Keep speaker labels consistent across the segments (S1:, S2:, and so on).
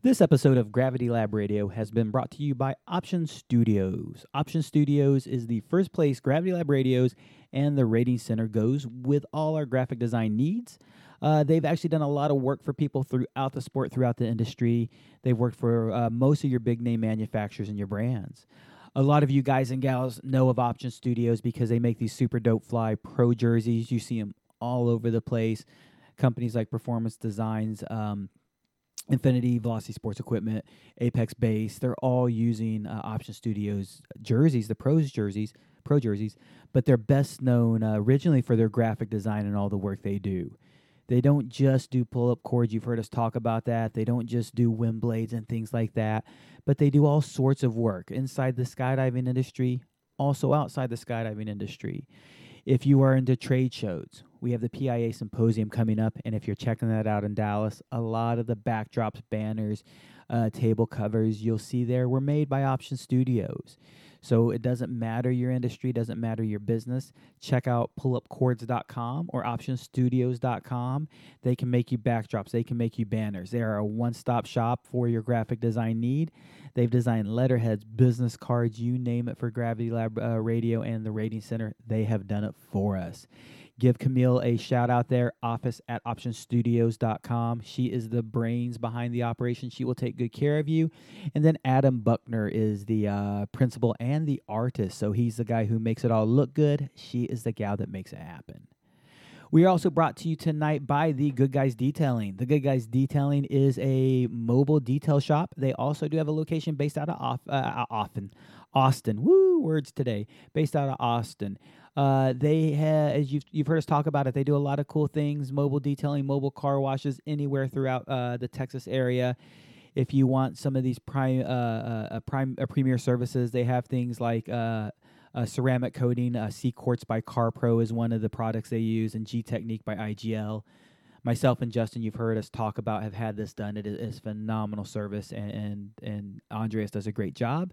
S1: This episode of Gravity Lab Radio has been brought to you by Option Studios. Option Studios is the first place Gravity Lab Radios and the Rating Center goes with all our graphic design needs. Uh, they've actually done a lot of work for people throughout the sport, throughout the industry. They've worked for uh, most of your big name manufacturers and your brands. A lot of you guys and gals know of Option Studios because they make these super dope fly pro jerseys. You see them all over the place. Companies like Performance Designs, um, Infinity, Velocity Sports Equipment, Apex Base, they're all using uh, Option Studios jerseys, the pros jerseys, pro jerseys, but they're best known uh, originally for their graphic design and all the work they do. They don't just do pull up cords. You've heard us talk about that. They don't just do wind blades and things like that, but they do all sorts of work inside the skydiving industry, also outside the skydiving industry. If you are into trade shows, we have the PIA Symposium coming up. And if you're checking that out in Dallas, a lot of the backdrops, banners, uh, table covers you'll see there were made by Option Studios. So it doesn't matter your industry, doesn't matter your business. Check out pullupcords.com or optionstudios.com. They can make you backdrops, they can make you banners. They are a one stop shop for your graphic design need. They've designed letterheads, business cards, you name it for Gravity Lab uh, Radio and the Rating Center. They have done it for us give Camille a shout out there, office at optionstudios.com. She is the brains behind the operation. She will take good care of you. And then Adam Buckner is the uh, principal and the artist. So he's the guy who makes it all look good. She is the gal that makes it happen. We are also brought to you tonight by the Good Guys Detailing. The Good Guys Detailing is a mobile detail shop. They also do have a location based out of off, uh, Austin. Austin. Woo, words today. Based out of Austin. Uh, they have, as you've, you've heard us talk about it, they do a lot of cool things mobile detailing, mobile car washes anywhere throughout uh, the Texas area. If you want some of these prime, uh, uh, uh prime uh, premier services, they have things like ceramic coating. C Quartz by CarPro is one of the products they use, and G Technique by IGL. Myself and Justin, you've heard us talk about, have had this done. It is, phenomenal service, and, and and Andreas does a great job.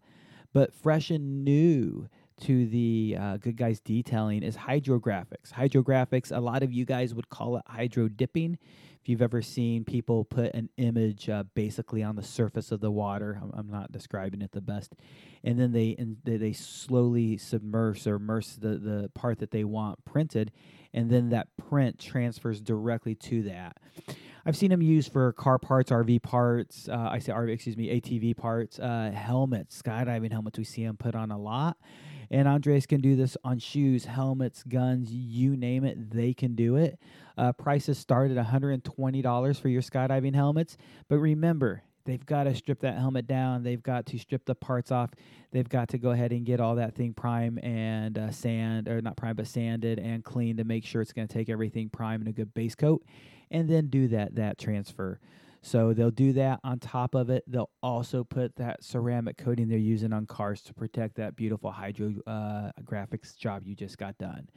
S1: But fresh and new to the uh, Good Guys Detailing is hydrographics. Hydrographics, a lot of you guys would call it hydro dipping. If you've ever seen people put an image uh, basically on the surface of the water, I'm, I'm, not describing it the best, and then they and they, they slowly submerge or immerse the, the part that they want printed, and then that print transfers directly to that. I've seen them used for car parts, RV parts. Uh, I say RV, excuse me, ATV parts, uh, helmets, skydiving helmets. We see them put on a lot and Andres can do this on shoes, helmets, guns, you name it, they can do it. Uh, prices start at $120 for your skydiving helmets. But remember, they've got to strip that helmet down. They've got to strip the parts off. They've got to go ahead and get all that thing prime and uh, sand, or not prime, but sanded and clean to make sure it's going to take everything prime and a good base coat, and then do that that transfer. So they'll do that on top of it. They'll also put that ceramic coating they're using on cars to protect that beautiful hydro uh, graphics job you just got done.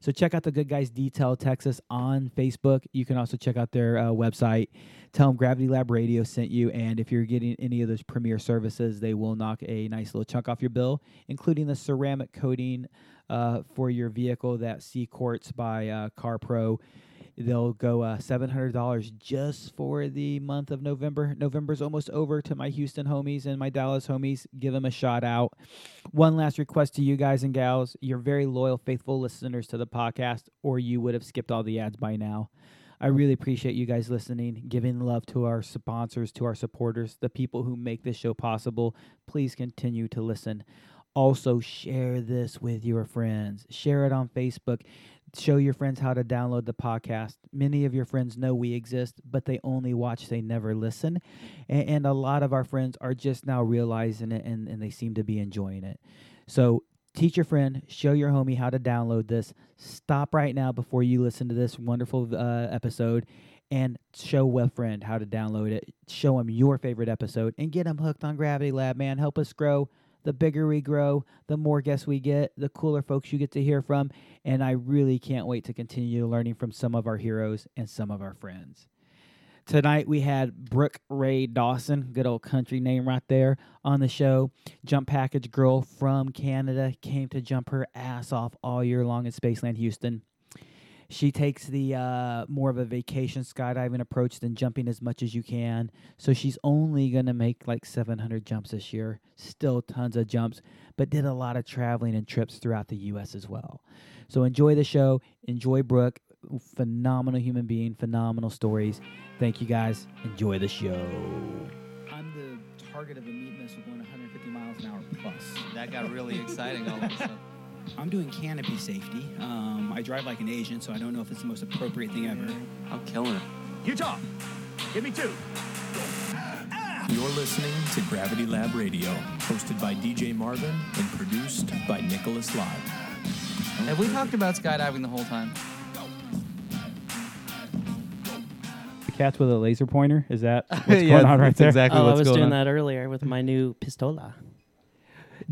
S1: So check out the Good Guys Detail Texas on Facebook. You can also check out their uh, website. Tell them Gravity Lab Radio sent you, and if you're getting any of those premier services, they will knock a nice little chunk off your bill, including the ceramic coating uh, for your vehicle, that C Quartz by uh, CarPro. They'll go uh, $700 just for the month of November. November's almost over to my Houston homies and my Dallas homies. Give them a shout out. One last request to you guys and gals. You're very loyal, faithful listeners to the podcast, or you would have skipped all the ads by now. I really appreciate you guys listening, giving love to our sponsors, to our supporters, the people who make this show possible. Please continue to listen. Also, share this with your friends. Share it on Facebook show your friends how to download the podcast. Many of your friends know we exist, but they only watch, they never listen. And, and, a lot of our friends are just now realizing it and, and they seem to be enjoying it. So teach your friend, show your homie how to download this. Stop right now before you listen to this wonderful uh, episode and show a friend how to download it. Show them your favorite episode and get them hooked on Gravity Lab, man. Help us grow the bigger we grow, the more guests we get, the cooler folks you get to hear from. And I really can't wait to continue learning from some of our heroes and some of our friends. Tonight we had Brooke Ray Dawson, good old country name right there, on the show. Jump Package Girl from Canada came to jump her ass off all year long in Spaceland Houston. She takes the uh, more of a vacation skydiving approach than jumping as much as you can. So she's only going to make like 700 jumps this year. Still tons of jumps, but did a lot of traveling and trips throughout the U.S. as well. So enjoy the show. Enjoy Brooke. Phenomenal human being, phenomenal stories. Thank you guys. Enjoy the show. I'm the target of a meat missile going 150 miles an hour plus.
S2: That got really exciting all of a sudden.
S1: I'm doing canopy safety. Um, I drive like an Asian, so I don't know if it's the most appropriate thing ever.
S2: I'm killing it.
S3: Utah, give me two.
S4: You're listening to Gravity Lab Radio, hosted by DJ Marvin and produced by Nicholas Live.
S2: Have we talked about skydiving the whole time?
S1: The cats with a laser pointer. Is that what's
S5: Yeah,
S1: going on right
S5: that's
S1: there?
S5: exactly
S6: oh, I
S5: what's
S6: was
S5: going
S6: doing
S5: on.
S6: that earlier with my new pistola.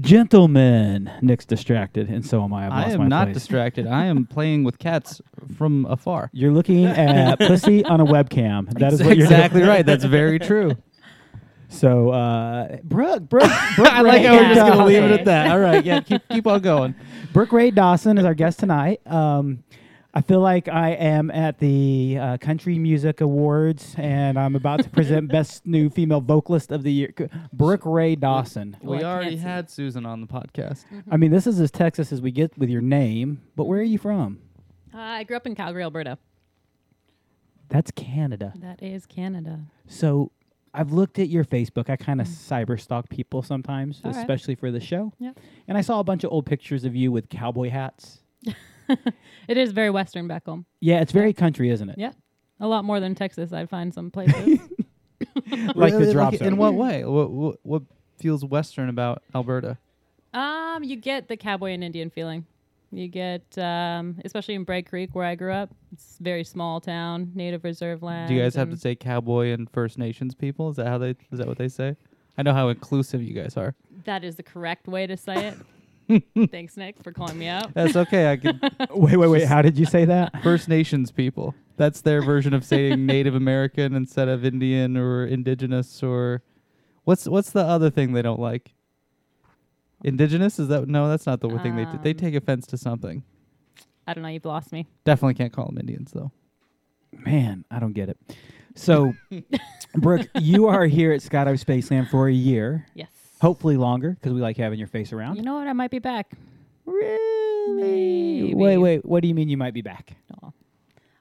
S1: Gentlemen, Nick's distracted, and so am I. I've
S5: I
S1: lost
S5: am
S1: my
S5: not
S1: place.
S5: distracted. I am playing with cats from afar.
S1: You're looking at pussy on a webcam. That is what you're doing.
S5: exactly right. That's very true.
S1: So, uh, Brooke, Brooke, Brooke
S5: I like
S1: Ray,
S5: how we're just gonna leave it at that. All right, yeah, keep keep on going.
S1: Brooke Ray Dawson is our guest tonight. Um, I feel like I am at the uh, Country Music Awards, and I'm about to present Best New Female Vocalist of the Year, Brooke Ray Dawson.
S6: Well, I
S5: we already had Susan on the podcast.
S1: I mean, this is as Texas as we get with your name, but where are you from?
S7: Uh, I grew up in Calgary, Alberta.
S1: That's Canada.
S7: That is Canada.
S1: So I've looked at your Facebook. I kind of cyber stalk people sometimes,
S7: All right.
S1: especially for the show.
S7: Yep.
S1: And I saw a bunch of old pictures of you with cowboy hats.
S7: It is very western back home.
S1: Yeah, it's very country, isn't it?
S7: Yeah. A lot more than Texas, I'd find some places.
S1: Like the
S5: Really?
S1: drop
S5: in
S1: zone.
S5: what way? What, what what feels western about Alberta?
S7: um, you get the cowboy and Indian feeling. You get, um, especially in Bragg Creek, where I grew up. It's a very small town, native reserve land.
S5: Do you guys have to say cowboy and First Nations people? Is that how they? Is that what they say? I know how inclusive you guys are.
S7: That is the correct way to say it. Thanks, Nick, for calling me out.
S5: That's okay. I can
S1: Wait, wait, wait. How did you say that?
S5: First Nations people. That's their version of saying Native American instead of Indian or indigenous or what's what's the other thing they don't like? Indigenous is that no? That's not the thing they t- they
S7: Um,
S5: take offense to something.
S7: I don't know. You've lost me.
S5: Definitely can't call them Indians though.
S1: Man, I don't get it. So, Brooke, you are here at Skydive Spaceland for a year,
S7: Yes.
S1: Hopefully longer, because we like having your face around.
S7: You know what? I might be back.
S1: really?
S7: Maybe.
S1: Wait, wait. What do you mean you might be back?
S7: Oh.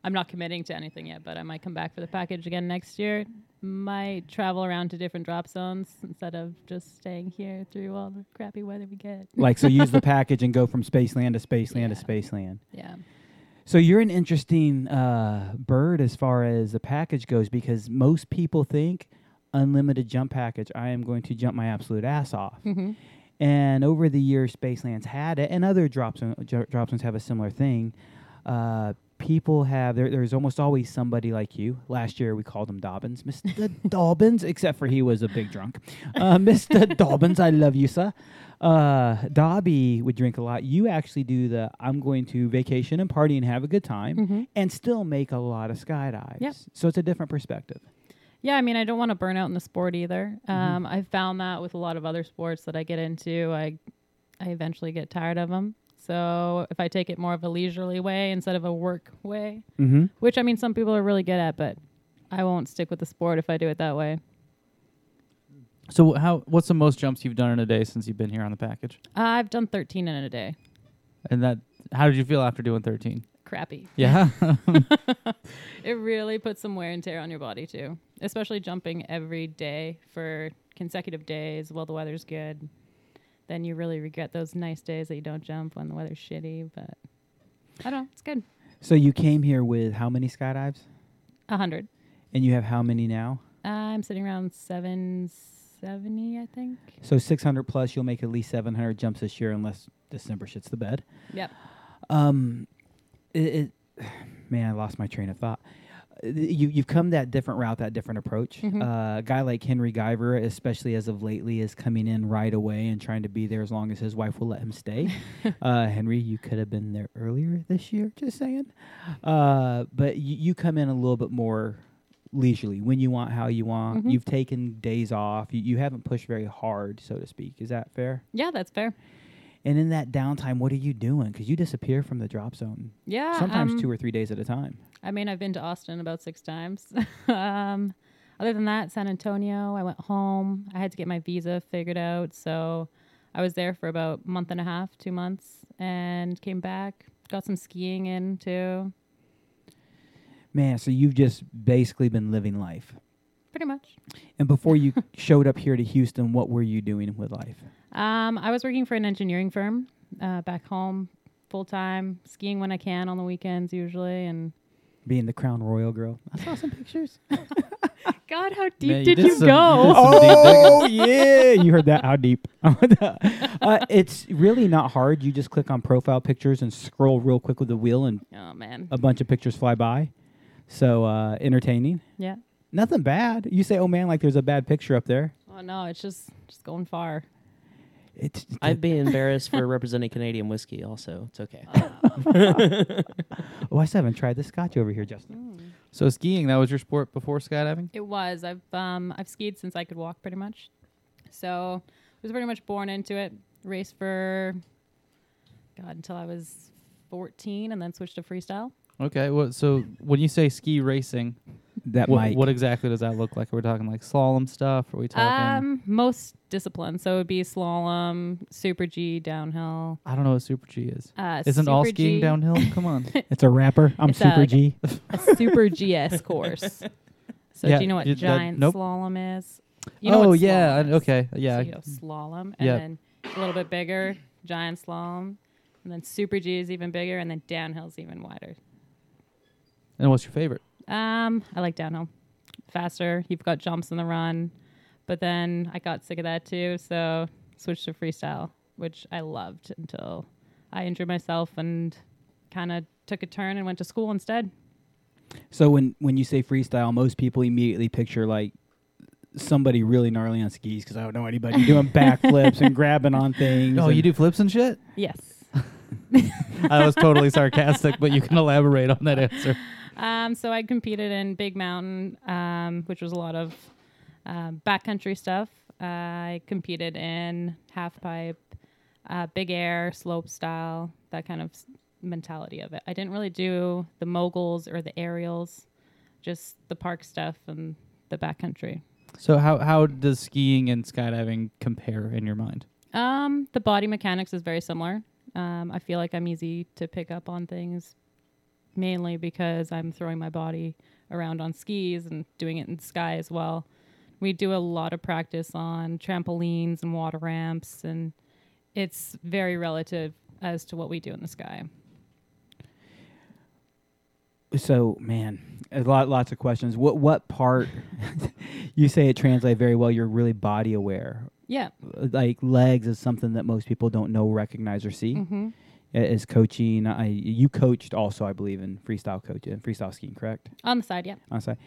S7: I'm not committing to anything yet, but I might come back for the package again next year. Might travel around to different drop zones instead of just staying here through all the crappy weather we get.
S1: Like, so use the package and go from Spaceland to Spaceland
S7: Yeah.
S1: to Spaceland.
S7: Yeah.
S1: So you're an interesting uh, bird as far as the package goes because most people think unlimited jump package. I am going to jump my absolute ass off.
S7: Mm-hmm.
S1: And over the years, Spaceland's had it, and other drop, zone, dro- drop zones have a similar thing. Uh, people have there, there's almost always somebody like you. Last year we called him Dobbins, Mr. Dobbins, except for he was a big drunk. Uh, Mr. Dobbins, I love you, sir. Uh, Dobby would drink a lot. You actually do the I'm going to vacation and party and have a good time,
S7: Mhm.
S1: and still make a lot of skydives.
S7: Yep.
S1: So it's a different perspective.
S7: Yeah, I mean, I don't want to burn out in the sport either.
S1: Mm-hmm.
S7: Um, I've found that with a lot of other sports that I get into, I, I eventually get tired of them. So if I take it more of a leisurely way instead of a work way,
S1: Mm-hmm.
S7: which I mean, some people are really good at, but I won't stick with the sport if I do it that way.
S5: So how what's the most jumps you've done in a day since you've been here on the package?
S7: I've done 13 in a day.
S5: And that how did you feel after doing 13?
S7: Crappy.
S5: Yeah.
S7: It really puts some wear and tear on your body too, especially jumping every day for consecutive days while the weather's good. Then you really regret those nice days that you don't jump when the weather's shitty. But I don't know, it's good.
S1: So you came here with how many skydives?
S7: A hundred.
S1: And you have how many now?
S7: I'm sitting around seven seventy, I think.
S1: So 600 plus, you'll make at least 700 jumps this year unless December shits the bed.
S7: Yep.
S1: Um, it, it man, I lost my train of thought. Uh, You you've come that different route, that different approach.
S7: Mhm.
S1: Uh, a guy like Henry Guyver, especially as of lately, is coming in right away and trying to be there as long as his wife will let him stay. uh, Henry, you could have been there earlier this year. Just saying. Uh, but you, you come in a little bit more leisurely when you want, how you want.
S7: Mhm.
S1: You've taken days off. You, you haven't pushed very hard, so to speak. Is that fair?
S7: Yeah, that's fair.
S1: And in that downtime, what are you doing? Because you disappear from the drop zone
S7: Yeah.
S1: sometimes
S7: um,
S1: two or three days at a time.
S7: I mean, I've been to Austin about six times. um, other than that, San Antonio, I went home. I had to get my visa figured out. So I was there for about a month and a half, two months, and came back. Got some skiing in too.
S1: Man, so you've just basically been living life.
S7: Pretty much.
S1: And before you showed up here to Houston, what were you doing with life?
S7: Um, I was working for an engineering firm uh, back home, full time, skiing when I can on the weekends usually. And
S1: Being the Crown Royal girl. I saw some pictures.
S7: God, how deep
S5: Man,
S7: did,
S5: did
S7: you
S5: some-
S7: go?
S5: you did some deep digging.
S1: oh yeah, you heard that? How deep? uh, it's really not hard. You just click on profile pictures and scroll real quick with the wheel, and
S7: Oh man,
S1: a bunch of pictures fly by. So uh, entertaining.
S7: yeah.
S1: Nothing bad. You say, "Oh man," like there's a bad picture up there.
S7: Oh no, it's just just going far.
S1: It's
S6: I'd be embarrassed for representing Canadian whiskey. Also, it's okay.
S1: oh, I still haven't tried the scotch over here, Justin.
S5: So skiing, that was your sport before skydiving?
S7: It was. I've um I've skied since I could walk pretty much. So I was pretty much born into it. Raced for God until I was 14 and then switched to freestyle.
S5: Okay. Well, so when you say ski racing,
S1: That
S5: what,
S1: might.
S5: what exactly does that look like? Are we talking like slalom stuff? Are we talking?
S7: Um most disciplines. So it would be slalom, super G, downhill.
S5: I don't know what Super G is.
S7: Uh,
S5: Isn't all skiing
S7: G,
S5: downhill? Come on.
S1: it's a rapper. I'm
S7: It's a-
S1: Super
S7: like a-
S1: G.
S7: A super GS course. So
S5: Yeah,
S7: do you know what
S5: you- that-
S7: giant
S5: nope.
S7: slalom is? You know
S5: oh
S7: what
S5: yeah.
S7: slalom
S5: I-
S7: is.
S5: Okay. Yeah.
S7: So
S5: I-
S7: you have slalom, and
S5: Yeah.
S7: then a little bit bigger, giant slalom, and then super G is even bigger, and then downhill is even wider.
S5: And what's your favorite?
S7: Um, I like downhill, faster. You've got jumps in the run, but then I got sick of that too, so switched to freestyle, which I loved until I injured myself and kind of took a turn and went to school instead.
S1: So when when you say freestyle, most people immediately picture like somebody really gnarly on skis because I don't know anybody doing backflips and grabbing on things.
S5: Oh, you do flips and shit?
S7: Yes.
S5: I was totally sarcastic, but you can elaborate on that answer.
S7: Um, so I competed in Big Mountain, um, which was a lot of um, backcountry stuff. I competed in half pipe, uh, big air, slope style, that kind of s- mentality of it. I didn't really do the moguls or the aerials, just the park stuff and the backcountry.
S5: So how how does skiing and skydiving compare in your mind?
S7: Um, the body mechanics is very similar. Um, I feel like I'm easy to pick up on things, mainly because I'm throwing my body around on skis and doing it in the sky as well. We do a lot of practice on trampolines and water ramps, and it's very relative as to what we do in the sky.
S1: So man, a lot lots of questions. What what part? you say it translates very well. You're really body aware.
S7: Yeah.
S1: Like legs is something that most people don't know, recognize, or see.
S7: hmm
S1: Is coaching. I you coached also, I believe, in freestyle coaching, freestyle skiing, correct?
S7: On the side, yeah.
S1: on the side,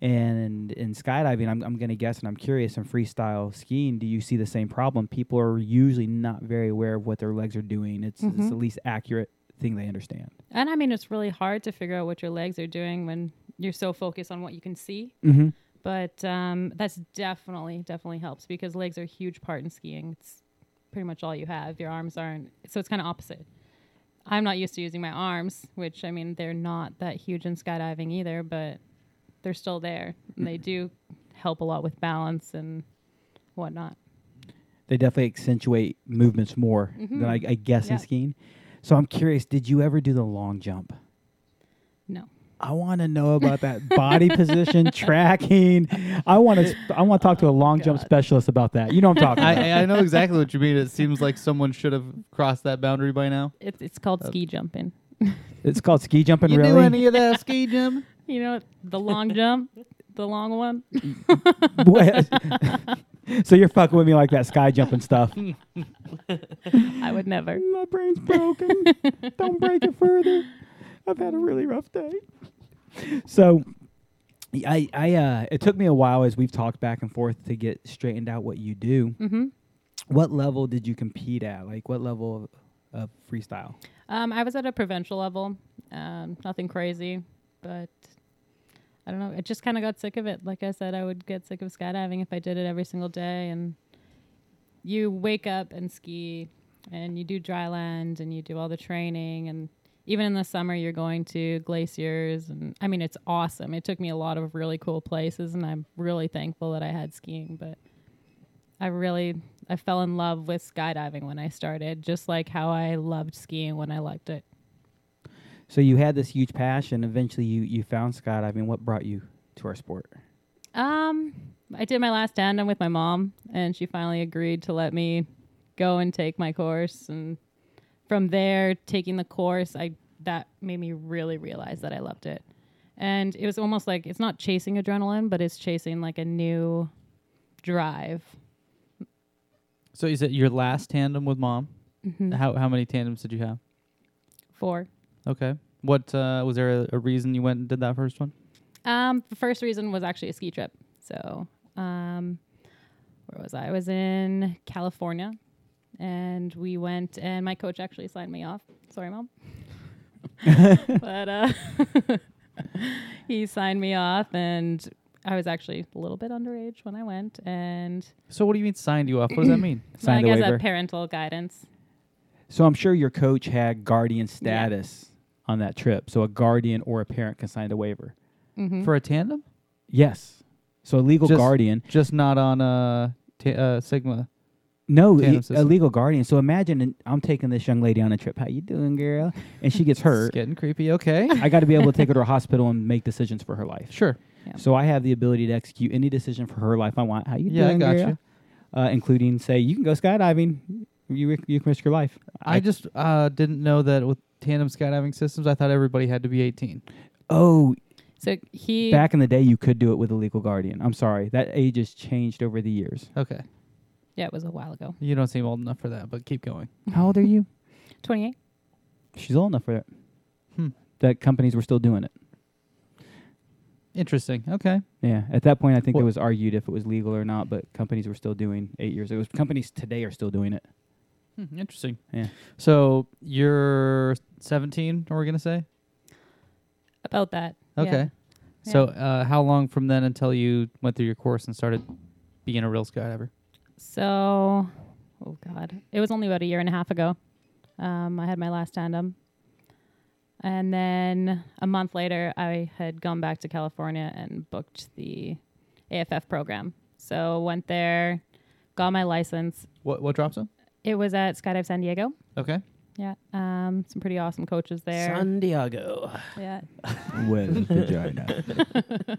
S1: And in skydiving, I'm, I'm going to guess, and I'm curious, in freestyle skiing, do you see the same problem? People are usually not very aware of what their legs are doing. It's, it's
S7: Mhm.
S1: the least accurate thing they understand.
S7: And I mean, it's really hard to figure out what your legs are doing when you're so focused on what you can see.
S1: Mm-hmm.
S7: but um, that's definitely definitely helps because legs are a huge part in skiing. It's pretty much all you have. Your arms aren't, so it's kind of opposite. I'm not used to using my arms, which I mean they're not that huge in skydiving either, but they're still there. And they do help a lot with balance and whatnot.
S1: They definitely accentuate movements more mm-hmm. than I, I guess in skiing. So I'm curious, did you ever do the long jump?
S7: No,
S1: I want to know about that body position tracking. I want to. I want to talk to a oh long jump specialist about that. You know what I'm talking about.
S5: I, I know exactly what you mean. It seems like someone should have crossed that boundary by now.
S7: it's it's called ski jumping.
S1: It's called ski jumping.
S5: you
S1: really?
S5: do any of that ski jump?
S7: You know the long jump, the long one.
S1: So you're fucking with me like that sky jumping stuff.
S7: I would never.
S1: My brain's broken. Don't break it further. I've had a really rough day. So I I uh it took me a while as we've talked back and forth to get straightened out what you do.
S7: hmm
S1: What level did you compete at? Like what level of, of freestyle?
S7: Um, I was at a provincial level. Um, nothing crazy, but I don't know. I just kind of got sick of it. Like I said, I would get sick of skydiving if I did it every single day. And you wake up and ski and you do dry land and you do all the training and even in the summer you're going to glaciers and I mean it's awesome. It took me a lot of really cool places and I'm really thankful that I had skiing, but I really I fell in love with skydiving when I started, just like how I loved skiing when I liked it.
S1: So you had this huge passion. Eventually, you you found skydiving. What brought you to our sport?
S7: Um, I did my last tandem with my mom, and she finally agreed to let me go and take my course. And from there, taking the course, I that made me really realize that I loved it. And it was almost like it's not chasing adrenaline, but it's chasing like a new drive.
S5: So is it your last tandem with mom.
S7: Mhm.
S5: How how many tandems did you have?
S7: Four.
S5: Okay. What uh, was there a, a reason you went and did that first one?
S7: Um, the first reason was actually a ski trip. So, um, where was I? I was in California, and we went, and my coach actually signed me off. Sorry, mom. but uh, he signed me off, and I was actually a little bit underage when I went, and
S5: So what do you mean signed you off? What does that mean?
S7: I
S1: Signed the
S7: guess
S1: waiver.
S7: a parental guidance.
S1: So I'm sure your coach had guardian status on that trip. So a guardian or a parent can sign the waiver.
S7: Mm-hmm.
S5: For a tandem?
S1: Yes. So a legal
S5: Just-
S1: guardian.
S5: Just not on a ta- uh, Sigma.
S1: No,
S5: tandem
S1: i- a
S5: system.
S1: legal guardian. So imagine I'm taking this young lady on a trip. How you doing, girl? And she gets
S5: It's
S1: hurt.
S5: getting creepy. Okay.
S1: I got to be able to take her to a hospital and make decisions for her life.
S5: sure.
S7: Yeah.
S1: So I have the ability to execute any decision for her life I want. How you doing?
S5: Yeah, I got
S1: girl?
S5: you.
S1: Uh, including say you can go skydiving. You you can risk your life.
S5: I, just uh, didn't know that with tandem skydiving systems, I thought everybody had to be 18.
S1: oh
S7: So he
S1: back in the day you could do it with a legal guardian. I'm sorry that age has changed over the years.
S5: Okay.
S7: Yeah, it was a while ago.
S5: You don't seem old enough for that, but keep going.
S1: How old are you?
S7: Twenty eight.
S1: She's old enough for it.
S5: Hmm.
S1: That companies were still doing it.
S5: Interesting. Okay.
S1: Yeah, at that point I think
S5: Well-
S1: it was argued if it was legal or not, but companies were still doing eight years It was Companies today are still doing it.
S5: Hmm, interesting.
S1: Yeah.
S5: So you're 17, are we going to say?
S7: About that. yeah.
S5: Okay. So uh, how long from then until you went through your course and started being a real skydiver?
S7: So, oh god, it was only about a year and a half ago. Um, I had my last tandem, and then a month later, I had gone back to California and booked the AFF program. So went there, got my license.
S5: What what drop zone?
S7: It was at Skydive San Diego.
S5: Okay.
S7: Yeah, um, some pretty awesome coaches there.
S6: San Diego.
S7: yeah,
S1: With vagina.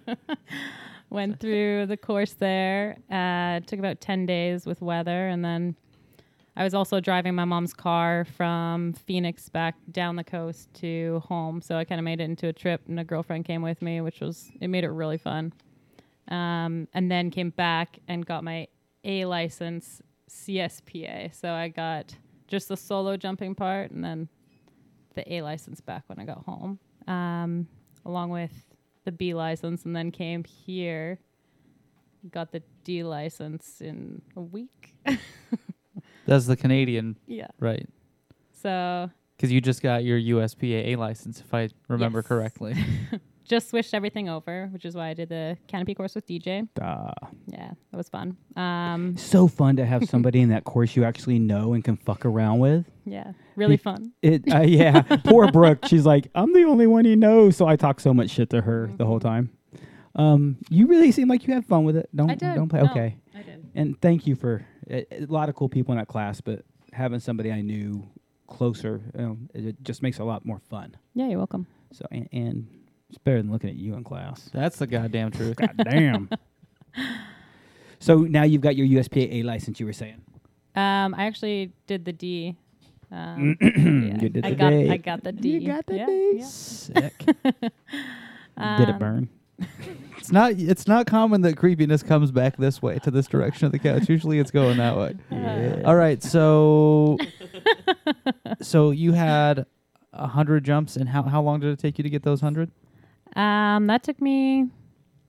S7: went through the course there. Uh, took about 10 days with weather. And then I was also driving my mom's car from Phoenix back down the coast to home. So I kind of made it into a trip, and a girlfriend came with me, which was, it made it really fun. Um, and then came back and got my A license CSPA. So I got just the solo jumping part and then the A license back when I got home, um, along with the B license, and then came here, got the D license in a week.
S5: That's the Canadian,
S7: yeah.
S5: right?
S7: So
S5: Because you just got your USPA license, if I remember
S7: Yes.
S5: correctly.
S7: just switched everything over, which is why I did the canopy course with DJ.
S1: Ah.
S7: Yeah, that was fun. Um,
S1: so fun to have somebody in that course you actually know and can fuck around with.
S7: yeah, really
S1: You-
S7: fun.
S1: It uh, yeah, poor Brooke. She's like, I'm the only one he knows, so I talk so much shit to her the whole time. Um, you really seem like you have fun with it. Don't
S7: I did.
S1: don't play.
S7: No.
S1: Okay,
S7: I did.
S1: and thank you for a, a lot of cool people in that class, but having somebody I knew closer, um, it, it just makes it a lot more fun.
S7: Yeah, you're welcome.
S1: So and, and it's better than looking at you in class.
S5: That's the goddamn truth.
S1: God damn. so now you've got your USPA license. You were saying.
S7: Um, I actually did the D. Um,
S1: You did
S7: I
S1: the
S7: got
S1: D.
S7: I got the D.
S1: You got the
S7: yeah,
S1: D.
S7: yeah.
S5: Sick.
S1: Did it
S7: Um,
S1: burn?
S5: It's not it's not common that creepiness comes back this way to this direction of the couch. Usually it's going that way.
S1: Yeah.
S5: All right, so so you had a hundred jumps, and how how long did it take you to get those hundred?
S7: Um, that took me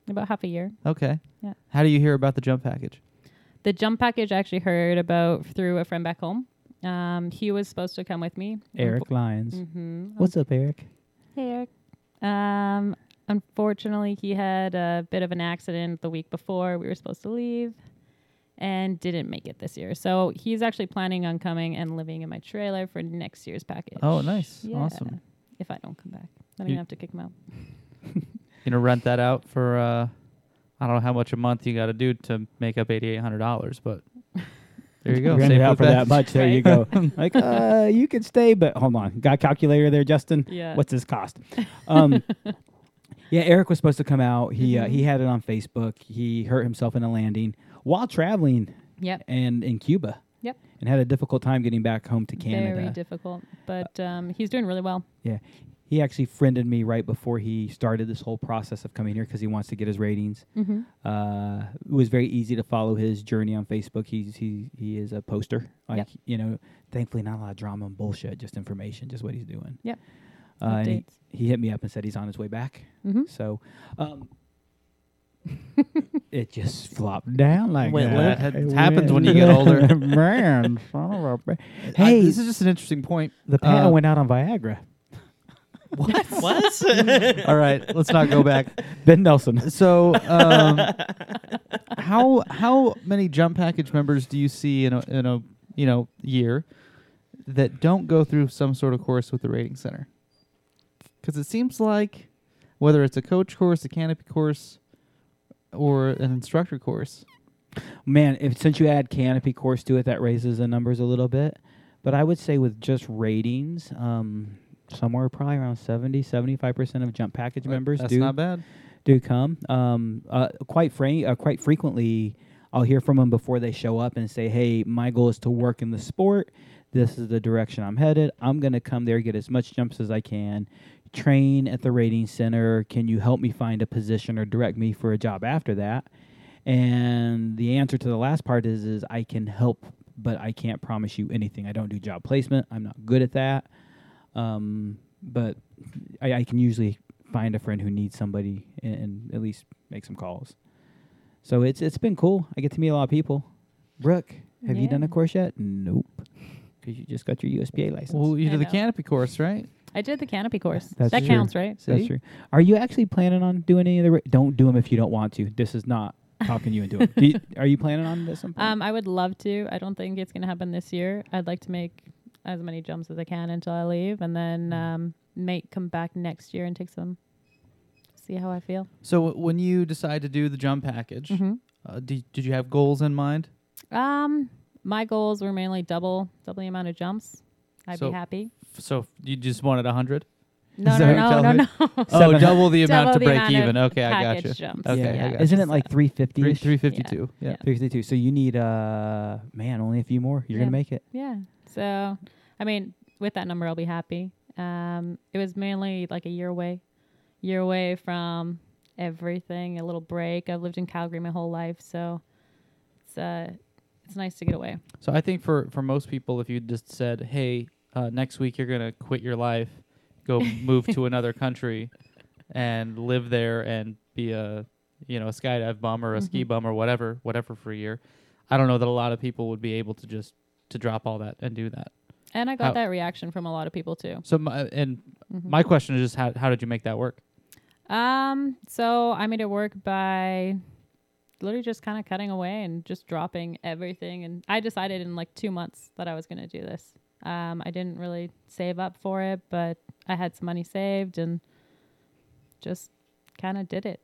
S7: about half a year.
S5: Okay.
S7: Yeah.
S5: How do you hear about the jump package?
S7: The jump package I actually heard about through a friend back home. Um, he was supposed to come with me.
S1: Eric Lyons.
S7: Mm-hmm.
S1: What's up, Eric?
S7: Hey, Eric. Um, unfortunately, he had a bit of an accident the week before we were supposed to leave, and didn't make it this year. So he's actually planning on coming and living in my trailer for next year's package.
S5: Oh, nice.
S7: Yeah,
S5: Awesome.
S7: If I don't come back, then I'm
S5: You-
S7: gonna have to kick him out.
S5: You know, rent that out for uh, I don't know how much a month you got to do to make up eighty eight hundred dollars, but there you go.
S1: Rent
S5: Save
S1: it out for
S5: the
S1: that much. There you go. like, uh, you could stay, but hold on. Got a calculator there, Justin?
S7: Yeah.
S1: What's this cost? Um, yeah, Eric was supposed to come out. He uh,
S7: Mhm.
S1: he had it on Facebook. He hurt himself in a landing while traveling
S7: Yep.
S1: and in Cuba.
S7: Yep.
S1: And had a difficult time getting back home to Canada.
S7: Very difficult, but um, he's doing really well.
S1: He actually friended me right before he started this whole process of coming here because he wants to get his ratings.
S7: Mm-hmm.
S1: Uh, it was very easy to follow his journey on Facebook. He's he he is a poster. Like
S7: Yep.
S1: you know, thankfully not a lot of drama and bullshit, just information, just what he's doing.
S7: Yep.
S1: Uh, and he, he hit me up and said he's on his way back.
S7: Mm-hmm.
S1: So, um, it just flopped down like
S6: Went
S1: that.
S5: limp.
S1: It
S5: It happens when you get older.
S1: Man, son of a ba-
S5: I-
S1: Hey,
S5: this is just an interesting point.
S1: the patent
S5: uh,
S1: went out on Viagra.
S6: What? what?
S5: All right, let's not go back.
S1: Ben Nelson.
S5: So, um, how how many jump package members do you see in a in a you know year that don't go through some sort of course with the rating center? Because it seems like whether it's a coach course, a canopy course, or an instructor course,
S1: Man, if since you add canopy course to it, that raises the numbers a little bit. But I would say with just ratings, um, somewhere probably around 70, 75% of jump package members
S5: that's
S1: do
S5: not bad.
S1: do come. Um, uh, quite frank, uh, quite frequently, I'll hear from them before they show up and say, "Hey, my goal is to work in the sport. This is the direction I'm headed. I'm going to come there, get as much jumps as I can, train at the rating center. Can you help me find a position or direct me for a job after that?" And the answer to the last part is, is I can help, but I can't promise you anything. I don't do job placement. I'm not good at that. Um, but I, I can usually find a friend who needs somebody and, and at least make some calls. So it's it's been cool. I get to meet a lot of people. Brooke, have you done a course yet? Nope, because you just got your USPA license.
S5: Well, you
S7: I
S5: did the
S7: know.
S5: canopy course, right?
S7: I did the canopy course.
S1: That's
S7: that
S1: true.
S7: counts, right?
S1: That's true. Are you actually planning on doing any of the? Ra- don't do them if you don't want to. This is not talking you into it. Do you, are you planning on this? Some?
S7: Um, I would love to. I don't think it's going to happen this year. I'd like to make as many jumps as I can until I leave, and then um, make come back next year and take some. See how I feel.
S5: So w- when you decide to do the jump package,
S7: Mhm.
S5: uh, did, did you have goals in mind?
S7: Um, my goals were mainly double double the amount of jumps. I'd
S5: So-
S7: be happy.
S5: F- so f- you just wanted a hundred?
S7: No, no, no, no,
S5: you're
S7: no.
S5: Oh,
S1: Seven-
S5: double the amount
S7: Double
S5: to break even. Okay, I got you.
S7: package jumps.
S5: Okay,
S1: yeah.
S5: I got
S1: Isn't it like three fifty?
S5: Three three fifty two. Yeah.
S7: Yeah.
S1: Three fifty two. So you need uh man, only a few more. You're
S7: Yeah.
S1: gonna make it.
S7: Yeah. So, I mean, with that number, I'll be happy. Um, it was mainly like a year away, year away from everything. A little break. I've lived in Calgary my whole life, so it's uh, it's nice to get away.
S5: So I think for for most people, if you just said, "Hey, uh, next week you're gonna quit your life, go move to another country, and live there and be a you know a skydive bum or a ski
S7: Mhm.
S5: bum or whatever, whatever for a year," I don't know that a lot of people would be able to just to drop all that and do that.
S7: And I got
S5: How-
S7: that reaction from a lot of people too.
S5: So my, and
S7: Mhm.
S5: my question is just how how did you make that work?
S7: Um, so I made it work by literally just kind of cutting away and just dropping everything. And I decided in like two months that I was going to do this. Um, I didn't really save up for it, but I had some money saved and just kind of did it.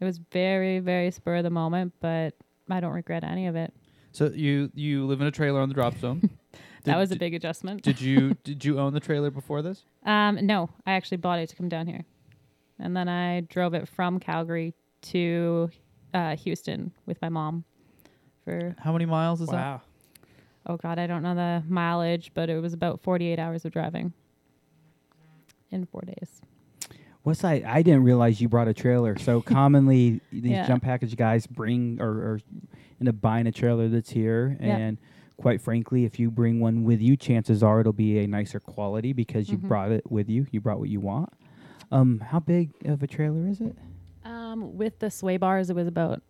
S7: It was very, very spur of the moment, but I don't regret any of it.
S5: So you you live in a trailer on the drop zone.
S7: that
S5: Did-
S7: was a big adjustment.
S5: Did you did you own the trailer before this?
S7: Um, no, I actually bought it to come down here, and then I drove it from Calgary to uh, Houston with my mom. For
S5: How many miles is that?
S6: wow.
S7: oh god, I don't know the mileage, but it was about forty-eight hours of driving in four days.
S1: What's I? I didn't realize you brought a trailer. So commonly, these
S7: Yeah.
S1: jump package guys bring or, or up buying a trailer that's here,
S7: Yeah.
S1: and quite frankly, if you bring one with you, chances are it'll be a nicer quality because you
S7: Mhm.
S1: brought it with you. You brought what you want. Um, how big of a trailer is it,
S7: Um, with the sway bars, it was about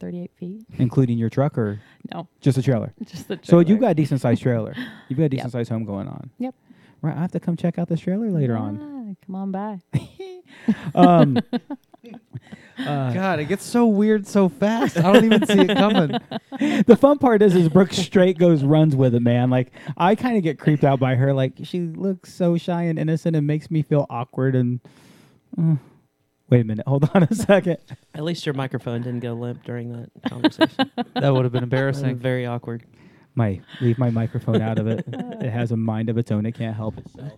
S7: thirty-eight feet.
S1: including your truck or
S7: No,
S1: just a trailer?
S7: just the. trailer.
S1: So you've got a decent sized trailer. You've got a
S7: Yep.
S1: decent sized home going on.
S7: Yep.
S1: Right. I have to come check out this trailer later on.
S7: Come on by.
S1: Um, Uh,
S5: God, it gets so weird so fast. I don't even see it coming.
S1: the fun part is, is Brooke straight goes runs with it, man. Like I kind of get creeped out by her. Like she looks so shy and innocent, and makes me feel awkward. And uh, wait a minute, hold on a second.
S6: At least your microphone didn't go limp during that conversation.
S5: That would have been embarrassing.
S6: very awkward.
S1: My leave my microphone out of it. it has a mind of its own. It can't help itself.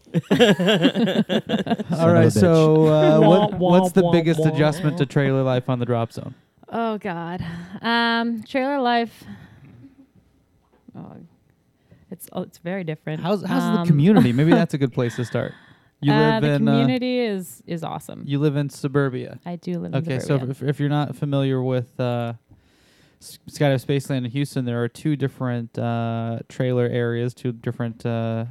S5: All right, so uh, what, what's the biggest adjustment to trailer life on the drop zone?
S7: Oh God, um, trailer life. Oh, it's oh, it's very different.
S5: How's how's the
S7: Um,
S5: community? Maybe that's a good place to start. You
S7: uh,
S5: live
S7: the
S5: in uh,
S7: community is is awesome.
S5: you live in suburbia.
S7: I do live in suburbia.
S5: Okay, so if, if you're not familiar with uh, S- Skydive Spaceland in Houston, there are two different uh, trailer areas, two different uh,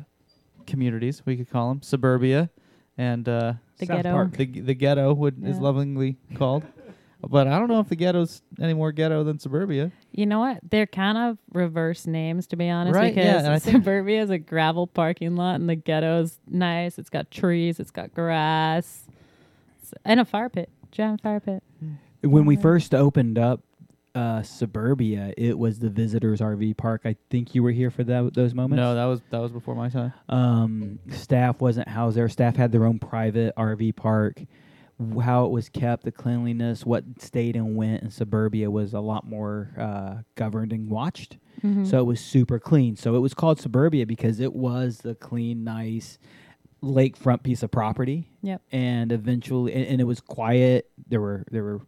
S5: communities we could call them, suburbia and uh,
S7: the
S1: South
S7: ghetto.
S1: Park.
S5: the the ghetto would is lovingly called. But I don't know if the ghetto's any more ghetto than suburbia.
S7: You know what? They're kind of reverse names, to be honest.
S5: Right, yeah,
S7: Because
S5: and
S7: suburbia is a gravel parking lot, and the ghetto's nice. It's got trees. It's got grass, it's- and a fire pit, giant fire pit.
S1: When we first opened up uh, suburbia, it was the visitors RV park. I think you were here for that, those moments.
S5: No, that was that was before my time.
S1: um, staff wasn't housed there. Staff had their own private RV park. How it was kept, the cleanliness, what stayed and went in suburbia was a lot more uh, governed and watched.
S7: Mm-hmm.
S1: So it was super clean. So it was called suburbia because it was the clean, nice lakefront piece of property.
S7: Yep.
S1: And eventually, and, and it was quiet. There were there were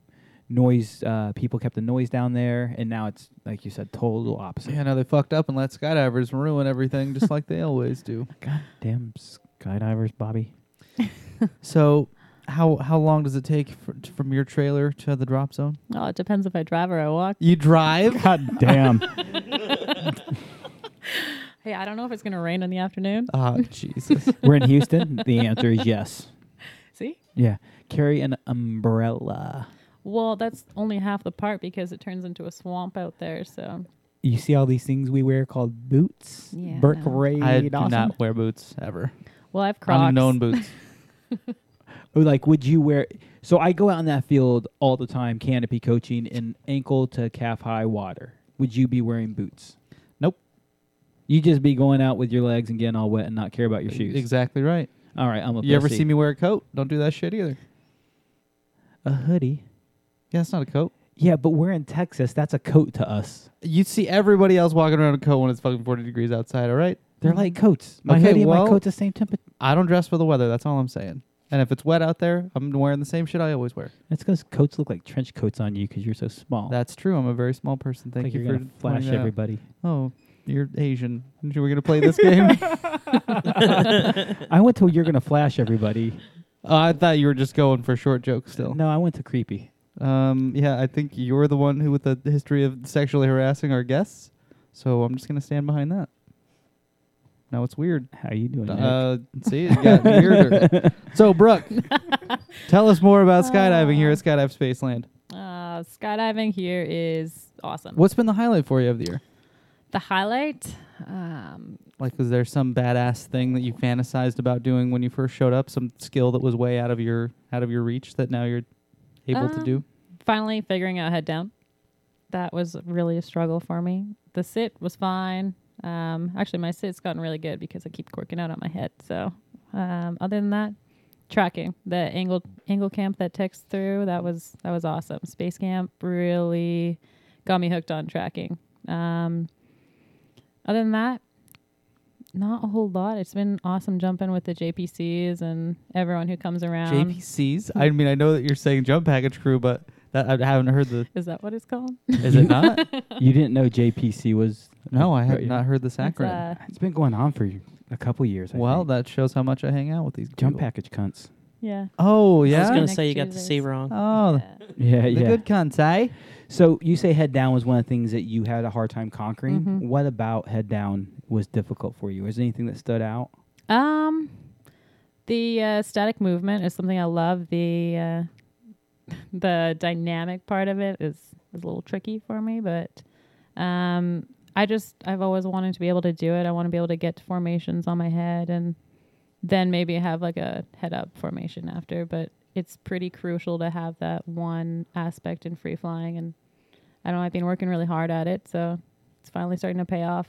S1: noise. Uh, people kept the noise down there, and now it's like you said, total opposite.
S5: Yeah, no, they fucked up and let skydivers ruin everything just like they always do.
S1: God damn skydivers, Bobby.
S5: So, how how long does it take fr- t- from your trailer to the drop zone?
S7: Oh, it depends if I drive or I walk.
S5: You drive?
S1: God damn.
S7: Hey, I don't know if it's gonna rain in the afternoon.
S5: Ah, Jesus.
S1: We're in Houston. The answer is yes.
S7: See?
S1: Yeah. Carry an umbrella.
S7: Well, that's only half the part because it turns into a swamp out there. So
S1: You see all these things we wear called boots?
S7: Yeah.
S1: Brooke Ray
S5: I do
S1: awesome.
S5: not wear boots ever.
S7: well, I've Crocs.
S5: Unknown boots.
S1: Or like, would you wear? So I go out in that field all the time, canopy coaching in ankle to calf high water. Would you be wearing boots?
S5: Nope.
S1: You just be going out with your legs and getting all wet and not care about your shoes.
S5: Exactly right.
S1: All right, I'm a
S5: You ever see me wear a coat? Don't do that shit either.
S1: a hoodie?
S5: Yeah, it's not a coat.
S1: Yeah, but we're in Texas. That's a coat to us.
S5: You see everybody else walking around in a coat when it's fucking 40 degrees outside, all right?
S1: They're like mm. coats. My
S5: Okay,
S1: hoodie and
S5: well-
S1: my coat's the same temperature.
S5: I don't dress for the weather. That's all I'm saying. And if it's wet out there, I'm wearing the same shit I always wear.
S1: That's because coats look like trench coats on you because you're so small.
S5: That's true. I'm a very small person. Thank
S1: like
S5: you
S1: you're
S5: for
S1: gonna flash
S5: pointing that out.
S1: everybody.
S5: Oh, you're Asian. We're gonna play this game.
S1: I went to you're gonna flash everybody.
S5: Oh, I thought you were just going for short jokes still.
S1: No, I went to creepy.
S5: Um, yeah, I think you're the one who with the history of sexually harassing our guests. So I'm just gonna stand behind that. Now it's weird.
S1: How you doing? Nick?
S5: Uh, see, it got weirder. So, Brooke, tell us more about skydiving here at Skydive Spaceland.
S7: Uh, skydiving here is awesome.
S5: What's been the highlight for you of the year?
S7: the highlight? Um,
S5: Like, was there some badass thing that you fantasized about doing when you first showed up? Some skill that was way out of your out of your reach that now you're able to
S7: Um,
S5: do?
S7: finally figuring out head down. That was really a struggle for me. The sit was fine. Um, actually, my sit's gotten really good because I keep corking out on my head. So, um, other than that, tracking the angle angle camp that ticks through that was that was awesome. Space camp really got me hooked on tracking. Um, other than that, not a whole lot. It's been awesome jumping with the JPCs and everyone who comes around.
S5: JPCs. I mean, I know that you're saying jump package crew, but that I haven't heard the.
S7: Is that what it's called?
S5: Is it not?
S1: you didn't know JPC was?
S5: no, I have not heard this
S7: It's,
S5: acronym.
S7: uh,
S1: It's been going on for a couple years. I
S5: well,
S1: think.
S5: that shows how much I hang out with these
S1: jump
S5: people.
S1: package cunts.
S7: yeah.
S5: Oh yeah.
S6: I was gonna
S7: Next
S6: say you got the
S7: Tuesdays.
S6: C wrong.
S5: Oh,
S1: Yeah,
S5: the
S1: yeah.
S5: good cunts, eh?
S1: So you say head down was one of the things that you had a hard time conquering.
S7: Mhm.
S1: What about head down was difficult for you? Was there anything that stood out?
S7: Um, the uh, static movement is something I love. The uh, the dynamic part of it is is a little tricky for me, but um, I just I've always wanted to be able to do it. I want to be able to get to formations on my head and then maybe have like a head up formation after. But it's pretty crucial to have that one aspect in free flying. And I don't know, I've been working really hard at it, so it's finally starting to pay off.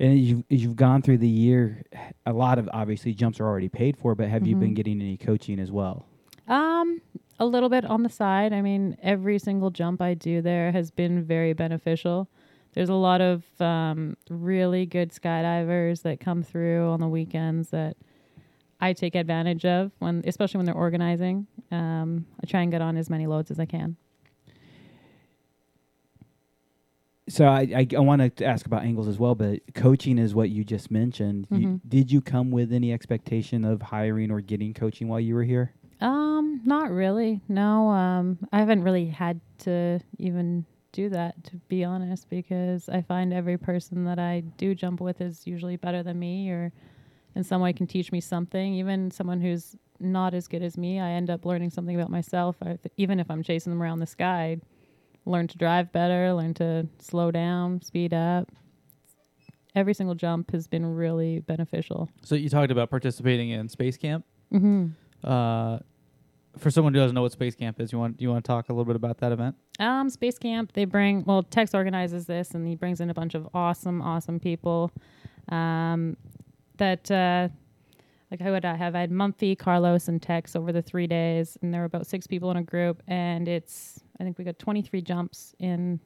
S1: And you've as you've gone through the year. A lot of obviously jumps are already paid for, but have you been
S7: Mhm.
S1: getting any coaching as well?
S7: Um, a little bit on the side. I mean, every single jump I do there has been very beneficial. There's a lot of um, really good skydivers that come through on the weekends that I take advantage of when, especially when they're organizing. Um, I try and get on as many loads as I can.
S1: So I I, I want to ask about angles as well, but coaching is what you just mentioned. You,
S7: Mhm.
S1: did you come with any expectation of hiring or getting coaching while you were here?
S7: Um, not really. No, um, I haven't really had to even do that to be honest, because I find every person that I do jump with is usually better than me, or in some way can teach me something. Even someone who's not as good as me, I end up learning something about myself. I, even if I'm chasing them around the sky, learn to drive better, learn to slow down, speed up. Every single jump has been really beneficial.
S5: So you talked about participating in space camp.
S7: Mm-hmm.
S5: Uh, for someone who doesn't know what space camp is, you want you want to talk a little bit about that event?
S7: Um, Space Camp, they bring, well, Tex organizes this and he brings in a bunch of awesome, awesome people. Um, that, uh, like I would uh, have, I had Mumphy, Carlos, and Tex over the three days, and there were about six people in a group, and it's, I think we got 23 jumps in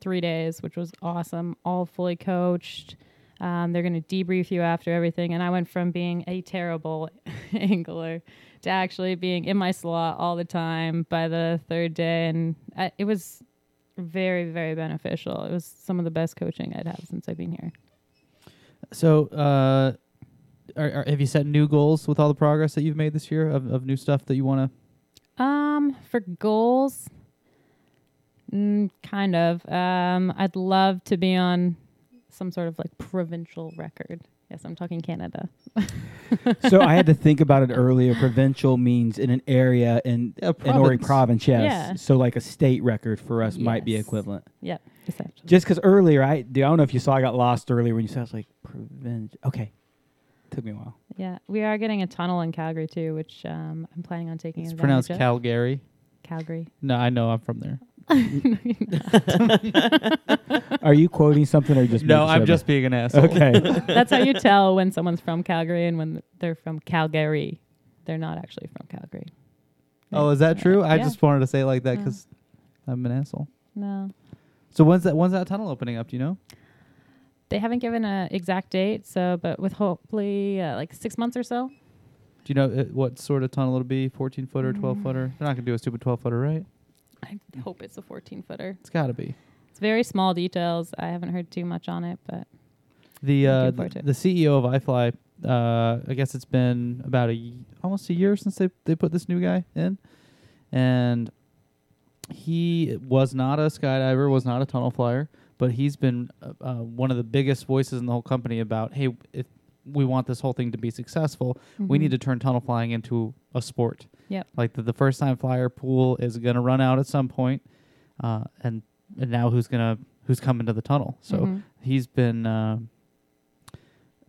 S7: three days, which was awesome, all fully coached. Um, they're going to debrief you after everything, and I went from being a terrible angler to actually being in my slot all the time by the third day, and I, it was very, very beneficial. It was some of the best coaching I'd had since I've been here.
S5: So, uh, are, are, have you set new goals with all the progress that you've made this year of, of new stuff that you want to?
S7: Um, for goals, mm, kind of. Um, I'd love to be on some sort of like provincial record. Yes, I'm talking Canada.
S1: so I had to think about it earlier. Provincial means in an area in
S5: Yeah,
S1: in Ori
S5: province.
S1: province, yes.
S7: Yeah.
S1: So like a state record for us might be
S7: Yes.
S1: equivalent.
S7: Yep, essentially.
S1: Just because earlier, I, I don't know if you saw, I got lost earlier when you said, I was like, provincial. Okay. Took me a while.
S7: Yeah, we are getting a tunnel in Calgary too, which um, I'm planning on taking
S5: It's
S7: advantage
S5: pronounced
S7: of.
S5: Calgary.
S7: Calgary.
S5: No, I know I'm from there.
S1: Are you quoting something or just
S5: no,
S1: making
S5: I'm
S1: sure
S5: just being an asshole.
S1: Okay.
S7: That's how you tell when someone's from Calgary and when they're from Calgary. They're not actually from Calgary.
S5: Oh, is that true? I
S7: Yeah.
S5: just wanted to say it like that
S7: Yeah.
S5: because I'm an asshole.
S7: No.
S5: So when's that? When's that tunnel opening up? Do you know?
S7: They haven't given an exact date, so but with hopefully uh, like six months or so.
S5: Do you know uh, what sort of tunnel it'll be? 14 footer, 12 footer? They're not gonna do a stupid 12 footer, right?
S7: I hope it's a 14 footer.
S5: It's got to be.
S7: It's very small details. I haven't heard too much on it, but
S5: The uh, the, the CEO of iFly, uh, I guess it's been about a y- almost a year since they they put this new guy in, and he was not a skydiver, was not a tunnel flyer, but he's been uh, uh, one of the biggest voices in the whole company about hey, if we want this whole thing to be successful, we
S7: Mhm.
S5: need to turn tunnel flying into a sport.
S7: Yep.
S5: Like the, the first time flyer pool is going to run out at some point, uh, and and now who's gonna who's coming to the tunnel? So
S7: Mhm.
S5: he's been uh,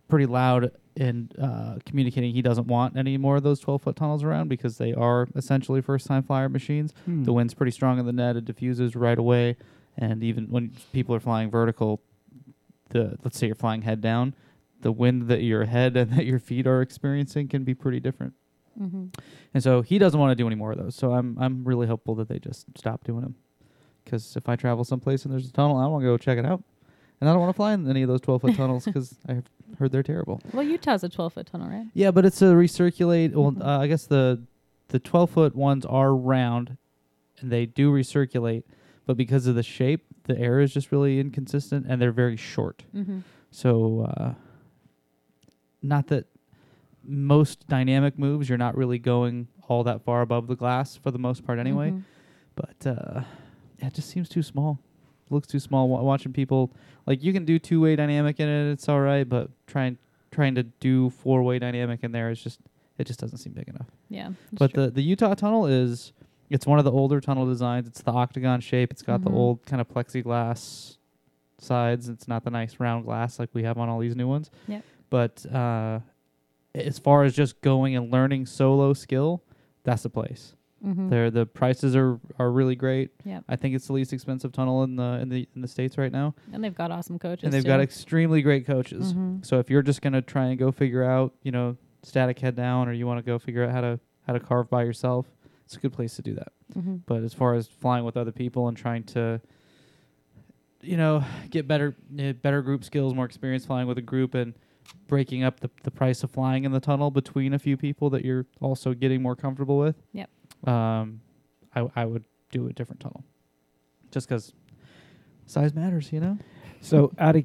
S5: pretty loud in uh, communicating he doesn't want any more of those 12 foot tunnels around because they are essentially first time flyer machines.
S1: Hmm.
S5: The wind's pretty strong in the net, it diffuses right away, and even when people are flying vertical, the let's say you're flying head down, the wind that your head and that your feet are experiencing can be pretty different.
S7: Mhm.
S5: And so he doesn't want to do any more of those. So I'm I'm really hopeful that they just stop doing them. Because if I travel someplace and there's a tunnel, I want to go check it out, and I don't want to fly in any of those 12 foot tunnels because I've heard they're terrible.
S7: Well, Utah's a 12 foot tunnel, right?
S5: Yeah, but it's a recirculate. Well,
S7: Mhm.
S5: uh, I guess the the 12 foot ones are round, and they do recirculate, but because of the shape, the air is just really inconsistent, and they're very short.
S7: Mm-hmm.
S5: So, uh, not that most dynamic moves, you're not really going all that far above the glass for the most part, anyway.
S7: Mm-hmm.
S5: But uh, it just seems too small. looks too small. Wa- watching people like you can do two way dynamic in it, it's all right. But trying trying to do four way dynamic in there is just it just doesn't seem big enough.
S7: Yeah.
S5: But
S7: true.
S5: the the Utah tunnel is it's one of the older tunnel designs. It's the octagon shape. It's got
S7: Mhm.
S5: the old kind of plexiglass sides. It's not the nice round glass like we have on all these new ones.
S7: Yep.
S5: But uh, as far as just going and learning solo skill, that's the place.
S7: Mm-hmm.
S5: There, the prices are are really great.
S7: Yep.
S5: I think it's the least expensive tunnel in the in the in the states right now,
S7: And they've got awesome coaches.
S5: and they've
S7: too.
S5: got extremely great coaches.
S7: Mm-hmm.
S5: So if you're just gonna try and go figure out, you know, static head down, or you want to go figure out how to how to carve by yourself, it's a good place to do that.
S7: Mhm.
S5: But as far as flying with other people and trying to, you know, get better uh, better group skills, more experience flying with a group, and breaking up the the price of flying in the tunnel between a few people that you're also getting more comfortable with.
S7: Yep.
S5: Um, I I would do a different tunnel, just because size matters, you know.
S1: So out of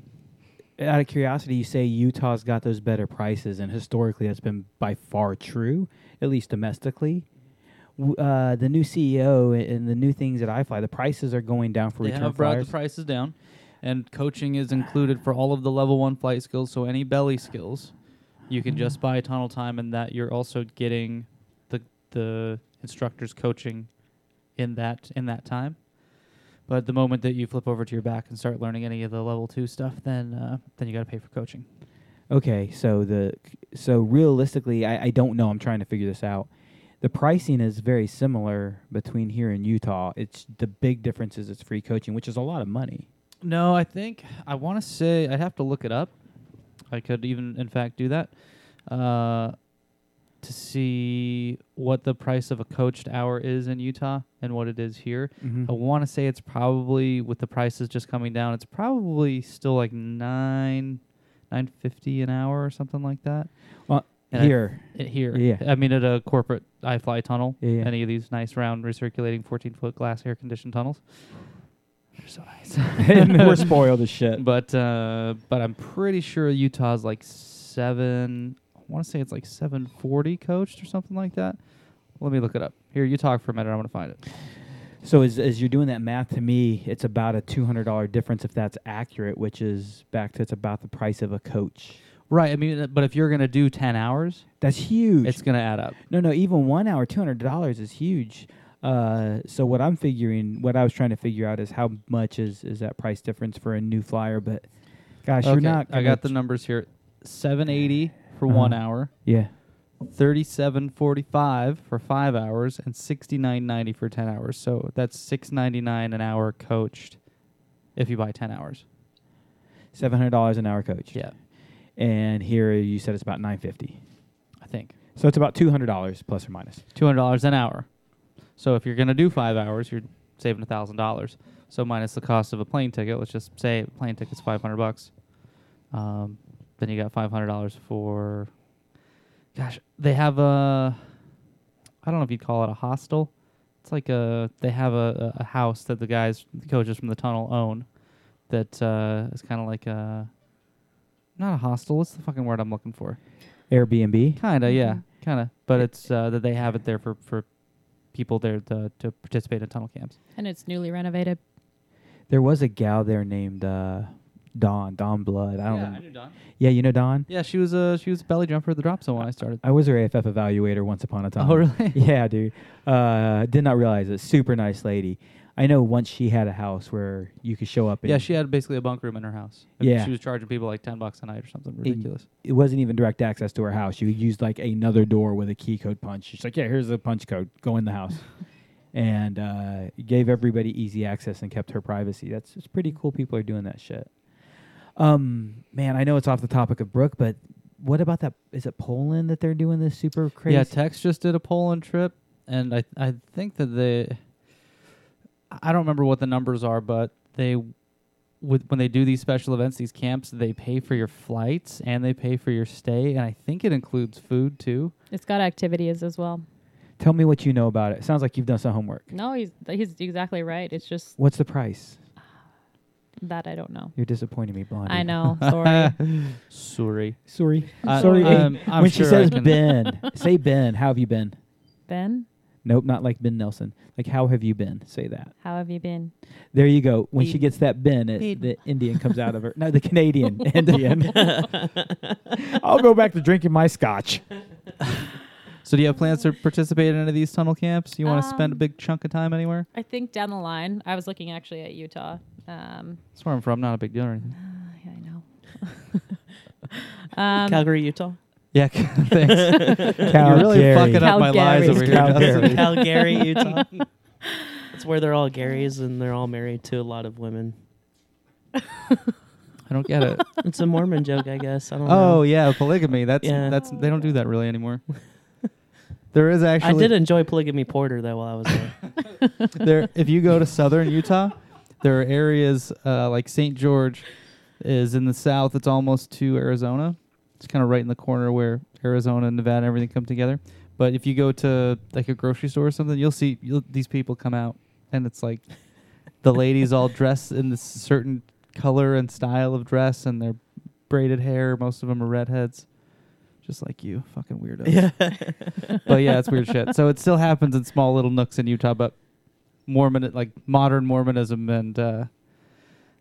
S1: out of curiosity, you say Utah's got those better prices, and historically that's been by far true, at least domestically. Uh, the new CEO and the new things that I fly, the prices are going down for
S5: They
S1: return
S5: have brought
S1: flyers.
S5: the prices down, and coaching is included for all of the level one flight skills. So any belly skills, you can just buy tunnel time, and that you're also getting the the instructors coaching in that in that time. But the moment that you flip over to your back and start learning any of the level two stuff, then uh, then you got to pay for coaching.
S1: Okay, so the so realistically, I, I don't know. I'm trying to figure this out. The pricing is very similar between here and Utah. It's the big difference is it's free coaching, which is a lot of money.
S5: No, I think I want to say I'd have to look it up. I could even, in fact, do that uh, to see what the price of a coached hour is in Utah and what it is here.
S1: Mm-hmm.
S5: I want to say it's probably with the prices just coming down. It's probably still like nine, nine fifty an hour or something like that.
S1: Well,
S5: And
S1: here,
S5: I- here,
S1: Yeah.
S5: I mean, at a corporate iFly tunnel,
S1: Yeah, yeah.
S5: any of these nice round recirculating fourteen foot glass air conditioned tunnels. They're so nice.
S1: we're spoiled as shit.
S5: But uh, but I'm pretty sure Utah's like seven. I want to say it's like seven forty coached or something like that. Let me look it up. Here, you talk for a minute. I'm gonna find it.
S1: So as as you're doing that math to me, it's about a two hundred dollar difference if that's accurate, which is back to it's about the price of a coach.
S5: Right. I mean, but if you're gonna do ten hours,
S1: That's huge.
S5: it's gonna add up.
S1: no, no, even one hour, two hundred dollars is huge. Uh, so what I'm figuring, what I was trying to figure out is how much is is that price difference for a new flyer? But gosh, you're
S5: Okay,
S1: not.
S5: I
S1: gonna
S5: got the
S1: ch-
S5: numbers here. Seven eighty for one
S1: Uh-huh.
S5: hour,
S1: Yeah.
S5: thirty seven forty five for five hours, and sixty nine ninety for ten hours. So that's six ninety nine an hour coached, if you buy ten hours.
S1: Seven hundred dollars an hour coach.
S5: Yeah,
S1: And here you said it's about nine fifty.
S5: I think.
S1: So it's about two hundred dollars plus or minus.
S5: two hundred dollars an hour. So if you're gonna do five hours, you're saving a thousand dollars. So minus the cost of a plane ticket, let's just say a plane ticket's five hundred bucks. Um, then you got five hundred dollars for. Gosh, they have a. I don't know if you'd call it a hostel. It's like a they have a, a, a house that the guys, the coaches from the tunnel own. That uh, is kind of like a. Not a hostel. What's the fucking word I'm looking for?
S1: Airbnb.
S5: Kinda, yeah,
S7: Mhm.
S5: kinda. But it's uh, that they have it there for for people there to to participate in tunnel camps.
S7: And it's newly renovated.
S1: There was a gal there named uh, Dawn, Dawn Blood. I don't know.
S5: knew Dawn.
S1: Yeah, you know Dawn?
S5: Yeah, she was a she was a belly jumper at the drop zone when I started.
S1: I was her AFF evaluator once upon a time.
S5: Oh, really?
S1: yeah, dude. Uh, did not realize it. Super nice lady. I know once she had a house where you could show up. And
S5: Yeah, she had basically a bunk room in her house.
S1: Yeah.
S5: she was charging people like ten bucks a night or something ridiculous.
S1: It wasn't even direct access to her house. You used like another door with a key code punch. She's like, "Yeah, here's the punch code. Go in the house," and uh, gave everybody easy access and kept her privacy. That's it's pretty cool. People are doing that shit. Um, man, I know it's off the topic of Brooke, but what about that? Is it Poland that they're doing this super crazy?
S5: Yeah, Tex just did a Poland trip, and I I think that they, I don't remember what the numbers are, but they, with when they do these special events, these camps, they pay for your flights and they pay for your stay, and I think it includes food too.
S7: It's got activities as well.
S1: Tell me what you know about it. Sounds like you've done some homework.
S7: No, he's he's exactly right. It's just
S1: What's the price?
S7: that I don't know.
S1: You're disappointing me, Blondie.
S7: I know. Sorry.
S5: Sorry.
S1: Sorry.
S5: I-
S1: Sorry.
S5: I'm-
S1: Hey,
S5: I'm
S1: when she
S5: sure I
S1: says Ben, say Ben. How have you been?
S7: ben,
S1: Nope, not like Ben Nelson. Like, how have you been? Say that.
S7: how have you been?
S1: There you go. When she gets that Ben, it, the Indian comes out of her. No, the Canadian Indian. I'll go back to drinking my scotch.
S5: So do you have plans to participate in any of these tunnel camps? You want to spend a
S7: Um,
S5: big chunk of time anywhere?
S7: I think down the line, I was looking actually at Utah. Um,
S5: That's where I'm from. Not a big deal or anything.
S7: yeah, I know. um,
S6: Calgary, Utah.
S5: Yeah, thanks. You're
S1: Calgary.
S5: really fucking up my lies
S7: Calgary.
S5: over here.
S1: Calgary.
S5: Justin.
S6: Calgary, Utah. That's where they're all Garys and they're all married to a lot of women.
S5: I don't get it.
S6: It's a Mormon joke, I guess. I don't
S5: Oh
S6: know.
S5: yeah, polygamy. That's
S6: Yeah.
S5: that's they don't do that really anymore. there is actually
S6: I
S5: actually
S6: did enjoy polygamy porter though while I was there.
S5: there if you go to southern Utah, there are areas uh, like St. George is in the south. It's almost to Arizona. It's kind of right in the corner where Arizona and Nevada and everything come together. But if you go to like a grocery store or something, you'll see you'll, these people come out, and it's like the ladies all dressed in this certain color and style of dress, and their braided hair. Most of them are redheads, just like you, fucking weirdos.
S6: yeah.
S5: but yeah, it's weird shit. So it still happens in small little nooks in Utah, but Mormon, like modern Mormonism and uh,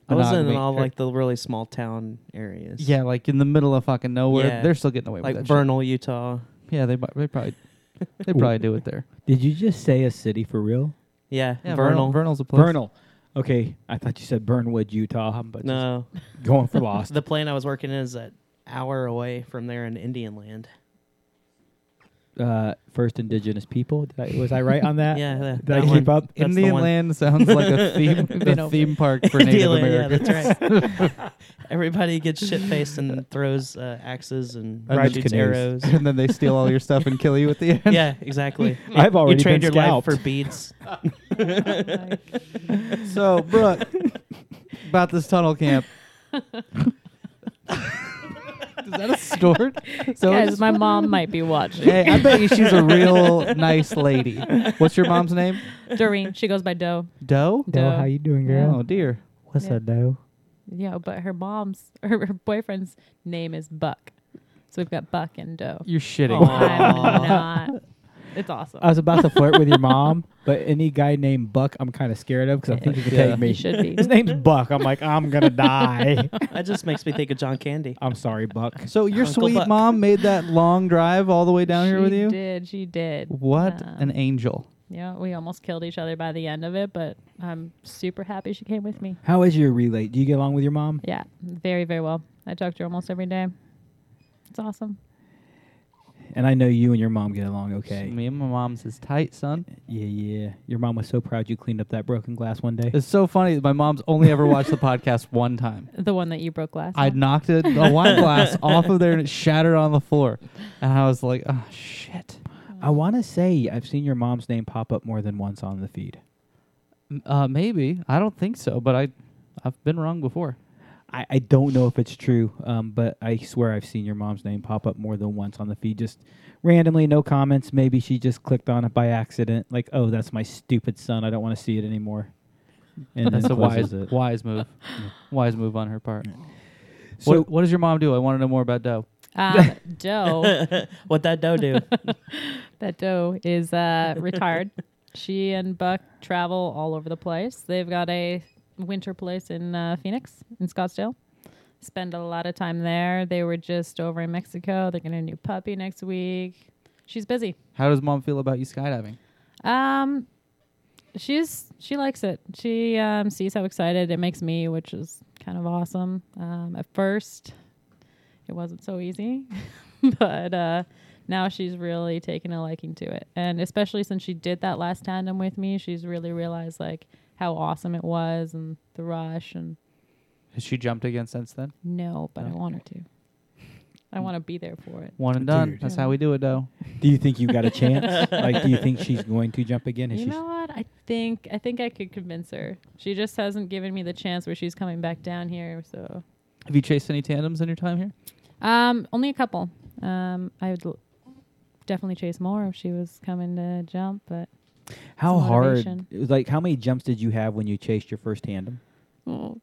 S6: I wasn't in
S5: monogamy
S6: all
S5: are-
S6: like the really small town areas.
S5: yeah, like in the middle of fucking nowhere.
S6: Yeah.
S5: They're still getting away
S6: Like
S5: with that. shit.
S6: Vernal, Utah.
S5: Yeah, they bu- they probably they probably do it there.
S1: Did you just say a city for real?
S6: Yeah,
S5: Yeah,
S6: Vernal.
S5: Vernal's a place.
S1: Vernal. Okay, I thought you said Burnwood, Utah, but just
S6: No,
S1: going for lost.
S6: the plane I was working in is an hour away from there in Indian land.
S1: Uh, first indigenous people. Did I, was I right on that?
S6: Yeah, that,
S1: Did I
S6: that
S1: keep
S6: one.
S1: up?
S6: That's the
S5: Indian
S6: one.
S5: land sounds like a theme
S7: Been
S5: a theme park for Native
S6: Indian
S5: Americans.
S6: Yeah, that's right. Everybody gets shit faced and throws uh, axes and
S1: Rides
S6: shoots
S1: canoes.
S6: arrows.
S5: and then they steal all your stuff and kill you at the end.
S6: yeah, exactly.
S1: I've already
S6: you trade
S1: been
S6: your
S1: scalped.
S6: life for beads.
S5: So, Brooke, about this tunnel camp. Is that a snort? So
S7: Guys, my mom might be watching.
S5: Hey, I bet you she's a real nice lady. What's your mom's name?
S7: Doreen, she goes by Doe.
S5: Doe?
S1: Doe,
S7: Doe.
S1: how you doing,
S7: Yeah.
S1: girl?
S5: Oh dear.
S1: What's
S7: Yeah.
S1: up, Doe?
S7: Yeah, but her mom's, her, her boyfriend's name is Buck. So we've got Buck and Doe.
S5: You're shitting.
S7: I'm not. It's awesome.
S1: I was about to flirt with your mom, but any guy named Buck, I'm kind of scared of because I think he could
S5: Yeah.
S1: take me.
S7: You should be.
S1: His name's Buck. I'm like, I'm gonna die.
S6: That just makes me think of John Candy.
S1: I'm sorry, Buck.
S5: So your
S6: Uncle
S5: sweet
S6: Buck.
S5: mom made that long drive all the way down here
S7: she
S5: with you?
S7: She did. She did.
S5: What
S7: Um,
S5: an angel.
S7: Yeah, we almost killed each other by the end of it, but I'm super happy she came with me.
S1: How is your relay? Do you get along with your mom?
S7: Yeah, very, very well. I talk to her almost every day. It's awesome.
S1: And I know you and your mom get along okay.
S5: Me and my mom's is tight, son.
S1: Yeah, yeah. Your mom was so proud you cleaned up that broken glass one day.
S5: It's so funny. My mom's only ever watched the podcast one time.
S7: The one that you broke last.
S5: I knocked it, a wine glass off of there and it shattered on the floor. And I was like, oh, shit.
S1: I want to say I've seen your mom's name pop up more than once on the feed.
S5: M- Uh, maybe. I don't think so, but I, I've been wrong before.
S1: I, I don't know if it's true, um, but I swear I've seen your mom's name pop up more than once on the feed. Just randomly, no comments. Maybe she just clicked on it by accident. Like, oh, that's my stupid son. I don't want to see it anymore. And
S5: That's a wise,
S1: it.
S5: wise move. wise move on her part.
S1: So
S5: what, what does your mom do? I want to know more about Doe.
S7: Um, Doe.
S6: what that dough do?
S7: that Doe is uh, retired. She and Buck travel all over the place. They've got a winter place in uh, Phoenix, in Scottsdale. Spend a lot of time there. They were just over in Mexico. They're getting a new puppy next week. She's busy.
S5: How does mom feel about you skydiving?
S7: Um, she's she likes it. She um, sees how excited it makes me, which is kind of awesome. Um, at first, it wasn't so easy, but uh, now she's really taken a liking to it, and especially since she did that last tandem with me, she's really realized like how awesome it was and the rush. And
S5: Has she jumped again since then?
S7: no, but I want her to. I want to be there for it.
S5: One and done.
S1: Dude.
S5: That's how we do it, though.
S1: do you think you got a chance? like, do you think she's going to jump again? Has
S7: You know what? I think I think I could convince her. She just hasn't given me the chance where she's coming back down here. So,
S5: Have you chased any tandems in your time here?
S7: um, only a couple. Um, I would l- definitely chase more if she was coming to jump, but
S1: how hard? It was like, how many jumps did you have when you chased your first tandem?
S7: oh,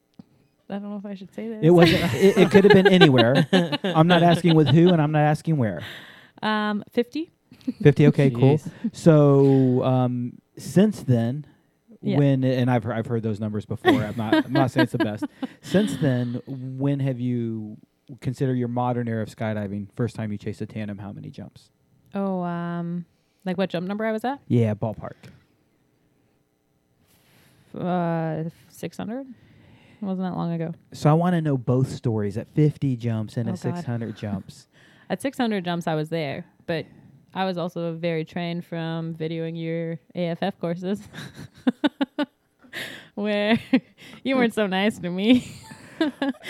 S7: I don't know if I should say this.
S1: It wasn't. it, it could have been anywhere. I'm not asking with who, and I'm not asking where.
S7: um fifty.
S1: Fifty. Okay, cool. So um, since then,
S7: Yeah.
S1: when and I've heard, I've heard those numbers before. I'm not I'm not saying it's the best. Since then, when have you consider your modern era of skydiving? First time you chased a tandem, how many jumps?
S7: Oh, um, like what jump number I was at?
S1: Yeah, ballpark.
S7: Uh, six hundred. Wasn't that long ago.
S1: So I want to know both stories at 50 jumps and
S7: Oh,
S1: at
S7: God.
S1: 600 jumps.
S7: At 600 jumps, I was there, but I was also very trained from videoing your AFF courses, where you weren't so nice to me.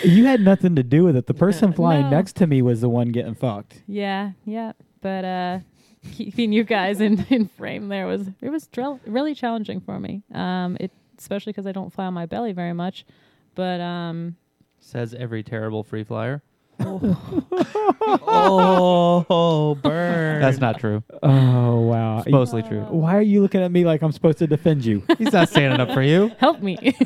S1: You had nothing to do with it. The person flying
S7: No.
S1: next to me was the one getting fucked.
S7: yeah, yeah, but uh, keeping you guys in, in frame there was it was really challenging for me. Um, it especially because I don't fly on my belly very much, but um,
S5: Says every terrible free flyer.
S6: Oh, burn.
S5: That's not true.
S1: Oh wow!
S5: It's mostly true.
S1: Why are you looking at me like I'm supposed to defend you?
S5: He's not standing up for you.
S7: help me.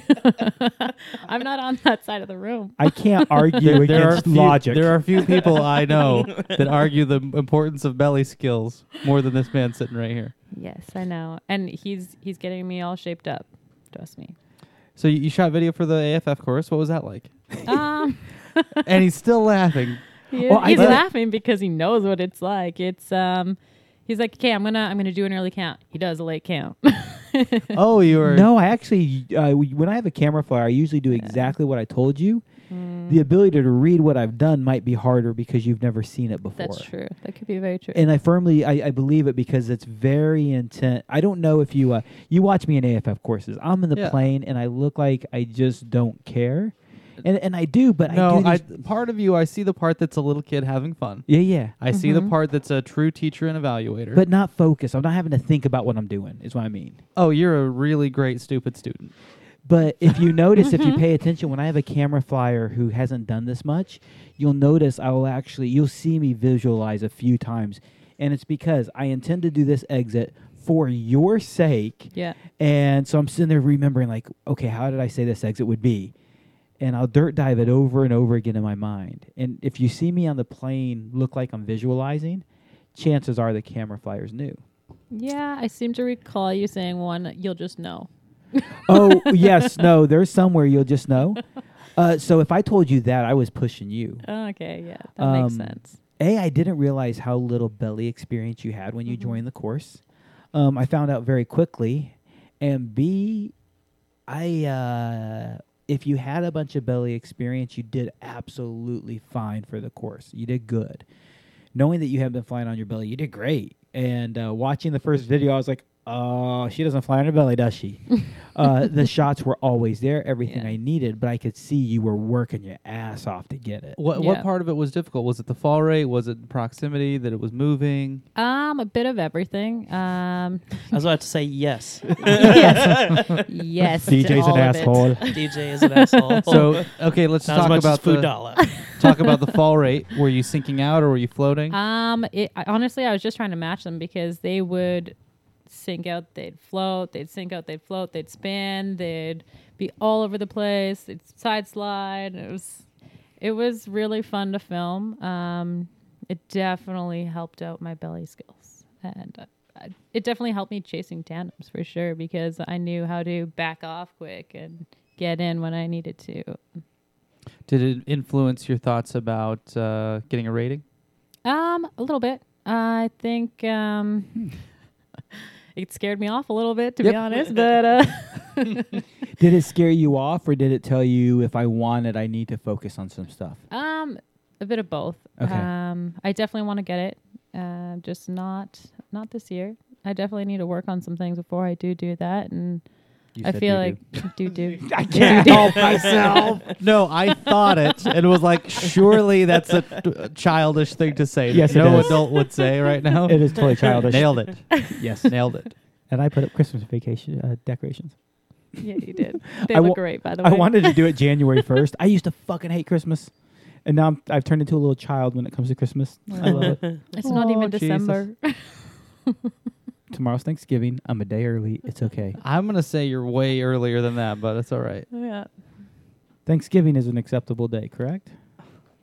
S7: I'm not on that side of the room.
S1: I can't argue
S5: There are
S1: against
S5: few,
S1: logic.
S5: There are a few people I know that argue the importance of belly skills more than this man sitting right here.
S7: Yes, I know, and he's he's getting me all shaped up. Trust me.
S5: So you, you shot video for the AFF course. What was that like?
S7: Um,
S5: and he's still laughing.
S7: he-
S1: Well,
S7: he's
S1: bet-
S7: laughing because he knows what it's like. It's um, he's like, okay, I'm gonna I'm gonna do an early count. He does a late count.
S5: Oh, you were
S1: no, I actually, uh, when I have a camera flyer, I usually do exactly what I told you.
S7: Mm,
S1: The ability to read what I've done might be harder because you've never seen it before.
S7: That's true. That could be very true.
S1: And I firmly, I, I believe it because it's very intent. I don't know if you, uh, you watch me in AFF courses. I'm in the
S5: Yeah.
S1: plane and I look like I just don't care, and and I do, but
S5: no.
S1: I
S5: I,
S1: do. these-
S5: part of you, I see the part that's a little kid having fun.
S1: yeah, yeah,
S5: I see the
S7: Mhm.
S5: part that's a true teacher and evaluator.
S1: but not focused. I'm not having to think about what I'm doing. Is what I mean.
S5: oh, you're a really great stupid student.
S1: But if you notice, if you pay attention, when I have a camera flyer who hasn't done this much, you'll notice I will actually, you'll see me visualize a few times. And it's because I intend to do this exit for your sake.
S7: yeah.
S1: And so I'm sitting there remembering, like, okay, how did I say this exit would be? And I'll dirt dive it over and over again in my mind. And if you see me on the plane look like I'm visualizing, chances are the camera flyer's new.
S7: Yeah, I seem to recall you saying one. You'll just know.
S1: oh yes, no. There's somewhere you'll just know. Uh, so if I told you that, I was pushing you.
S7: Okay, yeah, that makes
S1: Um,
S7: sense.
S1: A, I didn't realize how little belly experience you had when you
S7: Mhm.
S1: joined the course. Um, I found out very quickly. And B, I uh, if you had a bunch of belly experience, you did absolutely fine for the course. You did good. Knowing that you have been flying on your belly, you did great. And uh, watching the first video, I was like, "Oh, she doesn't fly on her belly, does she?" uh, the shots were always there, everything
S7: Yeah.
S1: I needed, but I could see you were working your ass off to get it.
S5: What
S7: Yeah.
S5: what part of it was difficult? Was it the fall rate? Was it proximity that it was moving?
S7: Um, a bit of everything. Um,
S6: I was about to say yes.
S7: yes, yes. to
S1: DJ's
S7: all
S1: an
S7: of it.
S1: asshole.
S6: DJ is an asshole.
S5: So okay, let's
S6: not as
S5: talk
S6: much
S5: about
S6: as
S5: the
S6: Fudala.
S5: talk about the fall rate. Were you sinking out or were you floating?
S7: Um, it, I, honestly, I was just trying to match them because they would sink out, they'd float, they'd sink out, they'd float, they'd spin, they'd be all over the place, they'd side slide. It was, it was really fun to film. Um, it definitely helped out my belly skills, and uh, it definitely helped me chasing tandems for sure because I knew how to back off quick and get in when I needed to.
S5: Did it influence your thoughts about uh, getting a rating?
S7: Um, a little bit. I think um, it scared me off a little bit, to
S1: Yep.
S7: be honest. But uh,
S1: Did it scare you off, or did it tell you if I want it, I need to focus on some stuff?
S7: um, a bit of both.
S1: Okay.
S7: Um, I definitely want to get it. Uh, just not not this year. I definitely need to work on some things before I do do that, and
S1: You
S7: I
S1: said
S7: feel
S1: you
S7: like do do.
S1: I can't help myself.
S5: No, I thought it and was like, surely that's a t- childish thing to say. that
S1: Yes, it
S5: no
S1: is.
S5: adult would say right now.
S1: It is totally childish.
S5: Nailed it.
S1: Yes,
S5: Nailed it.
S1: and I put up Christmas vacation uh, decorations.
S7: yeah, you did. They
S1: I
S7: look
S1: wa-
S7: great, by the way.
S1: I wanted to do it January first. I used to fucking hate Christmas, and now I'm, I've turned into a little child when it comes to Christmas. I love it.
S7: It's not
S5: Oh,
S7: even
S5: Jesus.
S7: December.
S1: Tomorrow's Thanksgiving. I'm a day early. It's okay.
S5: I'm gonna say you're way earlier than that, but it's all right.
S7: yeah.
S1: Thanksgiving is an acceptable day, correct?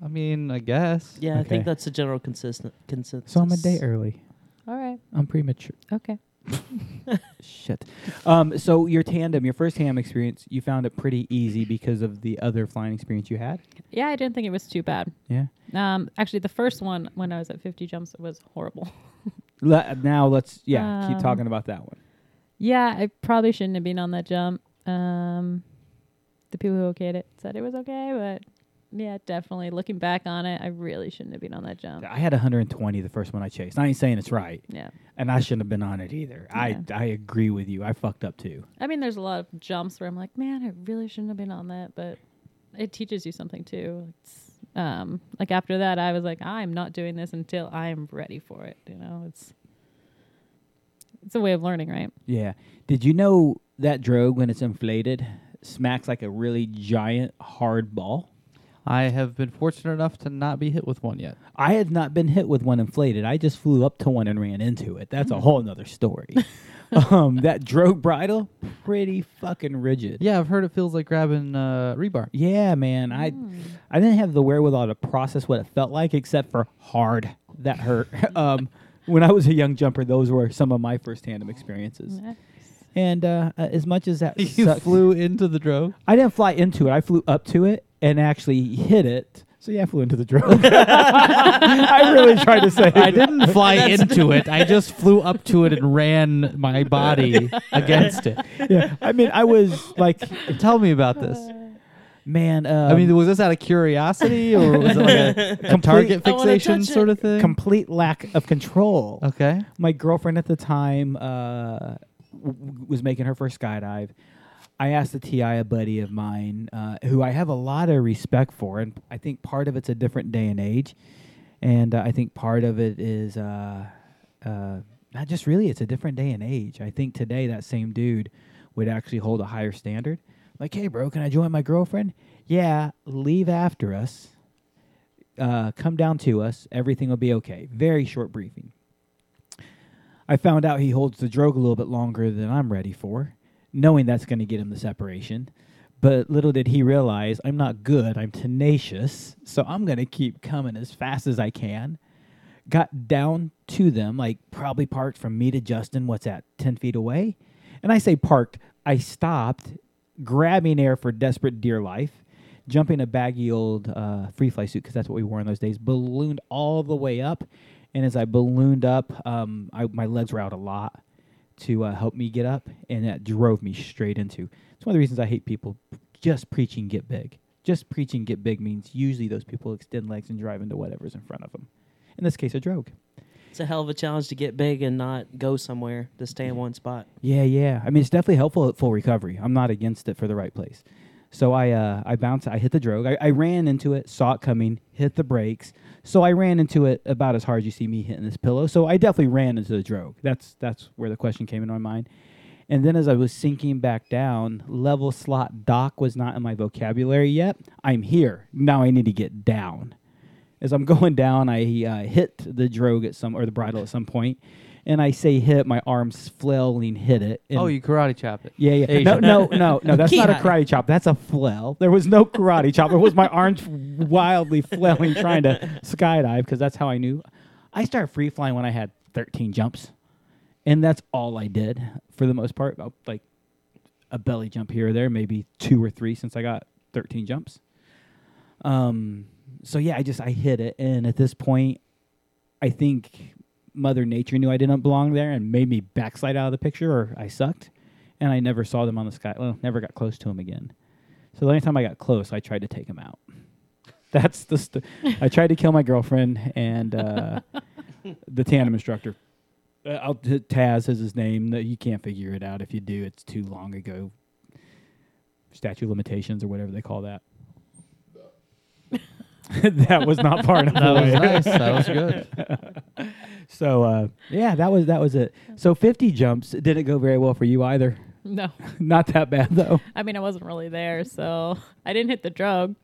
S5: I mean, I guess.
S6: yeah, I
S1: Okay.
S6: think that's a general consistent consensus.
S1: So I'm a day early.
S7: All right.
S1: I'm premature.
S7: Okay.
S1: Shit. Um, so your tandem, your first tandem experience, you found it pretty easy because of the other flying experience you had.
S7: Yeah, I didn't think it was too bad.
S1: Yeah.
S7: Um, actually, the first one when I was at 50 jumps was horrible.
S1: Le- now let's yeah keep
S7: Um,
S1: talking about that one.
S7: Yeah, I probably shouldn't have been on that jump. Um, the people who okayed it said it was okay, but yeah, definitely. Looking back on it, I really shouldn't have been on that jump.
S1: I had 120 the first one I chased. I ain't saying it's right,
S7: Yeah.
S1: and I shouldn't have been on it either. I
S7: Yeah.
S1: I agree with you. I fucked up too.
S7: I mean, there's a lot of jumps where I'm like, man, I really shouldn't have been on that, but it teaches you something too. It's um, like after that, I was like, I'm not doing this until I'm ready for it. You know, it's it's a way of learning, right?
S1: Yeah. Did you know that drogue when it's inflated smacks like a really giant hard ball?
S5: I have been fortunate enough to not be hit with one yet.
S1: I had not been hit with one inflated. I just flew up to one and ran into it. That's a whole nother story. um, that drogue bridle, pretty fucking rigid.
S5: Yeah, I've heard it feels like grabbing uh, rebar.
S1: Yeah, man. I I didn't have the wherewithal to process what it felt like, except for hard. That hurt. um, when I was a young jumper, those were some of my first tandem experiences.
S7: Nice.
S1: And uh, uh, as much as that
S5: you
S1: sucked-
S5: flew into the drogue.
S1: I didn't fly into it. I flew up to it and actually hit it. So yeah, I flew into the drogue. I really tried to say
S5: I didn't fly into it. I just flew up to it and ran my body against it.
S1: Yeah, I mean, I was like,
S5: Tell me about this.
S1: man. Um,
S5: I mean, was this out of curiosity or was it like a, a target fixation sort of thing?
S1: complete lack of control.
S5: okay.
S1: My girlfriend at the time uh, w- w- was making her first skydive. I asked the TI, a buddy of mine, uh, who I have a lot of respect for, and I think part of it's a different day and age, and uh, I think part of it is uh, uh, not just really it's a different day and age. I think today that same dude would actually hold a higher standard. Like, hey, bro, can I join my girlfriend? Yeah, leave after us. Uh, come down to us. Everything will be okay. Very short briefing. I found out he holds the drogue a little bit longer than I'm ready for, knowing that's going to get him the separation. But little did he realize I'm not good. I'm tenacious. So I'm going to keep coming as fast as I can. Got down to them, like probably parked from me to Justin, what's that, 10 feet away? And I say parked, I stopped, grabbing air for desperate dear life, jumping a baggy old uh, free fly suit, because that's what we wore in those days, ballooned all the way up. And as I ballooned up, um, I, my legs were out a lot to uh, help me get up, and that drove me straight into. It's one of the reasons I hate people just preaching get big. Just preaching get big means usually those people extend legs and drive into whatever's in front of them. In this case, a drogue.
S6: It's a hell of a challenge to get big and not go somewhere to stay in one spot.
S1: Yeah, yeah. I mean, it's definitely helpful at full recovery. I'm not against it for the right place. So I, uh, I bounced. I hit the drogue. I, I ran into it, saw it coming, hit the brakes. So I ran into it about as hard as you see me hitting this pillow. So I definitely ran into the drogue. That's that's where the question came into my mind. And then as I was sinking back down, level slot dock was not in my vocabulary yet. I'm here now. I need to get down. As I'm going down, I uh, hit the drogue at some or the bridle at some point, and I say hit. My arms flailing hit it. and-
S5: Oh, you karate chop it.
S1: yeah, yeah. No,
S5: Asian.
S1: no, no, no. That's not a karate chop. That's a flail. There was no karate chop. It was my arms wildly flailing trying to skydive because that's how I knew. I started free flying when I had 13 jumps, and that's all I did for the most part. About like a belly jump here or there, maybe two or three since I got 13 jumps. Um. So yeah, I just I hit it, and at this point, I think Mother Nature knew I didn't belong there and made me backslide out of the picture, or I sucked and I never saw them on the sky. Well, never got close to them again. So the only time I got close, I tried to take them out. That's the. St- I tried to kill my girlfriend and uh, the tandem instructor. Uh, I'll, t- Taz is his name. You can't figure it out. If you do, it's too long ago. Statute of limitations or whatever they call that. that was not far enough
S5: That was nice. That was good.
S1: So uh, yeah, that was that was it. So 50 jumps didn't go very well for you either.
S7: No,
S1: Not that bad though.
S7: I mean I wasn't really there, so I didn't hit the drogue.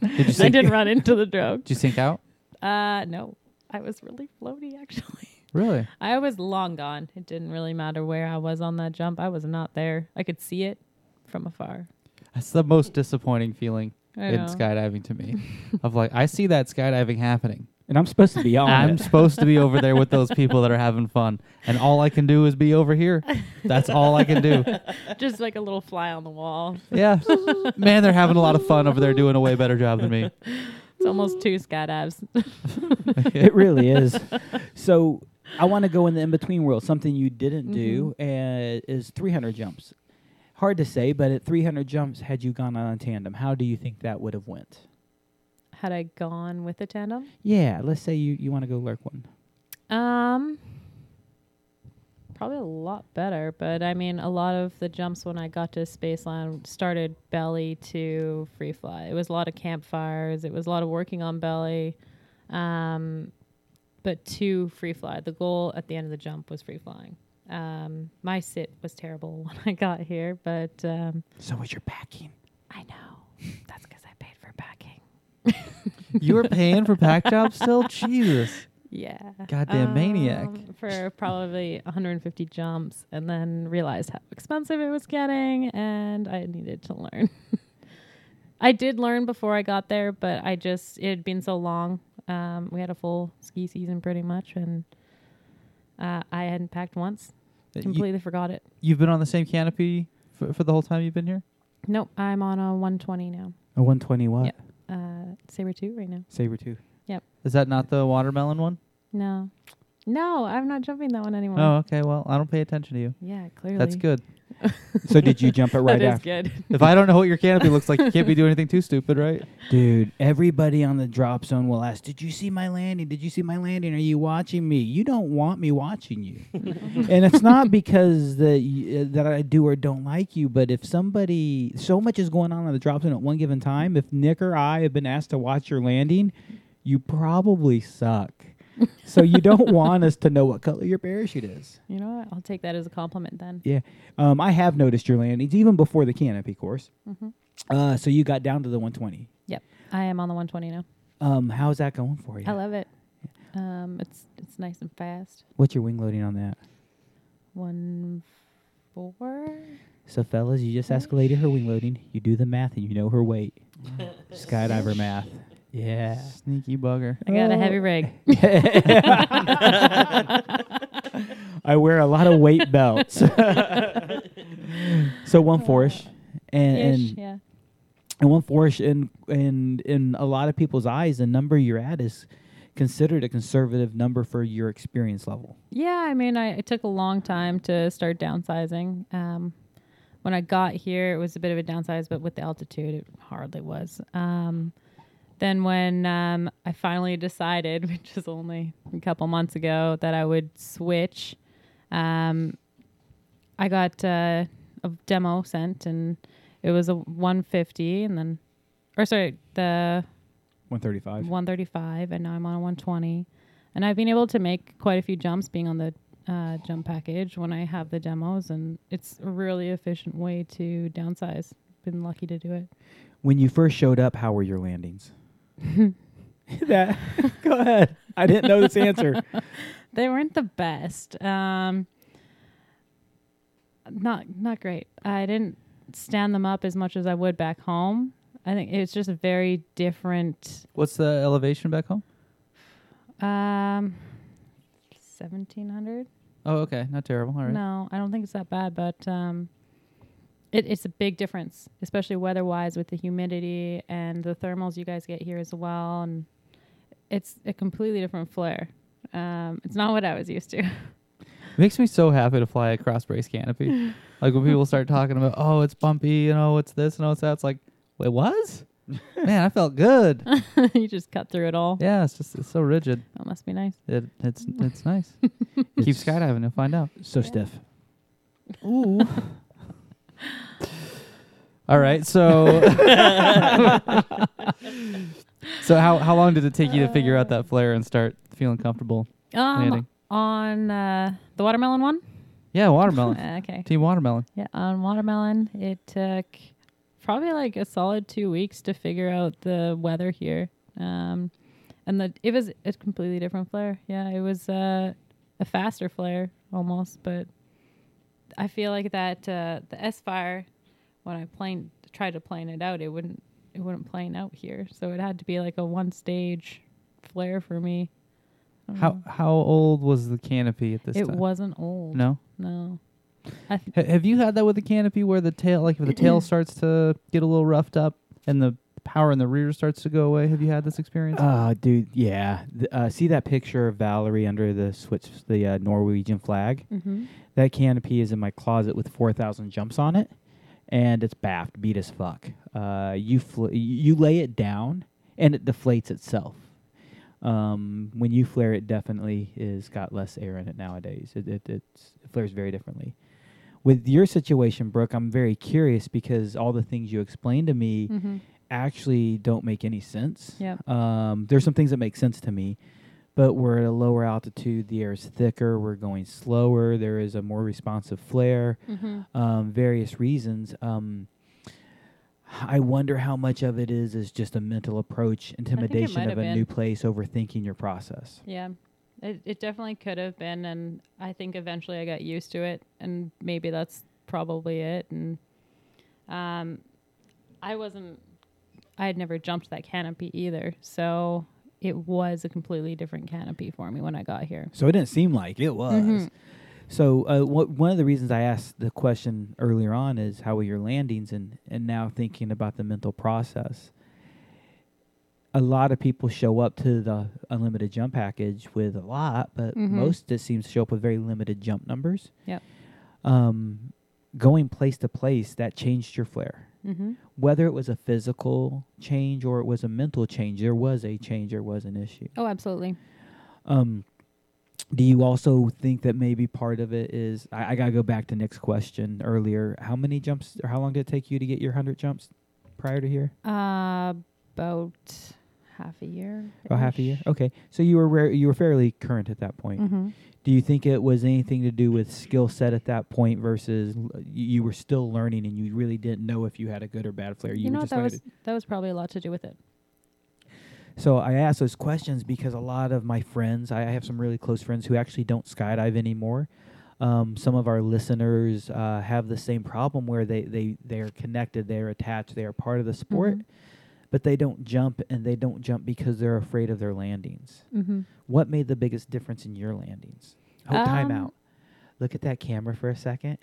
S5: Did you
S7: I didn't run into the drogue.
S5: Did you sink out?
S7: Uh, no, I was really floaty actually.
S5: Really?
S7: I was long gone. It didn't really matter where I was on that jump. I was not there. I could see it from afar.
S5: That's the most disappointing feeling
S7: I
S5: in
S7: know.
S5: skydiving to me. of like, I see that skydiving happening.
S1: And I'm supposed to be on
S5: I'm
S1: it.
S5: supposed to be over there with those people that are having fun, and all I can do is be over here. That's all I can do.
S7: Just like a little fly on the wall.
S5: Yeah, man, they're having a lot of fun over there, doing a way better job than me.
S7: It's almost two skydives.
S1: it really is. So I want to go in the in between world. Something you didn't do uh, is 300 jumps. Hard to say, but at 300 jumps, had you gone on a tandem, how do you think that would have went?
S7: had I gone with a tandem?
S1: Yeah, let's say you, you want to go lurk one.
S7: Um, probably a lot better, but I mean, a lot of the jumps when I got to Spaceland started belly to free fly. It was a lot of campfires. It was a lot of working on belly, um, but to free fly. The goal at the end of the jump was free flying. Um, my sit was terrible when I got here, but um,
S1: So was your packing.
S7: I know that's because I paid for packing.
S5: you were paying for pack jobs still? Jesus.
S7: Yeah.
S5: Goddamn maniac.
S7: Um, For probably 150 jumps, and then realized how expensive it was getting, and I needed to learn. I did learn before I got there, but I just, it had been so long. Um, we had a full ski season pretty much, and uh, I hadn't packed once.
S5: Uh, you-
S7: Completely forgot it.
S5: You've been on the same canopy for, for the whole time you've been here?
S7: Nope, I'm on a 120 now.
S1: A 120 what?
S7: Yep. Uh, Sabre 2 right now.
S1: Sabre 2. Yep.
S5: Is that not the watermelon one?
S7: No. No, I'm not jumping that one anymore.
S5: Oh, okay. Well, I don't pay attention to you.
S7: Yeah, clearly.
S5: That's good.
S1: so did you jump it right
S7: that is
S1: after?
S7: good.
S5: if I don't know what your canopy looks like, you can't be doing anything too stupid, right?
S1: Dude, everybody on the drop zone will ask, "Did you see my landing? Did you see my landing? Are you watching me?" You don't want me watching you, and it's not because that y- uh, that I do or don't like you, but if somebody, so much is going on on the drop zone at one given time. If Nick or I have been asked to watch your landing, you probably suck. So you don't want us to know what color your parachute is.
S7: You know what? I'll take that as a compliment then.
S1: Yeah, um, I have noticed your landings even before the canopy course.
S7: hmm
S1: Uh, so you got down to the 120.
S7: Yep. I am on the 120 now.
S1: Um, how's that going for you?
S7: I love it. Um, it's it's nice and fast.
S1: What's your wing loading on that?
S7: One four.
S1: So, fellas, you just escalated her wing loading. You do the math and you know her weight. Skydiver math. Yeah.
S5: Sneaky bugger.
S7: I got a heavy rig.
S1: I wear a lot of weight belts. so one fourish, and
S7: Ish,
S1: and,
S7: yeah.
S1: and one fourish in in in a lot of people's eyes, the number you're at is considered a conservative number for your experience level.
S7: Yeah, I mean, I it took a long time to start downsizing. Um, when I got here, it was a bit of a downsize, but with the altitude, it hardly was. Um, then when um, I finally decided, which was only a couple months ago, that I would switch, um, I got uh, a demo sent, and it was a 150, and then, or sorry, the
S1: 135.
S7: 135 and now I'm on a 120 and I've been able to make quite a few jumps being on the uh, jump package when I have the demos and it's a really efficient way to downsize been lucky to do it
S1: When you first showed up, how were your landings? that. Go ahead. I didn't know this answer.
S7: they weren't the best um not not great I didn't stand them up as much as I would back home I think it's just a very different
S5: What's the elevation back home?
S7: um 1700
S5: Oh, okay. Not terrible. All right.
S7: No, I don't think it's that bad, but um, it, it's a big difference, especially weather-wise with the humidity and the thermals you guys get here as well, and it's a completely different flair. Um, it's not what I was used to.
S5: It makes me so happy to fly a cross brace canopy. like when people start talking about, oh, it's bumpy, you know, what's this and what's that. It's like, it was? Man, I felt good.
S7: you just cut through it all.
S5: yeah, it's just it's so rigid.
S7: That must be nice.
S5: It it's it's nice. Keep skydiving, you'll find out.
S1: So stiff.
S5: Ooh. All right, so so how how long did it take you to figure out that flare and start feeling comfortable
S7: Um,
S5: landing?
S7: on uh, the watermelon one.
S5: Yeah, watermelon.
S7: Uh, okay.
S5: Team watermelon.
S7: Yeah, on watermelon, it took probably like a solid two weeks to figure out the weather here. Um, and the it was a completely different flare. Yeah, it was uh, a faster flare almost, but I feel like that uh, the S fire when I plane tried to plane it out, it wouldn't it wouldn't plane out here. So it had to be like a one stage flare for me.
S5: How
S7: know.
S5: how old was the canopy at this time?
S7: it
S5: time?
S7: wasn't old.
S5: No.
S7: No. I th-
S5: Ha- have you had that with the canopy where the tail, like if the tail starts to get a little roughed up and the power in the rear starts to go away? Have you had this experience?
S1: Uh, dude, yeah. Th- uh, see that picture of Valerie under the switch, the uh, Norwegian flag?
S7: mhm.
S1: That canopy is in my closet with 4,000 jumps on it, and it's baffed, beat as fuck. Uh, you fl- you lay it down, and it deflates itself. Um, when you flare, it definitely is got less air in it nowadays. It, it, it's, it flares very differently. With your situation, Brooke, I'm very curious because all the things you explained to me
S7: Mm-hmm.
S1: Actually don't make any sense.
S7: Yep.
S1: Um, there's some things that make sense to me, but we're at a lower altitude. The air is thicker. We're going slower. There is a more responsive flare.
S7: Mm-hmm.
S1: Um, various reasons. Um, I wonder how much of it is is just a mental approach, intimidation of a
S7: been.
S1: new place, overthinking your process.
S7: Yeah. It, it definitely could have been. And I think eventually I got used to it. And maybe that's probably it. And um, I wasn't, I had never jumped that canopy either. So it was a completely different canopy for me when I got here.
S1: So it didn't seem like it was.
S7: Mhm.
S1: So uh, wha- one of the reasons I asked the question earlier on is how were your landings, and and now thinking about the mental process. A lot of people show up to the unlimited jump package with a lot, but
S7: Mhm.
S1: most it seems to show up with very limited jump numbers.
S7: Yep.
S1: Um, going place to place that changed your flare.
S7: Mm-hmm.
S1: Whether it was a physical change or it was a mental change, there was a change. There was an issue.
S7: Oh, absolutely.
S1: Um, do you also think that maybe part of it is I, I gotta go back to Nick's question earlier. How many jumps or how long did it take you to get your hundred jumps prior to here?
S7: Uh, about half a year.
S1: Oh, half a year. Okay, so you were rare, you were fairly current at that point.
S7: Mm-hmm.
S1: Do you think it was anything to do with skill set at that point versus l- you, you were still learning and you really didn't know if you had a good or bad flare?
S7: You,
S1: were
S7: know what? That was that was probably a lot to do with it.
S1: So I ask those questions because a lot of my friends, I I have some really close friends who actually don't skydive anymore. Um, some of our listeners uh, have the same problem where they, they, they are connected, they're attached, they are part of the sport,
S7: Mhm.
S1: But they don't jump and they don't jump because they're afraid of their landings.
S7: Mm-hmm.
S1: What made the biggest difference in your landings? Oh, time
S7: Um,
S1: out. Look at that camera for a second.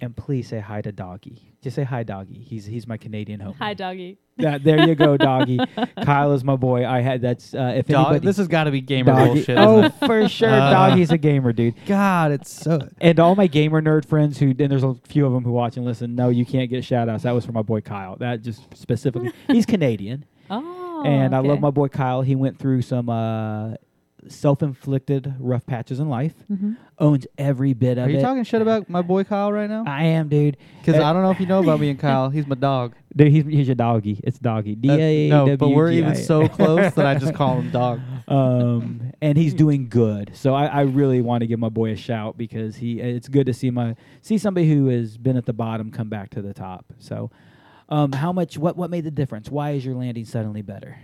S1: And please say hi to Doggy. Just say hi, Doggy. He's he's my Canadian home.
S7: Hi, doggy.
S1: That, there you go, Doggy. Kyle is my boy. I had that's uh, if
S5: Dog,
S1: anybody.
S5: this has got to be gamer
S1: Doggy-
S5: bullshit.
S1: Oh, for sure,
S5: Uh,
S1: Doggy's a gamer, dude.
S5: God, it's so.
S1: And all my gamer nerd friends who, and there's a few of them who watch and listen. No, you can't get shout outs. That was for my boy Kyle. That just specifically. He's Canadian,
S7: Oh,
S1: and I love my boy Kyle. He went through some uh, self-inflicted rough patches in life.
S7: Mhm.
S1: Owns every bit of it.
S5: Are you
S1: it.
S5: talking shit about my boy Kyle right now?
S1: I am, dude.
S5: Because
S1: Uh,
S5: I don't know if you know about me and Kyle. He's my dog.
S1: Dude, he's, he's your doggy. It's doggy. D
S5: Uh, no, but we're even
S1: W G I.
S5: so close that I just call him dog.
S1: um, and he's doing good. So I, I really want to give my boy a shout because he. It's good to see my see somebody who has been at the bottom come back to the top. So, um, how much? What what made the difference? Why is your landing suddenly better?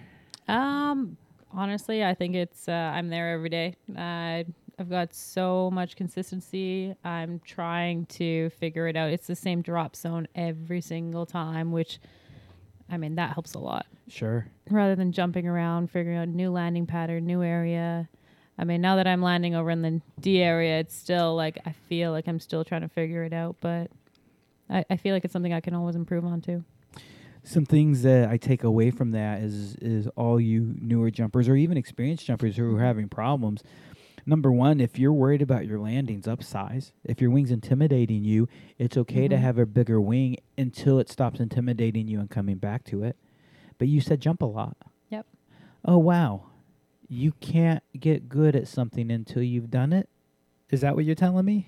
S7: Um, honestly, I think it's uh, I'm there every day. I I've got so much consistency. I'm trying to figure it out. It's the same drop zone every single time, which I mean that helps a lot.
S1: Sure.
S7: Rather than jumping around, figuring out a new landing pattern, new area. I mean, now that I'm landing over in the D area, it's still like I feel like I'm still trying to figure it out, but I, I feel like it's something I can always improve on too.
S1: Some things that I take away from that is is all you newer jumpers or even experienced jumpers who are having problems. Number one, if you're worried about your landings, upsize. If your wing's intimidating you, it's okay to
S7: Mhm.
S1: have a bigger wing until it stops intimidating you and coming back to it. But you said jump a lot.
S7: Yep.
S1: Oh wow. You can't get good at something until you've done it? Is that what you're telling me?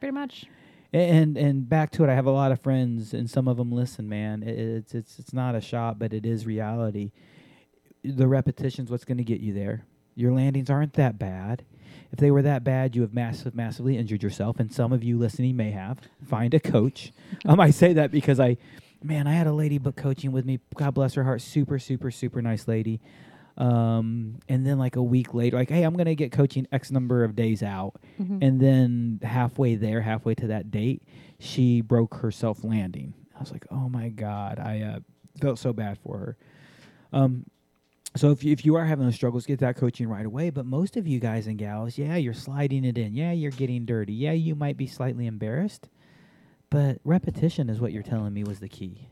S7: Pretty much.
S1: And and back to it, I have a lot of friends, and some of them listen. Man, it's it's it's not a shot, but it is reality. The repetition's what's going to get you there. Your landings aren't that bad. If they were that bad, you have massive, massively injured yourself, and some of you listening may have. Find a coach. um, I say that because I, man, I had a lady book coaching with me. God bless her heart. Super, super, super nice lady. Um, and then like a week later, like, hey, I'm gonna get coaching X number of days out.
S7: Mhm.
S1: And then halfway there, halfway to that date, she broke herself landing. I was like, oh my god, I uh, felt so bad for her. Um, so if you, if you are having those struggles, get that coaching right away. But most of you guys and gals, yeah, you're sliding it in. Yeah, you're getting dirty. Yeah, you might be slightly embarrassed, but repetition is what you're telling me was the key.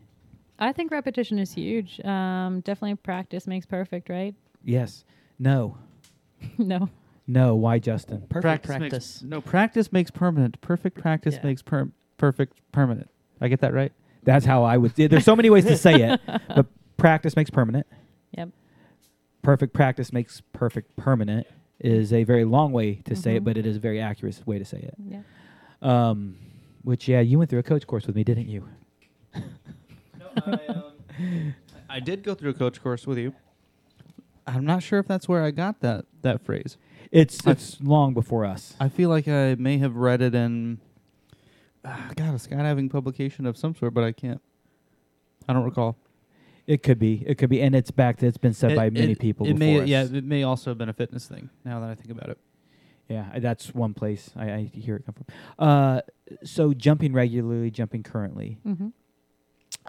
S7: I think repetition is huge. Um, definitely practice makes perfect, right?
S1: Yes. No.
S7: no.
S1: No. Why, Justin?
S6: Perfect
S5: Makes,
S6: practice.
S5: no, practice makes permanent. Perfect practice
S6: Yeah.
S5: makes per- perfect permanent. I get that right?
S1: That's how I would. There's so many ways to say it, but practice makes permanent. Yep. Perfect practice makes perfect permanent is a very long way to say it,
S7: Mhm.
S1: but it is a very accurate way to say it.
S7: Yeah.
S1: Um, which yeah, you went through a coach course with me, didn't you?
S5: I did go through a coach course with you. I'm not sure if that's where I got that that phrase.
S1: It's
S5: I-
S1: it's long before us.
S5: I feel like I may have read it in, uh, God, a skydiving publication of some sort, but I can't. I don't recall.
S1: It could be. It could be, and it's back. That it's been said
S5: It-
S1: by many
S5: it-
S1: people
S5: It
S1: before
S5: may,
S1: us.
S5: yeah, it may also have been a fitness thing. Now that I think about it.
S1: Yeah, I- that's one place I, I hear it come from. Uh, so jumping regularly, jumping currently.
S7: hmm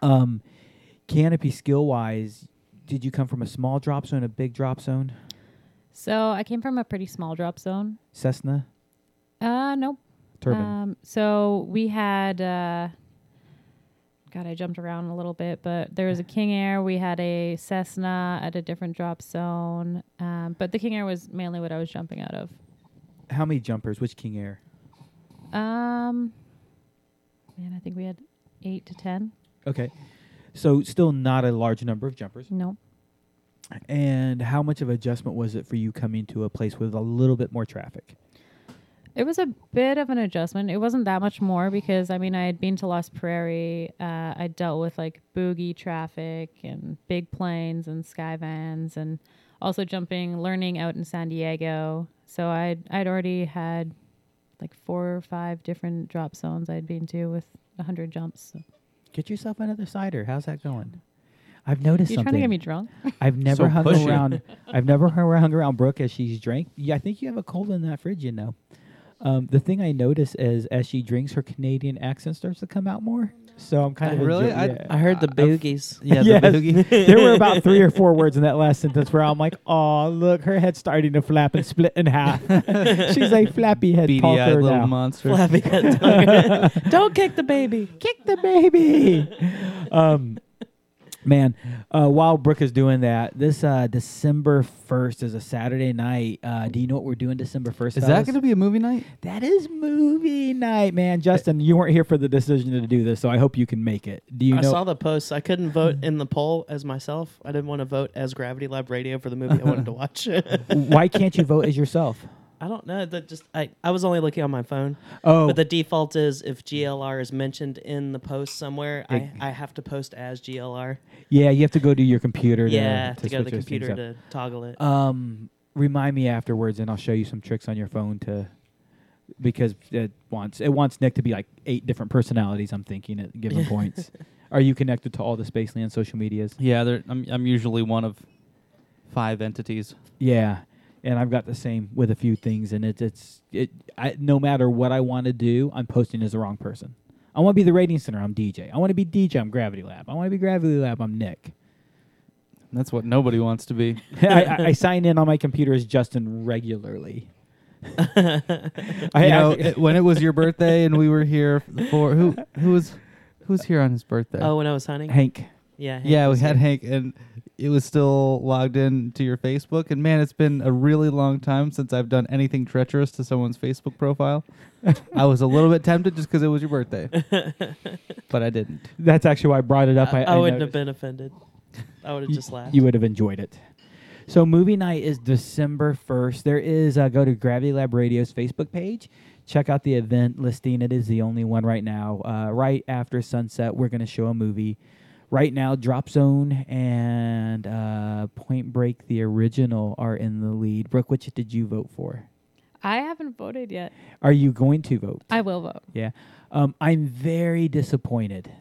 S1: Um, canopy skill wise, did you come from a small drop zone, a big drop zone?
S7: So I came from a pretty small drop zone.
S1: Cessna
S7: Uh, nope.
S1: turbine.
S7: Um, so we had, uh, God, I jumped around a little bit, but there was a King Air. We had a Cessna at a different drop zone. Um, but the King Air was mainly what I was jumping out of.
S1: How many jumpers? Which King Air?
S7: Um, man, I think we had eight to ten.
S1: Okay, so still not a large number of jumpers.
S7: No.
S1: And how much of adjustment was it for you coming to a place with a little bit more traffic?
S7: It was a bit of an adjustment. It wasn't that much more because I mean I had been to Lost Prairie. Uh, I dealt with like boogie traffic and big planes and sky vans and also jumping, learning out in San Diego. So I'd I'd already had like four or five different drop zones I'd been to with a hundred jumps. So.
S1: Get yourself another cider. How's that going? I've noticed
S7: You
S1: something.
S7: trying to get me drunk?
S1: I've never
S5: So
S1: hung
S5: pushy.
S1: around. I've never hung hung around Brooke as she's drank. Yeah, I think you have a cold in that fridge. You know. Um, the thing I notice is as she drinks, her Canadian accent starts to come out more. So I'm kind of
S5: really?
S1: enjoy-
S5: I-
S1: yeah.
S6: I heard the boogies.
S5: Yeah,
S1: Yes.
S5: the boogie.
S1: there were about three or four words in that last sentence where I'm like, "Oh, look, her head's starting to flap and split in half." She's a flappy head talker
S5: little
S1: now.
S5: monster.
S6: Flappy head dog. Don't kick the baby.
S1: Kick the baby. um, man, uh, while Brooke is doing that, this uh, December first is a Saturday night. Uh, do you know what we're doing December first?
S5: Is that going to be a movie night?
S1: That is movie night, man. Justin, you weren't here for the decision to do this, so I hope you can make it. Do you
S6: I
S1: know?
S6: saw the post. I couldn't vote in the poll as myself. I didn't want to vote as Gravity Lab Radio for the movie I wanted to watch.
S1: why can't you vote as yourself?
S6: I don't know. That just I, I was only looking on my phone.
S1: Oh,
S6: But the default is if GLR is mentioned in the post somewhere, I,
S1: It-
S6: I have to post as GLR.
S1: yeah, you have to go to your computer.
S6: yeah,
S1: to,
S6: to, go to the
S1: switch those things
S6: computer to toggle it.
S1: Um, remind me afterwards, and I'll show you some tricks on your phone to because it wants it wants Nick to be like eight different personalities. I'm thinking at given points. Are you connected to all the Spaceland social medias?
S5: Yeah, I'm, I'm usually one of five entities.
S1: Yeah, and I've got the same with a few things, and it's it's it. I, no matter what I want to do, I'm posting as the wrong person. I want to be the rating center. I'm DJ. I want to be DJ. I'm Gravity Lab. I want to be Gravity Lab. I'm Nick.
S5: That's what nobody wants to be.
S1: I, I, I sign in on my computer as Justin regularly. I,
S5: you know,
S1: I-
S5: it- when it was your birthday and we were here for who who was who was here on his birthday?
S6: Oh, when I was hunting?
S1: Hank.
S6: Yeah. Hank
S5: yeah, we
S6: was
S5: had
S6: here.
S5: Hank, and it was still logged in to your Facebook. And man, it's been a really long time since I've done anything treacherous to someone's Facebook profile. I was a little bit tempted just because it was your birthday, but I didn't.
S1: That's actually why I brought it up. I,
S6: I, I wouldn't
S1: noticed.
S6: have been offended. I would have just laughed.
S1: You would have enjoyed it. So movie night is December first. There is uh, go to Gravity Lab Radio's Facebook page. Check out the event listing. It is the only one right now. Uh, right after sunset, we're going to show a movie. Right now, Drop Zone and uh, Point Break, the original, are in the lead. Brooke, which did you vote for?
S7: I haven't voted yet.
S1: Are you going to vote?
S7: I will vote.
S1: Yeah. Um, I'm very disappointed.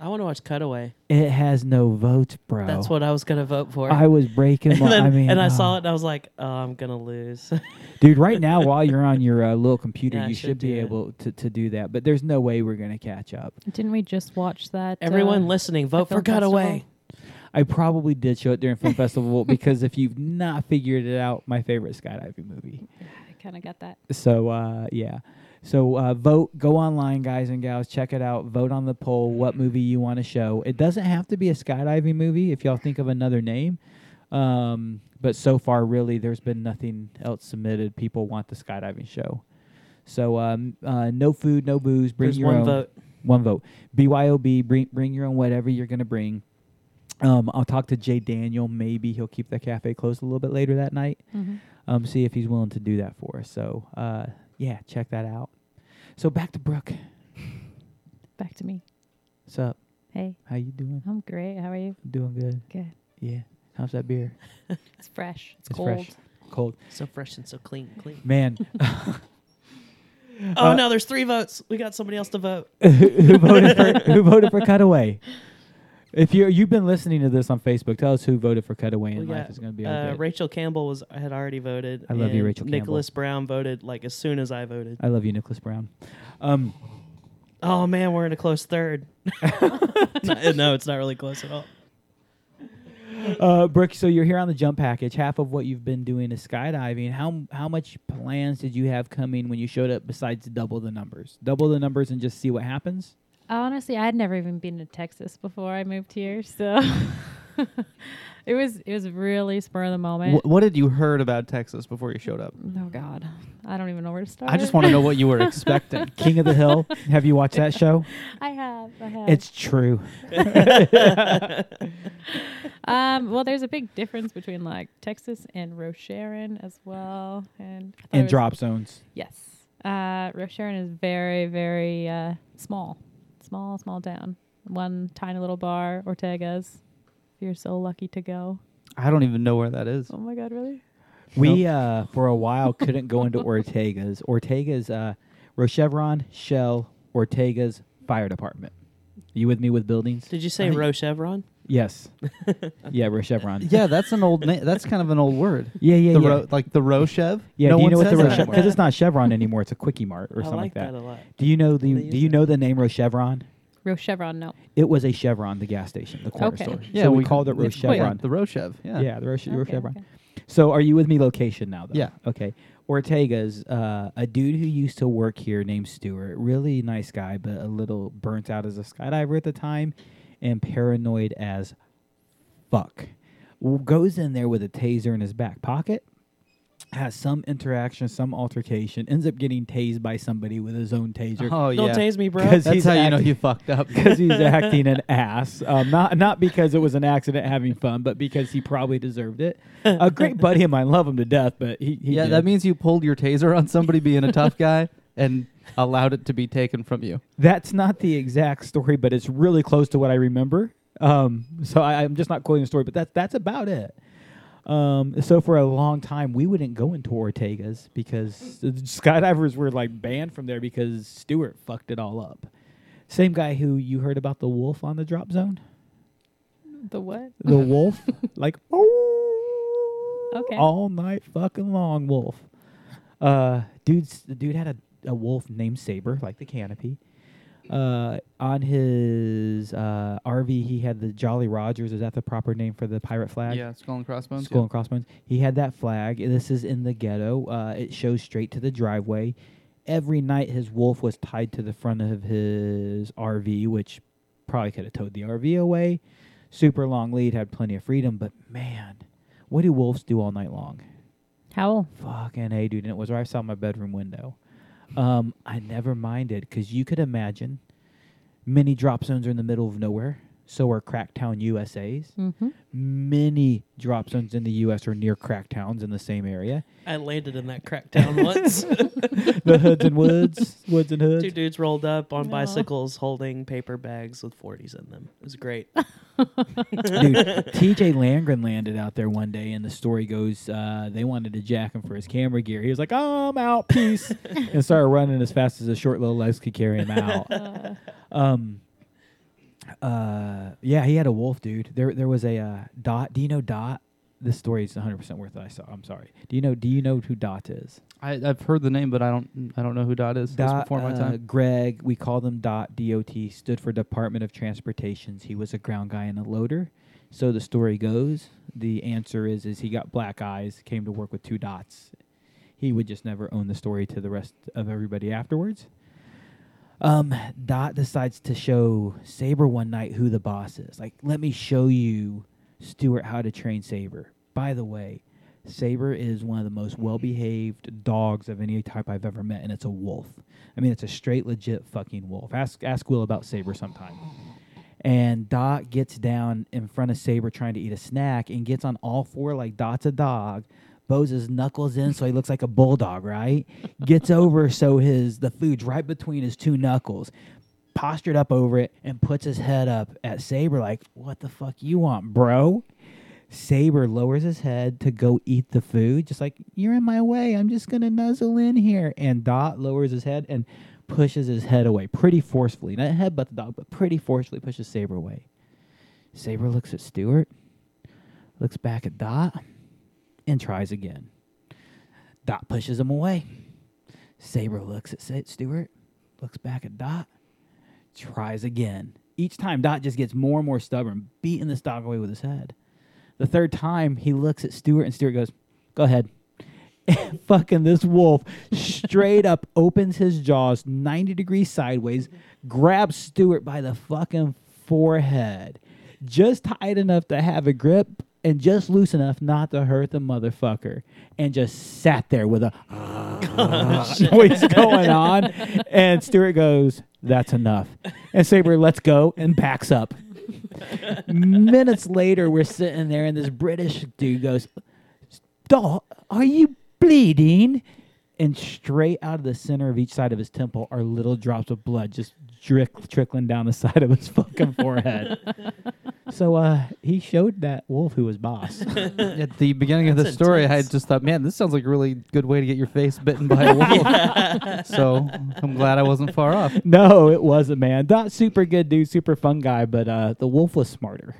S6: I want to watch Cutaway.
S1: It has no votes, bro.
S6: That's what I was gonna vote for.
S1: I was breaking
S6: and
S1: my.
S6: then,
S1: I mean,
S6: and I
S1: oh.
S6: saw it, and I was like, "Oh, I'm gonna lose."
S1: Dude, right now, while you're on your uh, little computer,
S6: Yeah,
S1: you
S6: should
S1: should be
S6: do it.
S1: able to, to do that. But there's no way we're going to catch up.
S7: Didn't we just watch that?
S6: Everyone
S7: uh,
S6: listening, vote for? Cutaway.
S1: I probably did show it during Film Festival because if you've not figured it out, my favorite skydiving movie.
S7: I kind of got that.
S1: So, uh, yeah. So, uh, vote. Go online, guys and gals. Check it out. Vote on the poll what movie you want to show. It doesn't have to be a skydiving movie if y'all think of another name. Um, but so far, really, there's been nothing else submitted. People want the skydiving show. So, um, uh, no food, no booze. Bring
S6: There's
S1: your
S6: one
S1: own.
S6: vote.
S1: One vote. BYOB. Bring bring your own whatever you're gonna bring. Um, I'll talk to Jay Daniel. Maybe he'll keep the cafe closed a little bit later that night.
S7: Mhm.
S1: Um, see if he's willing to do that for us. So, uh, yeah, check that out. So back to Brooke.
S7: Back to me.
S1: What's up?
S7: Hey,
S1: How you doing?
S7: I'm great. How are you?
S1: Doing good.
S7: Good.
S1: Yeah. How's that beer?
S7: It's fresh. It's,
S1: It's
S7: cold.
S1: fresh. Cold.
S6: So fresh and so clean, clean.
S1: Man,
S6: Oh
S1: Uh,
S6: no, there's three votes. We got somebody else to vote.
S1: who voted for who voted for Cutaway? If you you've been listening to this on Facebook, tell us who voted for Cutaway and Life is going to be
S6: uh,
S1: okay.
S6: Rachel Campbell was had already voted.
S1: I love you, Rachel Campbell.
S6: Nicholas Brown voted like as soon as I voted.
S1: I love you, Nicholas Brown. Um,
S6: Oh man, we're in a close third. no, no, it's not really close at all.
S1: uh, Brooke, so you're here on the jump package. Half of what you've been doing is skydiving. How how much plans did you have coming when you showed up besides double the numbers? Double the numbers and just see what happens.
S7: Honestly, I had never even been to Texas before I moved here, so it was it was really spur of the moment.
S5: Wh- what did you heard about Texas before you showed up?
S7: Oh God, I don't even know where to start.
S5: I just want to know what you were expecting.
S1: King of the Hill. Have you watched that show?
S7: I have. I have.
S1: It's true.
S7: um. Well, there's a big difference between like Texas and Rosharon as well, and I thought
S1: And
S7: was-
S1: drop zones.
S7: Yes. Uh, Rosharon is very, very uh, small, small, small town. One tiny little bar, Ortega's. If you're so lucky to go.
S5: I don't even know where that is.
S7: Oh my God, really?
S1: We uh for a while couldn't go into Ortega's. Ortega's uh Rochevron, Shell, Ortega's fire department. You with me with buildings?
S6: Did you say
S5: I
S6: Rochevron?
S1: Yes. yeah, Rochevron.
S5: Yeah, that's an old name. That's kind of an old word.
S1: Yeah, yeah,
S5: the
S1: yeah.
S5: Ro- like the Rochev.
S1: yeah,
S5: no
S1: do you know what the
S5: says that
S1: Roche
S5: anymore.
S1: because it's not Chevron anymore, it's a quickie mart or
S6: I
S1: something
S6: like
S1: like
S6: that a lot.
S1: Do you know the do you
S6: that.
S1: know the name Rochevron?
S7: Rochevron, no.
S1: It was a Chevron, the gas station, the corner
S7: Okay.
S1: store.
S5: Yeah,
S1: so we, called it
S5: it's-
S1: Rochevron.
S5: the Rochev. Yeah.
S1: Yeah, the Roche-
S7: Okay,
S1: Rochevron.
S7: okay.
S1: So are you with me location now though?
S5: Yeah.
S1: Okay. Ortega's uh, a dude who used to work here named Stuart. Really nice guy, but a little burnt out as a skydiver at the time and paranoid as fuck. Goes in there with a taser in his back pocket. Has some interaction, some altercation, ends up getting tased by somebody with his own taser.
S5: Oh yeah, Don't
S6: tase me, bro.
S1: 'Cause
S5: That's
S1: he's
S5: how you know you fucked up.
S1: because he's acting an ass. Um, not not because it was an accident having fun, but because he probably deserved it. A great buddy of mine, love him to death, but he, he
S5: yeah,
S1: did.
S5: that means you pulled your taser on somebody being a tough guy and allowed it to be taken from you.
S1: that's not the exact story, but it's really close to what I remember. Um, so I, I'm just not quoting the story, but that's that's about it. Um, so for a long time, we wouldn't go into Ortega's because the skydivers were like banned from there because Stewart fucked it all up. Same guy who you heard about the wolf on the drop zone.
S7: The what?
S1: the wolf, like oh,
S7: Okay.
S1: all night fucking long wolf. Uh, dude's the dude had a, a wolf named Saber, like the canopy. Uh, on his uh, RV, he had the Jolly Rogers. Is that the proper name for the pirate flag?
S5: Yeah, skull and crossbones.
S1: Skull and crossbones. He had that flag. This is in the ghetto. Uh, it shows straight to the driveway. Every night, his wolf was tied to the front of his RV, which probably could have towed the RV away. Super long lead, had plenty of freedom, but man, what do wolves do all night long?
S7: Howl.
S1: Fucking hey, dude! And it was right outside my bedroom window. Um, I never minded because you could imagine many drop zones are in the middle of nowhere. So are Cracktown USA's.
S7: Mm-hmm.
S1: Many drop zones in the U.S. are near crack towns in the same area.
S6: I landed in that crack town once.
S1: the hoods and woods, woods and hoods.
S6: Two dudes rolled up on
S7: No.
S6: bicycles holding paper bags with 40s in them. It was great.
S1: Dude, TJ Langren landed out there one day, and the story goes uh, they wanted to jack him for his camera gear. He was like, "I'm out, peace," and started running as fast as his short little legs could carry him out.
S7: Uh,
S1: Um, uh, yeah, he had a wolf, dude. There, there was a uh, Dot. Do you know Dot? This story is 100 percent worth it. I saw. I'm sorry. Do you know? Do you know who Dot is?
S5: I, I've heard the name, but I don't. I don't know who Dot is. That's
S1: Dot,
S5: before my
S1: uh,
S5: time.
S1: Greg, we call them Dot. DOT stood for Department of Transportations. He was a ground guy and a loader. So the story goes, the answer is, is he got black eyes, came to work with two dots. He would just never own the story to the rest of everybody afterwards. Um, Dot decides to show Saber one night who the boss is. Like, let me show you, Stuart, how to train Saber. By the way, Saber is one of the most well-behaved dogs of any type I've ever met, and it's a wolf. I mean, it's a straight, legit fucking wolf. Ask ask Will about Saber sometime. And Dot gets down in front of Saber trying to eat a snack and gets on all four like Dot's a dog. Bows his knuckles in so he looks like a bulldog, right? Gets over so his the food's right between his two knuckles. Postured up over it and puts his head up at Saber like, "What the fuck you want, bro?" Saber lowers his head to go eat the food, just like you're in my way. I'm just gonna nuzzle in here. And Dot lowers his head and pushes his head away pretty forcefully. Not headbutt the dog, but pretty forcefully pushes Saber away. Saber looks at Stewart, looks back at Dot, and tries again. Dot pushes him away. Saber looks at Stewart, looks back at Dot, tries again. Each time, Dot just gets more and more stubborn, beating this dog away with his head. The third time, he looks at Stewart, and Stewart goes, Go ahead. Fucking this wolf straight up opens his jaws 90 degrees sideways, grabs Stewart by the fucking forehead, just tight enough to have a grip and just loose enough not to hurt the motherfucker, and just sat there with a noise going on. And Stewart goes, That's enough. And Saber lets go and backs up. Minutes later, we're sitting there, and this British dude goes, Doll, are you bleeding? And straight out of the center of each side of his temple are little drops of blood just drick, trickling down the side of his fucking forehead. so uh, he showed that wolf who was boss.
S5: At the beginning of the
S6: That's
S5: story, I just thought, man, this sounds like a really good way to get your face bitten by a wolf. so I'm glad I wasn't far off.
S1: no, it wasn't, man. Not super good dude, super fun guy, but uh, the wolf was smarter.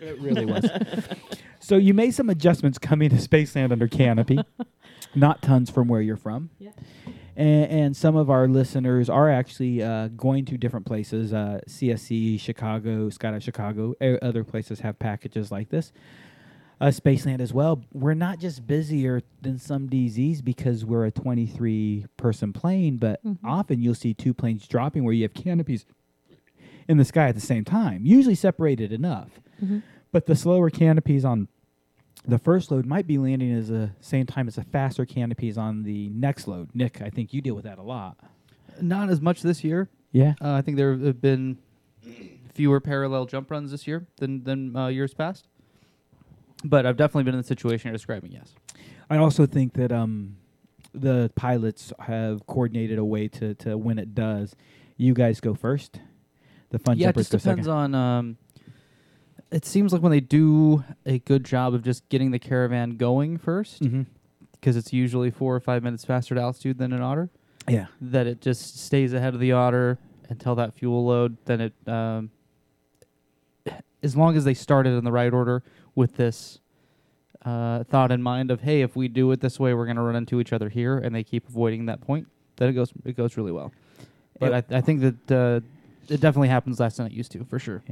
S1: it really was. so you made some adjustments coming to Spaceland under canopy, not tons from where you're from.
S7: Yeah.
S1: And, and some of our listeners are actually uh, going to different places. Uh, CSC, Chicago, Skydive Chicago, other places have packages like this. Uh, Spaceland as well. We're not just busier than some DZs because we're a 23 person plane, but often you'll see two planes dropping where you have canopies in the sky at the same time, usually separated enough. But the slower canopies on the first load might be landing as the same time as the faster canopies on the next load. Nick, I think you deal with that a lot.
S5: Not as much this year.
S1: Yeah.
S5: Uh, I think there have been fewer parallel jump runs this year than than uh, years past. But I've definitely been in the situation you're describing. Yes.
S1: I also think that um, the pilots have coordinated a way to, to when it does, you guys go first. The fun
S5: yeah, it just depends
S1: second.
S5: on. Um, it seems like when they do a good job of just getting the caravan going first,
S1: Mhm.
S5: because it's usually four or five minutes faster at altitude than an otter,
S1: Yeah.
S5: that it just stays ahead of the otter until that fuel load. Then it, um, as long as they started in the right order with this uh, thought in mind of, hey, if we do it this way, we're going to run into each other here, and they keep avoiding that point, then it goes it goes really well. But I, I think that uh, it definitely happens less than it used to, for sure.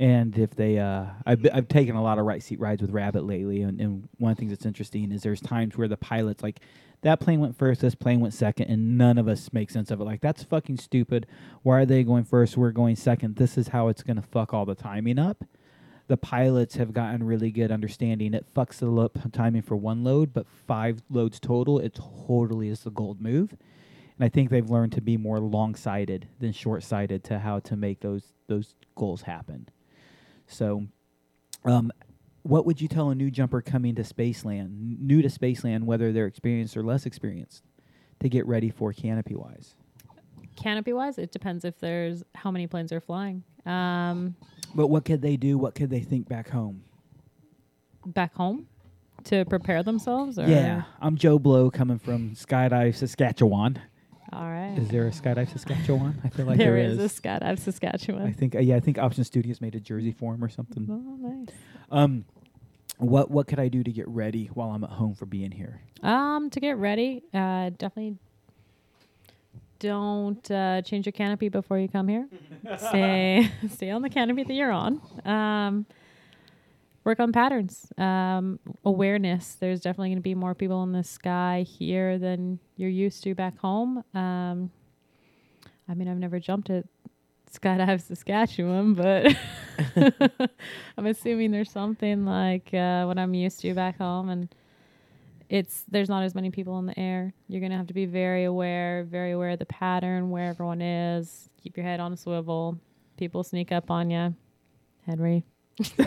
S1: And if they, uh, I've, I've taken a lot of right seat rides with Rabbit lately, and, and one of the things that's interesting is there's times where the pilots like that plane went first, this plane went second, and none of us make sense of it. Like that's fucking stupid. Why are they going first? We're going second. This is how it's gonna fuck all the timing up. The pilots have gotten really good understanding. It fucks the lo- timing for one load, but five loads total, it totally is the gold move. And I think they've learned to be more long-sighted than short-sighted to how to make those those goals happen. So, um, what would you tell a new jumper coming to Spaceland, new to Spaceland, whether they're experienced or less experienced, to get ready for canopy wise?
S7: Canopy wise, it depends if there's how many planes are flying. Um,
S1: But what could they do? What could they think back home?
S7: back home to prepare themselves. Or?
S1: Yeah, I'm Joe Blow coming from Skydive Saskatchewan.
S7: All right.
S1: Is there a Skydive Saskatchewan? I feel like
S7: there
S1: there
S7: is,
S1: is.
S7: a Skydive Saskatchewan.
S1: I think uh, yeah, I think Option Studios made a jersey for him or something.
S7: Oh, nice.
S1: Um, what what could I do to get ready while I'm at home for being here?
S7: Um, to get ready, uh, definitely don't uh, change your canopy before you come here. stay stay on the canopy that you're on. Um, work on patterns, um, awareness. There's definitely going to be more people in the sky here than you're used to back home. Um, I mean, I've never jumped at Skydive Saskatchewan, but I'm assuming there's something like uh, what I'm used to back home, and it's there's not as many people in the air. You're gonna have to be very aware, very aware of the pattern, where everyone is. Keep your head on a swivel. people sneak up on you. Henry.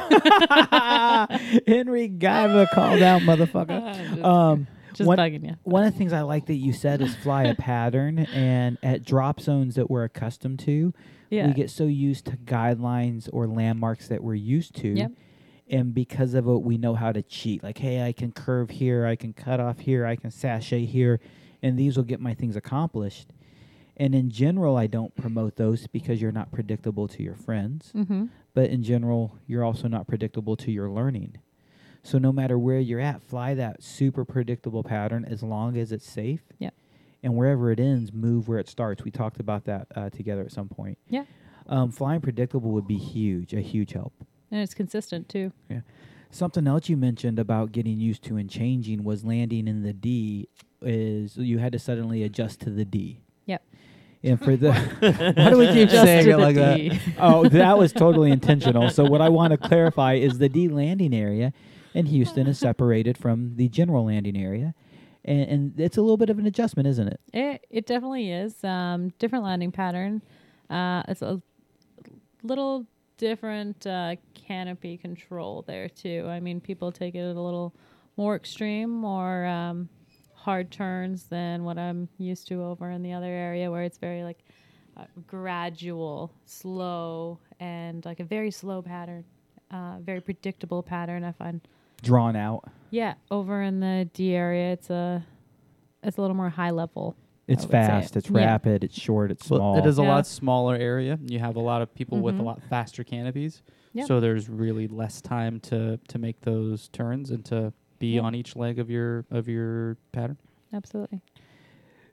S1: Henry Guyva called out, motherfucker.
S7: just
S1: Um,
S7: just
S1: one-
S7: bugging you.
S1: one of the things I like that you said is fly a pattern, and at drop zones that we're accustomed to,
S7: Yeah.
S1: we get so used to guidelines or landmarks that we're used to.
S7: Yep.
S1: And because of it, we know how to cheat. Like, hey, I can curve here, I can cut off here, I can sashay here, and these will get my things accomplished. And in general, I don't promote those because you're not predictable to your friends.
S7: mm-hmm.
S1: But in general, you're also not predictable to your learning. So no matter where you're at, fly that super predictable pattern as long as it's safe.
S7: Yeah.
S1: And wherever it ends, move where it starts. We talked about that uh, together at some point.
S7: Yeah.
S1: Um, flying predictable would be huge, a huge help.
S7: And it's consistent too. Yeah.
S1: Something else you mentioned about getting used to and changing was landing in the D. Is you had to suddenly adjust to the D.
S7: Yep.
S1: And for the why do we keep
S7: Just
S1: saying it
S7: the
S1: like that? Oh, that was totally intentional. So what I want to clarify is the D landing area in Houston is separated from the general landing area, and, and it's a little bit of an adjustment, isn't it?
S7: It it definitely is. Um, different landing pattern. Uh, it's a little different uh, canopy control there too. I mean, people take it a little more extreme, more um, hard turns than what I'm used to over in the other area, where it's very like uh, gradual, slow, and like a very slow pattern, uh, very predictable pattern. I find.
S1: Drawn out.
S7: Yeah, over in the D area, it's a it's a little more high level.
S1: It's
S7: I would say.
S1: fast. It's
S7: Yeah.
S1: rapid. It's short. It's small.
S5: Well, it is a
S7: Yeah.
S5: lot smaller area. You have a lot of people with a
S7: Mhm.
S5: lot faster canopies,
S7: Yep.
S5: so there's really less time to to make those turns and to be
S7: Yeah.
S5: on each leg of your of your pattern.
S7: Absolutely.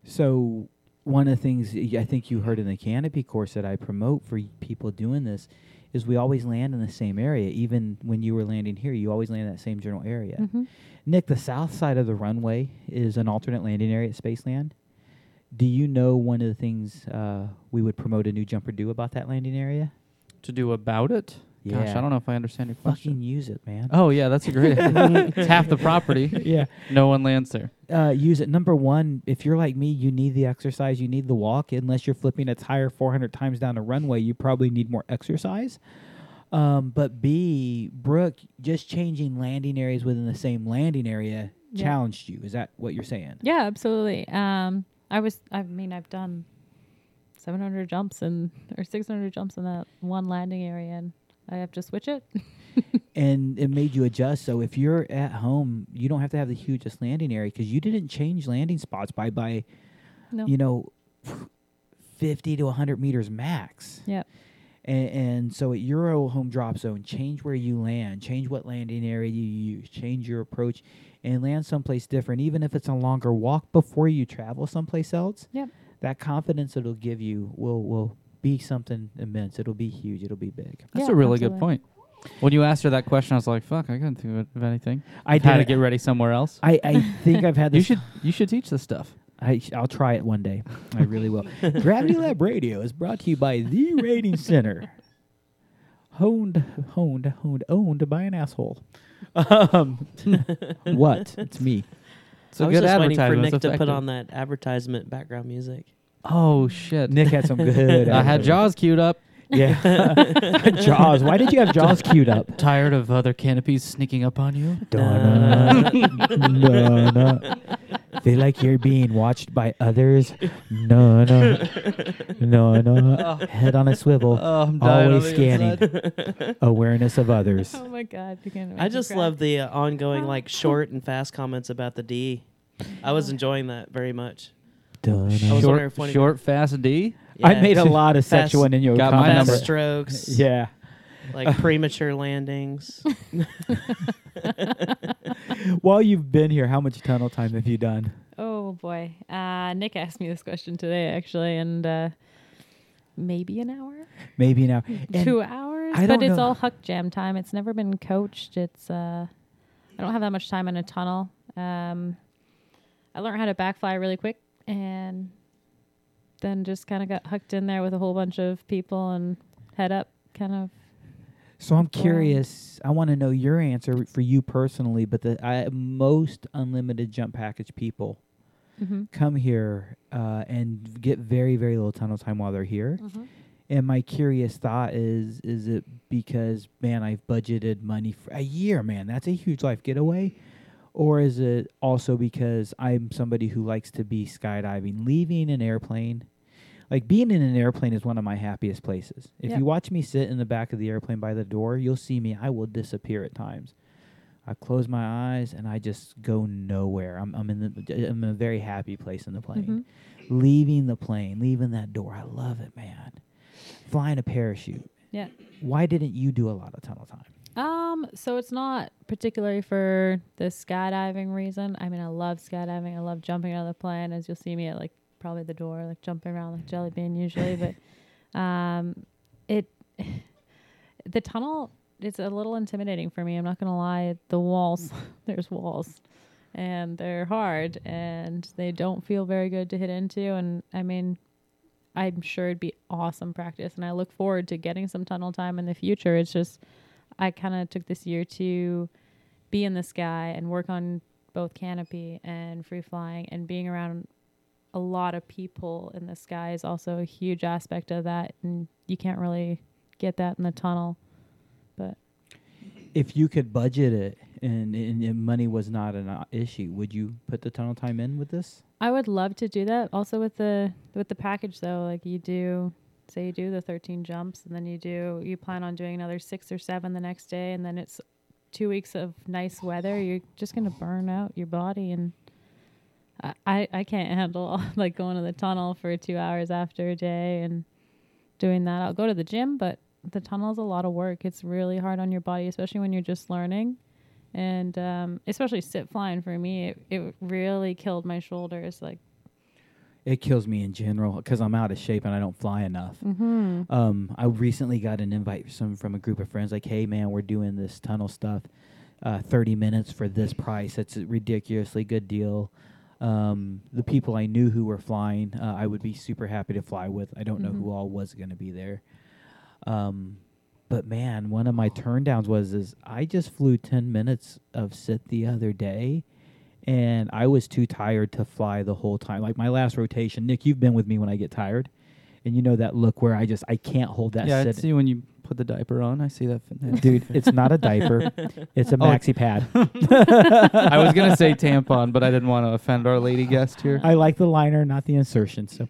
S1: So one of the things I think you heard in the canopy course that I promote for people doing this is we always land in the same area. Even when you were landing here, you always land in that same general area.
S7: hmm
S1: Nick, the south side of the runway is an alternate landing area at Spaceland. Do you know one of the things uh, we would promote a new jumper do about that landing area?
S5: To do about it, gosh, I don't know if I understand your question.
S1: Fucking use it, man.
S5: Oh yeah, that's a great. idea. it's half the property.
S1: yeah.
S5: No one lands there.
S1: Uh, use it. Number one, if you're like me, you need the exercise, you need the walk. Unless you're flipping a tire 400 times down a runway, you probably need more exercise. Um, but B, Brooke, just changing landing areas within the same landing area
S7: Yeah.
S1: challenged you. Is that what you're saying?
S7: Yeah, absolutely. Um, I was. I mean, I've done 700 jumps and or 600 jumps in that one landing area, and I have to switch it.
S1: and it made you adjust. So if you're at home, you don't have to have the hugest landing area because you didn't change landing spots by by
S7: No.
S1: you know fifty to hundred meters max.
S7: Yep.
S1: And, and so at Euro home drop zone, change where you land, change what landing area you use, change your approach, and land someplace different. Even if it's a longer walk before you travel someplace else,
S7: Yep.
S1: that confidence it'll give you will will be something immense. It'll be huge. It'll be big.
S5: That's
S7: Yeah,
S5: a really good point. When you asked her that question, I was like, "Fuck, I couldn't think of- of anything."
S1: I
S5: Had to get ready somewhere else.
S1: I, I think I've had this.
S5: You should you should teach this stuff.
S1: I, sh- I'll try it one day. I really will. Gravity Lab Radio is brought to you by the Rating Center. Honed, honed, honed, owned by an asshole. Um, what? It's me.
S5: It's a
S6: I was
S5: good
S6: just waiting for. Nick to put on that advertisement background music.
S5: Oh shit!
S1: Nick had some good.
S5: I had. Jaws queued up.
S1: Yeah. Jaws. Why did you have Jaws queued up?
S5: Tired of other canopies sneaking up on you?
S1: Donna, Donna. Feel like you're being watched by others? No, no, no, no. Head on a swivel.
S5: Oh, I'm
S1: Always scanning. Awareness of others.
S7: Oh my god! You can't
S6: I just love the uh, ongoing like short and fast comments about the D. I was enjoying that very much.
S1: Donna.
S6: Was
S5: Short,
S6: wondering if one of
S5: short, fast D.
S1: I
S6: Yeah.
S1: made a lot of
S6: Fast-
S1: sexual innuendo
S5: Got my
S6: fast
S5: number.
S1: comments.
S6: strokes,
S1: Yeah.
S6: like premature landings.
S1: While you've been here, how much tunnel time have you done?
S7: Oh boy, uh, Nick asked me this question today actually, and uh, maybe an hour,
S1: Maybe now. And
S7: two hours,
S1: I
S7: but
S1: don't
S7: it's
S1: know-
S7: all huck jam time. It's never been coached. It's uh, I don't have that much time in a tunnel. Um, I learned how to backfly really quick, and then just kind of got hooked in there with a whole bunch of people and head up, kind of.
S1: So I'm curious. I want to know your answer for you personally, but the I, most unlimited jump package people
S7: Mm-hmm.
S1: come here uh, and get very, very little tunnel time while they're here.
S7: Mm-hmm.
S1: And my curious thought is is it because man I've budgeted money for a year, man. That's a huge life getaway. Or is it also because I'm somebody who likes to be skydiving, leaving an airplane? Like being in an airplane is one of my happiest places. If you watch me sit in the back of the airplane by the door, you'll see me. I will disappear at times. I close my eyes and I just go nowhere. I'm I'm in the I'm in a very happy place in the plane. Mm-hmm. Leaving the plane, leaving that door. I love it, man. Flying a parachute.
S7: Yeah.
S1: Why didn't you do a lot of tunnel time?
S7: Um, so it's not particularly for the skydiving reason. I mean, I love skydiving. I love jumping out of the plane, as you'll see me at like probably the door, like jumping around like jelly bean usually. but um, it the tunnel it's a little intimidating for me. I'm not gonna lie. The walls, there's walls, and they're hard, and they don't feel very good to hit into. And I mean, I'm sure it'd be awesome practice, and I look forward to getting some tunnel time in the future. It's just I kind of took this year to be in the sky and work on both canopy and free flying, and being around a lot of people in the sky is also a huge aspect of that, and you can't really get that in the tunnel. But
S1: If you could budget it and, and, and money was not an uh, issue, would you put the tunnel time in with this?
S7: I would love to do that. Also with the with the package though, like you do say you do the 13 jumps and then you do you plan on doing another 6 or 7 the next day and then it's 2 weeks of nice weather, you're just going to burn out your body and I, I can't handle like going to the tunnel for 2 hours after a day and doing that. I'll go to the gym, but the tunnel is a lot of work. It's really hard on your body, especially when you're just learning. And um, especially sit flying for me, it, it really killed my shoulders. Like
S1: It kills me in general because I'm out of shape and I don't fly enough.
S7: Mm-hmm.
S1: Um, I recently got an invite from from a group of friends like, "Hey, man, we're doing this tunnel stuff, uh, 30 minutes for this price. It's a ridiculously good deal." Um, the people I knew who were flying, uh, I would be super happy to fly with. I don't know who all was going to be there. Um, but man, one of my turn downs was is I just flew 10 minutes of sit the other day and I was too tired to fly the whole time. Like my last rotation, Nick, you've been with me when I get tired. And you know that look where I just I can't hold that
S5: yeah, I
S1: sit.
S5: see when you put the diaper on. I see that.
S1: Dude, it's not a diaper. It's a
S5: Oh.
S1: maxi pad.
S5: I was gonna say tampon, but I didn't want to offend our lady guest here.
S1: I like the liner, not the insertion. So,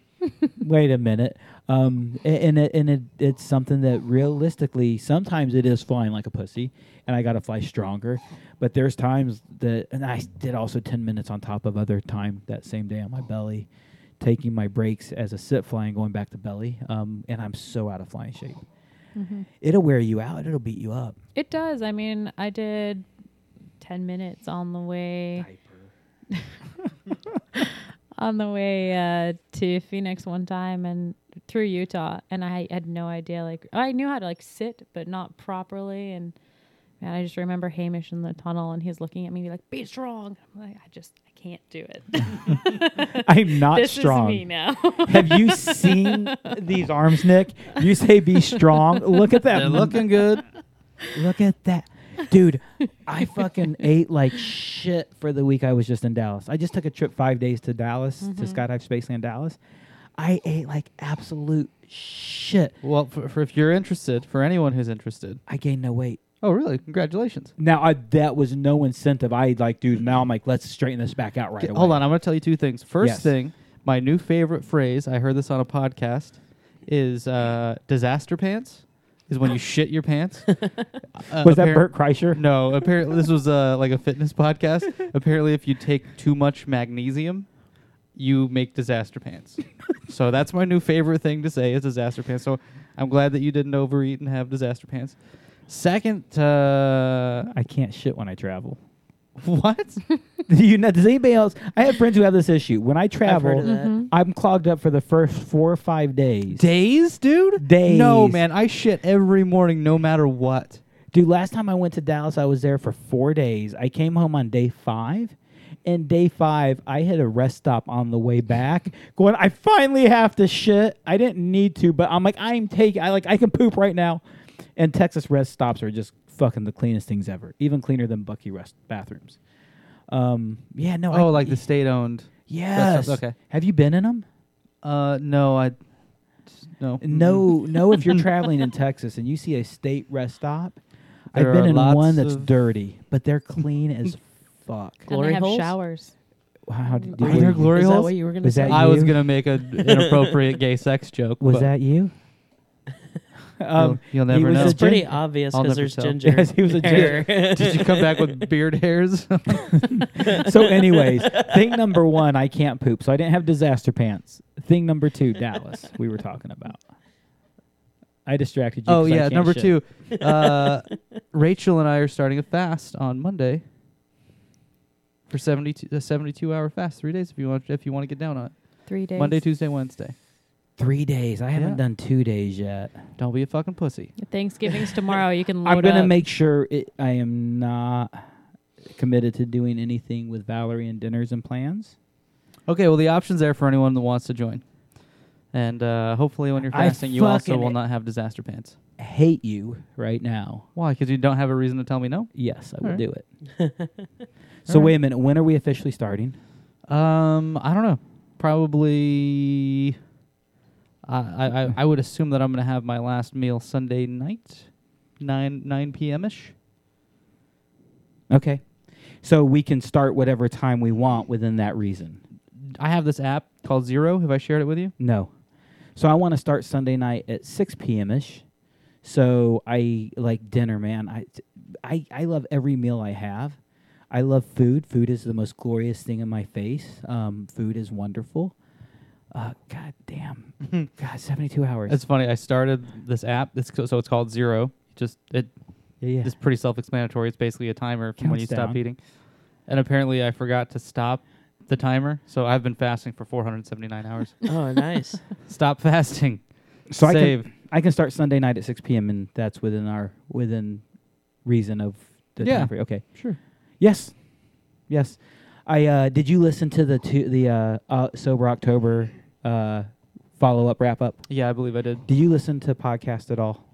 S1: wait a minute. Um, a- and it, and it, it's something that realistically, sometimes it is flying like a pussy, and I got to fly stronger. But there's times that, and I did also ten minutes on top of other time that same day on my belly, taking my breaks as a sit fly and going back to belly. Um, and I'm so out of flying shape. It'll wear you out. It'll beat you up.
S7: it does. I mean, I did 10 minutes on the way on the way uh, to Phoenix one time and through Utah, and I had no idea. Like I knew how to like sit, but not properly. And man, I just remember Hamish in the tunnel, and he's looking at me like, "Be strong." I'm like, I just I can't do it.
S1: I'm not
S7: this
S1: strong.
S7: is me now.
S1: Have you seen these arms, Nick? You say be strong. Look at that.
S5: They're looking good.
S1: Look at that. Dude, I fucking ate like shit for the week I was just in Dallas. I just took a trip five days to Dallas, to mm-hmm. Skydive Spaceland Dallas. I ate like absolute shit.
S5: Well, for, for if you're interested, for anyone who's interested.
S1: I gained no weight.
S5: Oh, really? Congratulations.
S1: Now, I, that was no incentive. I like, dude, now I'm like, let's straighten this back out right
S5: Okay,
S1: away.
S5: hold on, I'm going to tell you two things. First
S1: Yes.
S5: thing, my new favorite phrase, I heard this on a podcast, is uh, disaster pants. Is when you shit your pants. Uh,
S1: Was that
S5: appar-
S1: Bert Kreischer?
S5: No, apparently this was uh, like a fitness podcast. apparently, if you take too much magnesium, you make disaster pants. so that's my new favorite thing to say is disaster pants. So I'm glad that you didn't overeat and have disaster pants. Second, uh,
S1: I can't shit when I travel.
S5: what?
S1: Do you know? Does anybody else? I have friends who have this issue. When I travel,
S6: heard of.
S1: I'm clogged up for the first four or five days.
S5: Days, dude?
S1: Days.
S5: No, man. I shit every morning, no matter what.
S1: Dude, last time I went to Dallas, I was there for four days. I came home on day five. And day five, I hit a rest stop on the way back, going, I finally have to shit. I didn't need to, but I'm like, I'm taking, I like, I can poop right now. And Texas rest stops are just fucking the cleanest things ever, even cleaner than Buc-ee rest bathrooms. Um, yeah, no, I,
S5: Oh, like the state owned.
S1: yes.
S5: okay.
S1: Have you been in them?
S5: Uh, no, I No.
S1: No, no. If you're traveling in Texas and you see a state rest stop,
S5: There
S1: I've been in one that's
S5: of-
S1: dirty, but they're clean as fuck.
S7: and they have
S6: holes?
S7: showers.
S1: How did,
S5: Are
S1: did-
S5: there glory
S6: Is that
S5: holes?
S6: what you were gonna
S1: Was
S6: say?
S1: that
S5: I was
S1: you?
S5: gonna make an inappropriate gay sex joke.
S1: was
S5: but
S1: that you? um,
S5: you'll, you'll
S1: he
S5: never
S1: was
S5: know.
S1: a
S6: It's pretty
S1: gin-
S6: obvious
S5: I'll
S6: because
S5: never
S6: there's
S5: tell.
S6: ginger.
S1: Yes, he was a
S6: hair.
S5: Did you come back with beard hairs?
S1: so, anyways, thing number one, I can't poop, so I didn't have disaster pants. Thing number two, Dallas, we were talking about. I distracted you.
S5: oh
S1: 'cause I
S5: yeah,
S1: can't
S5: number
S1: shit.
S5: two. Uh, Rachel and I are starting a fast on Monday for 72, a 72 hour fast, three days if you want if you want to get down on it.
S7: Three days.
S5: Monday, Tuesday, Wednesday.
S1: Three days. I haven't
S5: Yeah.
S1: done two days yet.
S5: Don't be a fucking pussy.
S7: Thanksgiving's tomorrow. You can load
S1: I'm gonna
S7: up.
S1: make sure it, I am not committed to doing anything with Valerie and dinners and plans.
S5: Okay, well the options there for anyone that wants to join, and uh, hopefully when you're
S1: I
S5: fasting, you also
S1: fucking-
S5: will not have disaster pants.
S1: Hate you right now.
S5: Why? Because you don't have a reason to tell me no.
S1: Yes, I will
S5: Alright.
S1: do it. so wait a minute. When are we officially starting?
S5: Um, I don't know. Probably. I I I- I would assume that I'm gonna have my last meal Sunday night, nine nine p.m. ish.
S1: Okay. So we can start whatever time we want within that reason.
S5: I have this app called Zero. Have I shared it with you?
S1: No. So I want to start Sunday night at 6 p.m. ish. So I like dinner, man. I, I, I love every meal I have. I love food. Food is the most glorious thing in my face. Um, food is wonderful. Uh, God damn. God, 72 hours.
S5: It's funny. I started this app. It's co- so it's called Zero. Just it.
S1: yeah, yeah.
S5: It's pretty self-explanatory. It's basically a timer from when
S1: Counts
S5: you stop
S1: down.
S5: eating. And apparently, I forgot to stop the timer, so I've been fasting for 479 hours.
S6: oh, nice.
S5: Stop fasting.
S1: so I
S5: Save.
S1: can, I can start Sunday night at 6 p.m. and that's within our within reason of the
S5: Yeah.
S1: time frame. Okay.
S5: Sure.
S1: Yes, yes. I uh, did you listen to the two, the uh, uh, sober October uh, follow up wrap up?
S5: Yeah, I believe I did.
S1: Did you listen to podcast at all?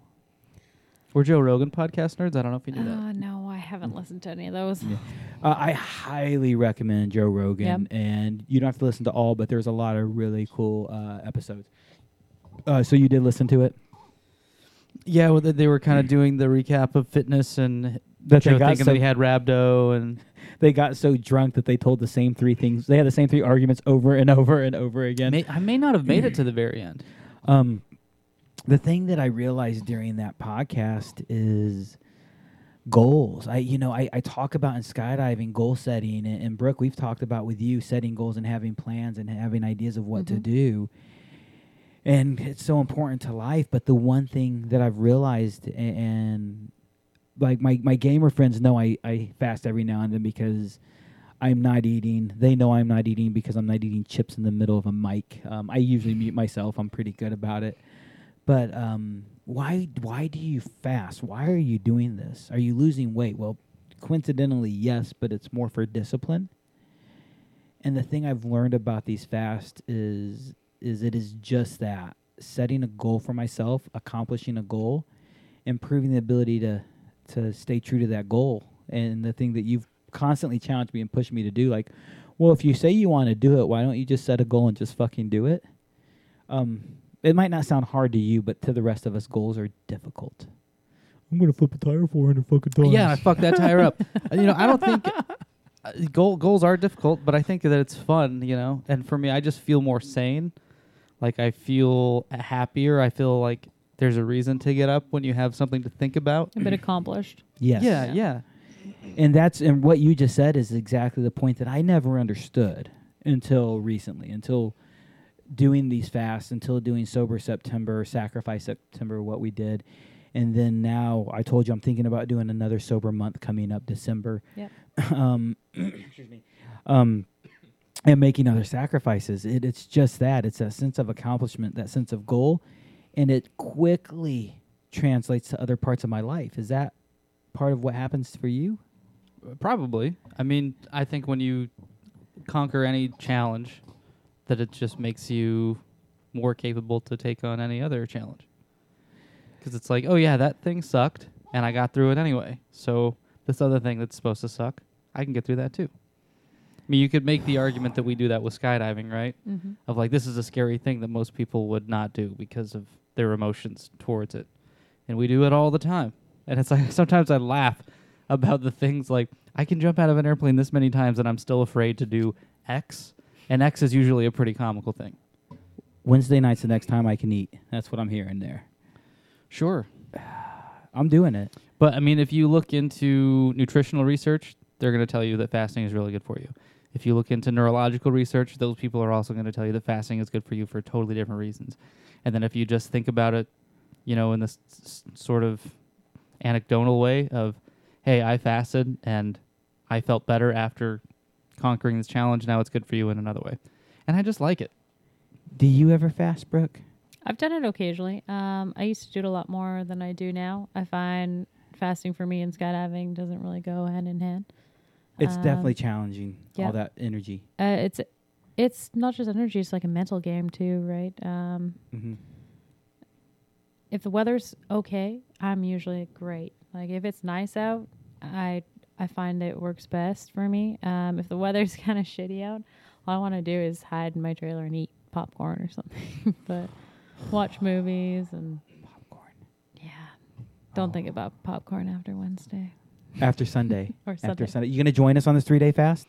S5: We're Joe Rogan podcast nerds. I don't know if you knew that.
S7: Uh, no, I haven't listened to any of those.
S1: Yeah. Uh, I highly recommend Joe Rogan, and you don't have to listen to all, but there's a lot of really cool uh, episodes. Uh, so you did listen to it?
S5: Yeah, well, they- they were kind of doing the recap of fitness and
S1: That
S5: Joe
S1: they got
S5: thinking
S1: so
S5: he had rhabdo and
S1: they got so drunk that they told the same three things. They had the same three arguments over and over and over again.
S5: may, I may not have made it to the very end.
S1: Um, the thing that I realized during that podcast is goals. I, you know, I, I talk about in skydiving goal setting, and, and Brooke, we've talked about with you setting goals and having plans and having ideas of what to
S7: Mhm.
S1: do. And it's so important to life. But the one thing that I've realized, a- and like my, my gamer friends know I, I fast every now and then because I'm not eating. They know I'm not eating because I'm not eating chips in the middle of a mic. Um, I usually mute myself. I'm pretty good about it. But um, why why do you fast? Why are you doing this? Are you losing weight? Well, coincidentally, yes, but it's more for discipline. And the thing I've learned about these fasts is is it is just that setting a goal for myself, accomplishing a goal, improving the ability to to stay true to that goal. And the thing that you've constantly challenged me and pushed me to do, like, well, if you say you want to do it, why don't you just set a goal and just fucking do it? Um, it might not sound hard to you, but to the rest of us, goals are difficult. I'm gonna flip a tire 400 fucking times.
S5: Yeah, I fucked that tire up. You know, I don't think uh, goal goals are difficult, but I think that it's fun. You know, and for me, I just feel more sane. Like I feel happier. I feel like there's a reason to get up when you have something to think about.
S7: A bit accomplished.
S1: Yes.
S5: Yeah, yeah.
S1: And that's and what you just said is exactly the point that I never understood until recently, until doing these fasts, until doing sober September, sacrifice September, what we did. And then now I told you I'm thinking about doing another sober month coming up December.
S7: Yep.
S1: um excuse me. Um and making other sacrifices. It, it's just that. It's a sense of accomplishment, that sense of goal, and it quickly translates to other parts of my life. Is that part of what happens for you?
S5: Probably. I mean, I think when you conquer any challenge, that it just makes you more capable to take on any other challenge. Because it's like, oh yeah, that thing sucked, and I got through it anyway. So this other thing that's supposed to suck, I can get through that too. I mean, you could make the argument that we do that with skydiving, right?
S7: Mm-hmm.
S5: Of like, this is a scary thing that most people would not do because of their emotions towards it. And we do it all the time. And it's like, sometimes I laugh about the things like, I can jump out of an airplane this many times and I'm still afraid to do X. And X is usually a pretty comical thing.
S1: Wednesday night's the next time I can eat. That's what I'm hearing there.
S5: Sure.
S1: I'm doing it.
S5: But I mean, if you look into nutritional research, they're going to tell you that fasting is really good for you. If you look into neurological research, those people are also going to tell you that fasting is good for you for totally different reasons. And then if you just think about it, you know, in this s- sort of anecdotal way of, hey, I fasted and I felt better after conquering this challenge. Now it's good for you in another way. And I just like it.
S1: Do you ever fast, Brooke?
S7: I've done it occasionally. Um, I used to do it a lot more than I do now. I find fasting for me and skydiving doesn't really go hand in hand.
S1: It's
S7: Um,
S1: definitely challenging.
S7: yeah.
S1: All that energy.
S7: Uh, it's it's not just energy; it's like a mental game too, right? Um,
S1: hmm
S7: if the weather's okay, I'm usually great. Like if it's nice out, I I find it works best for me. Um, if the weather's kind of shitty out, all I want to do is hide in my trailer and eat popcorn or something. but watch movies and
S1: Popcorn.
S7: yeah, don't think about popcorn after Wednesday
S1: After Sunday.
S7: or
S1: After
S7: Sunday.
S1: Sunday. You gonna join us on this three day fast?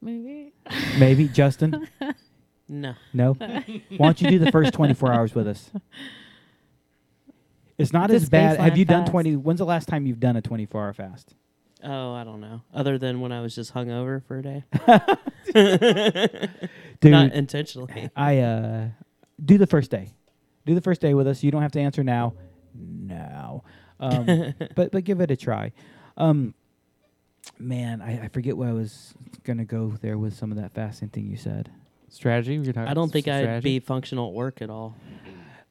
S7: Maybe
S1: Maybe, Justin?
S6: No.
S1: No? Why don't you do the first 24 hours with us? It's not
S7: It's a
S1: as bad. Have
S7: spaceland
S1: you done
S7: fast.
S1: 20? When's the last time you've done a 24 hour fast?
S6: Oh, I don't know. Other than when I was just hungover for a day.
S1: Dude,
S6: Not intentionally.
S1: I uh do the first day. Do the first day with us. You don't have to answer now. No. Um, but but give it a try. Um man, I, I forget what I was gonna go there with some of that fasting thing you said.
S5: Strategy? You're talking
S6: I don't
S5: s-
S6: think I'd
S5: strategy?
S6: be functional at work at all.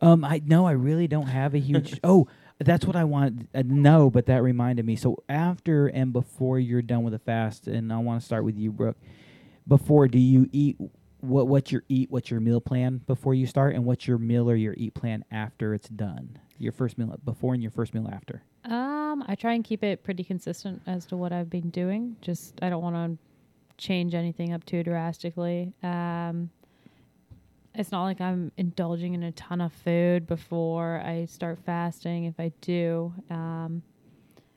S1: Um, I no, I really don't have a huge. oh, that's what I want. Uh, no, but that reminded me. So after and before you're done with a fast, and I want to start with you, Brooke. Before, do you eat what? What's your eat? What's your meal plan before you start, and what's your meal or your eat plan after it's done? Your first meal before and your first meal after.
S7: Um, I try and keep it pretty consistent as to what I've been doing. Just I don't want to change anything up too drastically. Um, it's not like I'm indulging in a ton of food before I start fasting. If I do, um,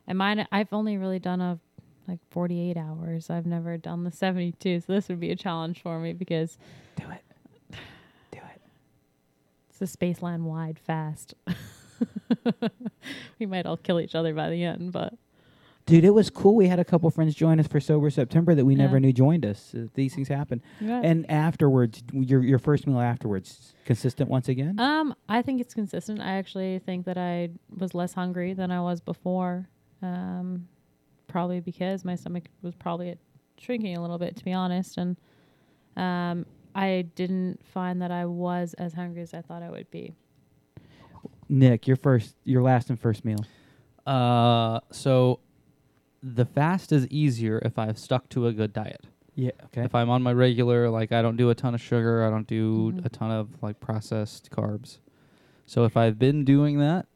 S7: and mine, I've only really done a like 48 hours. I've never done the 72, so this would be a challenge for me because
S1: Do it. Do it.
S7: it's a Spaceland wide fast. we might all kill each other by the end, but
S1: Dude, it was cool. We had a couple friends join us for Sober September that we never knew joined us. Uh, these things happen.
S7: yeah.
S1: And afterwards, your your first meal afterwards, consistent once again.
S7: Um, I think it's consistent. I actually think that I was less hungry than I was before. Um, probably because my stomach was probably shrinking a little bit, to be honest, and um, I didn't find that I was as hungry as I thought I would be.
S1: Nick, your first, your last and first meal.
S5: Uh, so the fast is easier if I've stuck to a good diet.
S1: Yeah. Okay.
S5: If I'm on my regular, like I don't do a ton of sugar, I don't do
S7: Mhm.
S5: a ton of like processed carbs. So if I've been doing that,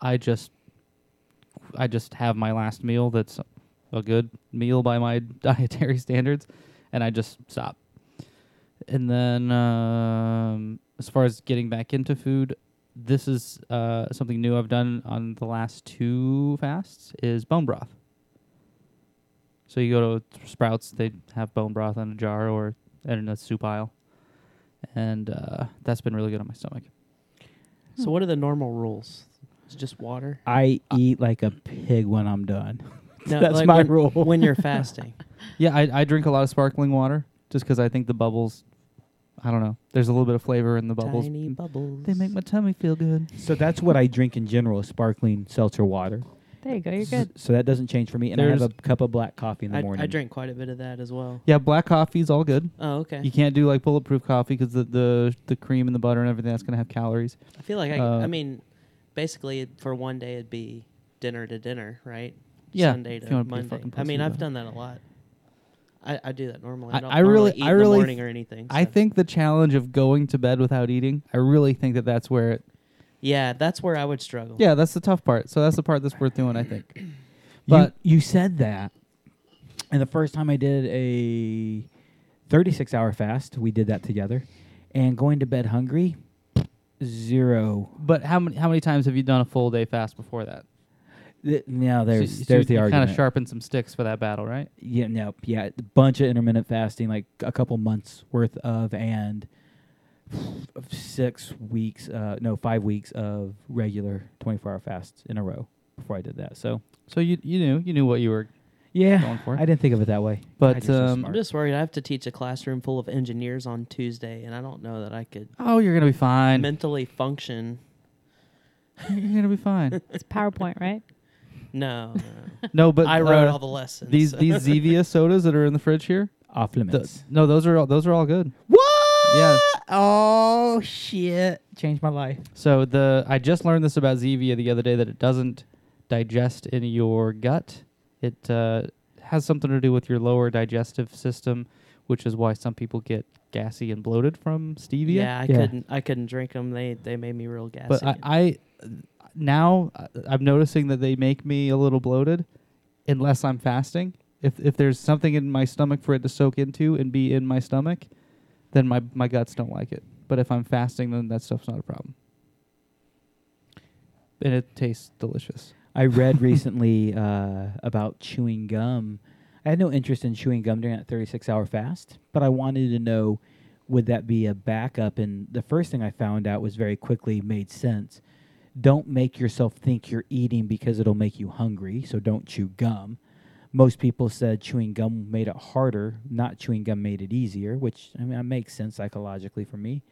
S5: I just I just have my last meal that's a good meal by my dietary standards and I just stop. And then um as far as getting back into food, this is uh something new I've done on the last two fasts is bone broth. So you go to Sprouts, they have bone broth in a jar or in a soup aisle, and uh, that's been really good on my stomach.
S6: So what are the normal rules? It's just water.
S1: I eat like a pig when I'm done.
S6: No,
S1: That's
S6: like
S1: my
S6: when,
S1: rule.
S6: when you're fasting.
S5: Yeah, I, I drink a lot of sparkling water just because I think the bubbles. I don't know. There's a little bit of flavor in the bubbles.
S6: Tiny bubbles.
S5: They make my tummy feel good.
S1: So that's what I drink in general: is sparkling seltzer water.
S7: There you go. You're good.
S1: So that doesn't change for me. And I have a cup of black coffee in the
S6: I,
S1: morning.
S6: I drink quite a bit of that as well.
S5: Yeah, black coffee's all good.
S6: Oh, okay.
S5: You can't do like bulletproof coffee because the, the the cream and the butter and everything that's gonna have calories.
S6: I feel like I.
S5: Uh,
S6: I mean, basically for one day it'd be dinner to dinner, right?
S5: Yeah,
S6: Sunday
S5: if you
S6: to
S5: wanna be a
S6: Monday.
S5: fucking
S6: I mean, I've
S5: about
S6: done that a lot. I, I do that normally.
S5: I-
S6: I, don't
S5: I really-
S6: normally eat
S5: I
S6: in
S5: really
S6: the morning or anything.
S5: I
S6: so-
S5: think the challenge of going to bed without eating, I really think that that's where it.
S6: Yeah, that's where I would struggle.
S5: Yeah, that's the tough part. So that's the part that's worth doing, I think.
S1: You-
S5: But
S1: you, said that, And the first time I did a 36 hour fast, we did that together. And going to bed hungry, zero.
S5: But how many how many times have you done a full day fast before that?
S1: Th- Now there's
S5: so,
S1: there's the
S5: kind
S1: argument.
S5: of sharpened some sticks for that battle, right?
S1: Yeah, no, yeah, a bunch of intermittent fasting, like a couple months worth of, and six weeks, uh, no, five weeks of regular 24 hour fasts in a row before I did that. So
S5: So you you knew you knew what you were
S1: yeah,
S5: going for.
S1: I didn't think of it that way.
S5: But,
S1: God, you're so
S5: um,
S6: I'm just worried. I have to teach a classroom full of engineers on Tuesday, and I don't know that I could
S5: oh, you're gonna be fine.
S6: mentally function.
S5: you're gonna be fine.
S7: It's PowerPoint, right?
S6: No, no.
S5: no, but
S6: I wrote
S5: uh,
S6: all the lessons.
S5: these these Zevia sodas that are in the fridge here.
S1: off
S5: the-
S1: limits.
S5: no, those are all, those are all good.
S1: what?
S5: Yeah.
S1: Oh shit! Changed my life.
S5: So the I just learned this about Zevia the other day that it doesn't digest in your gut. It uh, has something to do with your lower digestive system, which is why some people get gassy and bloated from stevia.
S6: yeah, I
S1: Yeah.
S6: couldn't. I couldn't drink them. They they made me real gassy.
S5: but I, I now uh, I'm noticing that they make me a little bloated unless I'm fasting. If if there's something in my stomach for it to soak into and be in my stomach, then my my guts don't like it. But if I'm fasting, then that stuff's not a problem. And it tastes delicious.
S1: I read recently uh, about chewing gum. I had no interest in chewing gum during that 36 hour fast, but I wanted to know would that be a backup? And the first thing I found out was very quickly made sense. Don't make yourself think you're eating because it'll make you hungry, so don't chew gum. Most people said chewing gum made it harder, not chewing gum made it easier, which I mean, that makes sense psychologically for me.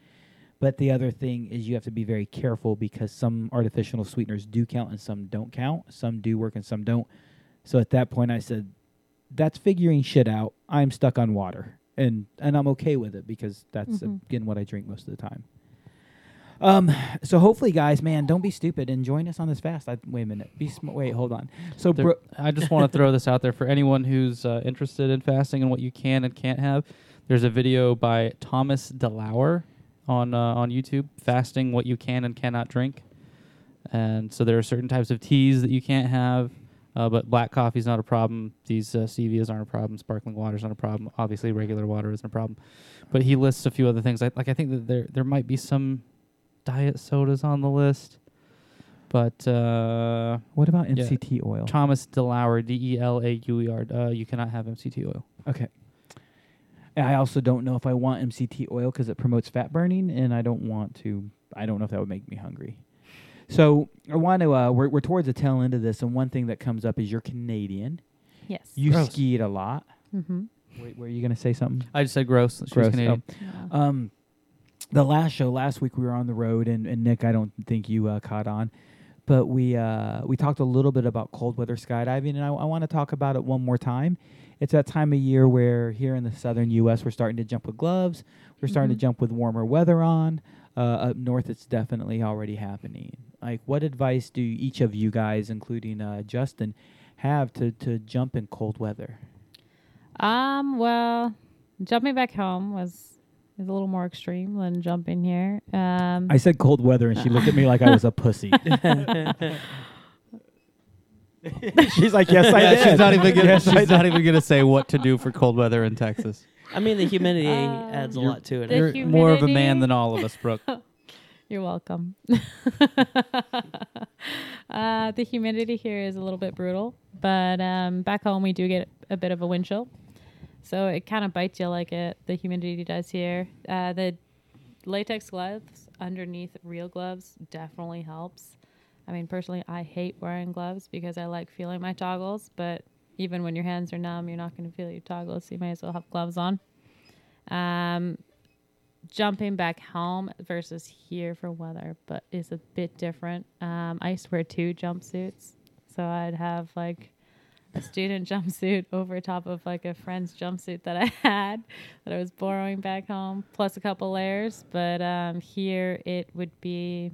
S1: But the other thing is you have to be very careful because some artificial sweeteners do count and some don't count. Some do work and some don't. So at that point I said, that's figuring shit out. I'm stuck on water. And and I'm okay with it because that's
S7: Mhm.
S1: again what I drink most of the time. Um so hopefully guys, man, don't be stupid and join us on this fast. I, wait a minute. Be sm- wait, hold on. So
S5: There-
S1: bro-
S5: I just want to throw this out there for anyone who's uh, interested in fasting and what you can and can't have. There's a video by Thomas DeLauer on uh, on YouTube, fasting what you can and cannot drink. And so there are certain types of teas that you can't have, uh, but black coffee's not a problem. These uh, Stevias aren't a problem. Sparkling water's not a problem. Obviously, regular water isn't a problem. But he lists a few other things. Like, like I think that there there might be some diet sodas on the list. But uh,
S1: what about
S5: Yeah.
S1: MCT oil?
S5: Thomas DeLauer, D E L A U E R. Uh, you cannot have MCT oil.
S1: Okay. And I also don't know if I want MCT oil because it promotes fat burning, and I don't want to. I don't know if that would make me hungry. So I want to. Uh, we're we're towards the tail end of this, and one thing that comes up is you're Canadian.
S7: Yes.
S1: You
S5: Gross.
S1: skied a lot.
S7: mm-hmm.
S1: Wait, were you gonna say something?
S5: I just said gross. She's
S1: Gross.
S5: Canadian.
S1: Oh. Um, the last show last week we were on the road, and, and Nick, I don't think you uh, caught on, but we uh, we talked a little bit about cold weather skydiving, and I, I want to talk about it one more time. It's that time of year where here in the southern U.S. we're starting to jump with gloves. We're starting
S7: Mhm.
S1: to jump with warmer weather on. Uh, up north, it's definitely already happening. Like, what advice do each of you guys, including uh, Justin, have to to jump in cold weather?
S7: Um. Well, jumping back home was is a little more extreme than jumping here. Um.
S1: I said cold weather, and she looked at me like I was a pussy. She's like, "Yes, I did."
S5: she's not even gonna.
S1: Yes, I
S5: she's not even gonna say what to do for cold weather in Texas.
S6: I mean, the humidity
S7: Uh,
S6: adds a lot to it.
S7: The
S5: You're more of a man
S7: humidity-
S5: than all of us, Brooke.
S7: You're welcome. uh, the humidity here is a little bit brutal, but um, back home we do get a bit of a wind chill, so it kind of bites you like it. The humidity does here. Uh, the latex gloves underneath real gloves definitely helps. I mean, personally, I hate wearing gloves because I like feeling my toggles, but even when your hands are numb, you're not going to feel your toggles, so you might as well have gloves on. Um, jumping back home versus here for weather, but is a bit different. Um, I used to wear two jumpsuits, so I'd have like a student jumpsuit over top of like a friend's jumpsuit that I had that I was borrowing back home, plus a couple layers. But um, here it would be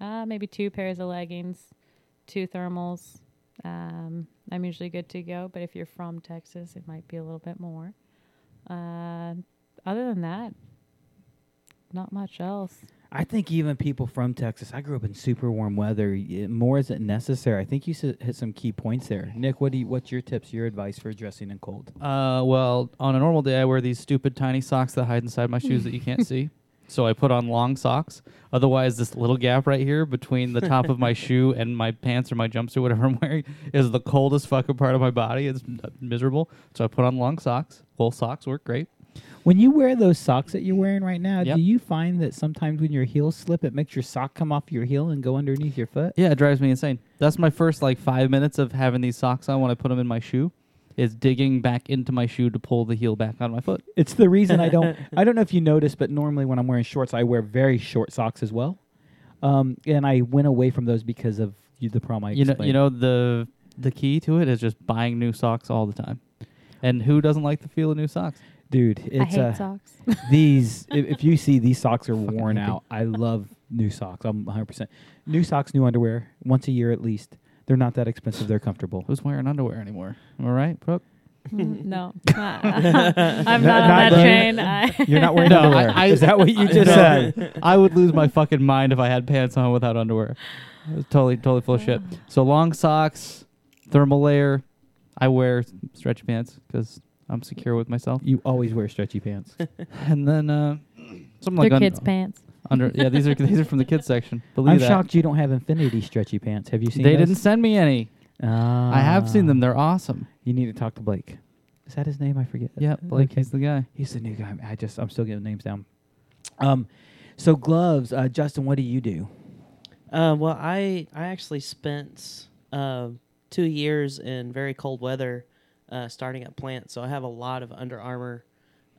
S7: uh, maybe two pairs of leggings, two thermals. Um, I'm usually good to go, but if you're from Texas, it might be a little bit more. Uh, other than that, not much else.
S1: I think even people from Texas, I grew up in super warm weather. More isn't necessary. I think you hit some key points there. Nick, what do you, what's your tips, your advice for dressing in cold?
S5: Uh, well, on a normal day, I wear these stupid tiny socks that hide inside my shoes that you can't see. So I put on long socks. Otherwise, this little gap right here between the top of my shoe and my pants or my jumpsuit, whatever I'm wearing, is the coldest fucking part of my body. It's miserable. So I put on long socks. Wool socks work great.
S1: When you wear those socks that you're wearing right now,
S5: Yep.
S1: do you find that sometimes when your heels slip, it makes your sock come off your heel and go underneath your foot?
S5: Yeah, it drives me insane. That's my first like five minutes of having these socks on when I put them in my shoe. Is digging back into my shoe to pull the heel back on my foot.
S1: It's the reason I don't. I don't know if you noticed, but normally when I'm wearing shorts, I wear very short socks as well. Um, and I went away from those because of you, the problem I
S5: you know, you know the the key to it is just buying new socks all the time. And who doesn't like the feel of new socks?
S1: Dude,
S7: I
S1: it's
S7: hate
S1: uh,
S7: socks.
S1: these. If, if you see these socks are worn out, I love new socks. I'm 100 percent new socks, new underwear, once a year at least. They're not that expensive. They're comfortable.
S5: Who's wearing underwear anymore? Am I right, Brooke?
S7: Mm, no, I'm not
S1: Not-
S7: on that
S1: the-
S7: train. I
S1: You're not wearing
S5: No,
S1: underwear.
S5: I- I-
S1: Is that what you just
S5: No.
S1: said?
S5: I would lose my fucking mind if I had pants on without underwear. Totally, totally full of shit. So long socks, thermal layer. I wear s- stretchy pants because I'm secure with myself.
S1: You always wear stretchy pants.
S5: And then uh, something
S7: They're
S5: like un-
S7: kids' pants.
S5: under. Yeah, these are these are from the kids section. Believe
S1: I'm
S5: that.
S1: shocked you don't have infinity stretchy pants. Have you seen? Them?
S5: They
S1: those?
S5: didn't send me any. I have seen them.
S1: Ah.
S5: They're awesome.
S1: You need to talk to Blake. Is that his name? I forget.
S5: Yeah, Blake
S1: Okay.
S5: is the guy.
S1: He's the new guy. I just I'm still getting names down. Um, so gloves, uh, Justin. What do you do?
S6: Uh, well, I I actually spent uh, two years in very cold weather, uh, starting at plant. So I have a lot of Under Armour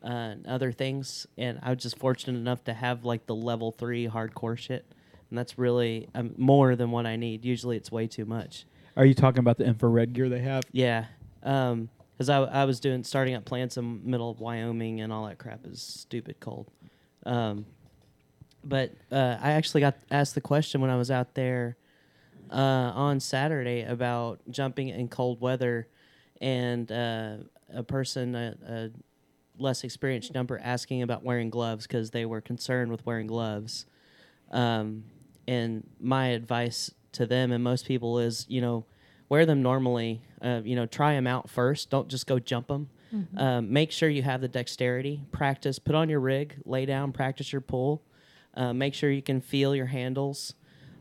S6: uh, and other things, and I was just fortunate enough to have like the level three hardcore shit, and that's really um, more than what I need. Usually, it's way too much.
S1: Are you talking about the infrared gear they have?
S6: Yeah, because I I was doing starting at plants in middle of Wyoming, and all that crap is stupid cold. Um, but uh, I actually got asked the question when I was out there uh, on Saturday about jumping in cold weather, and uh, a person, a, a less experienced jumper, asking about wearing gloves because they were concerned with wearing gloves. Um, and my advice to them and most people is, you know, wear them normally. Uh, you know, try them out first. Don't just go jump them. Um, make sure you have the dexterity. Practice. Put on your rig. Lay down. Practice your pull. Uh, make sure you can feel your handles.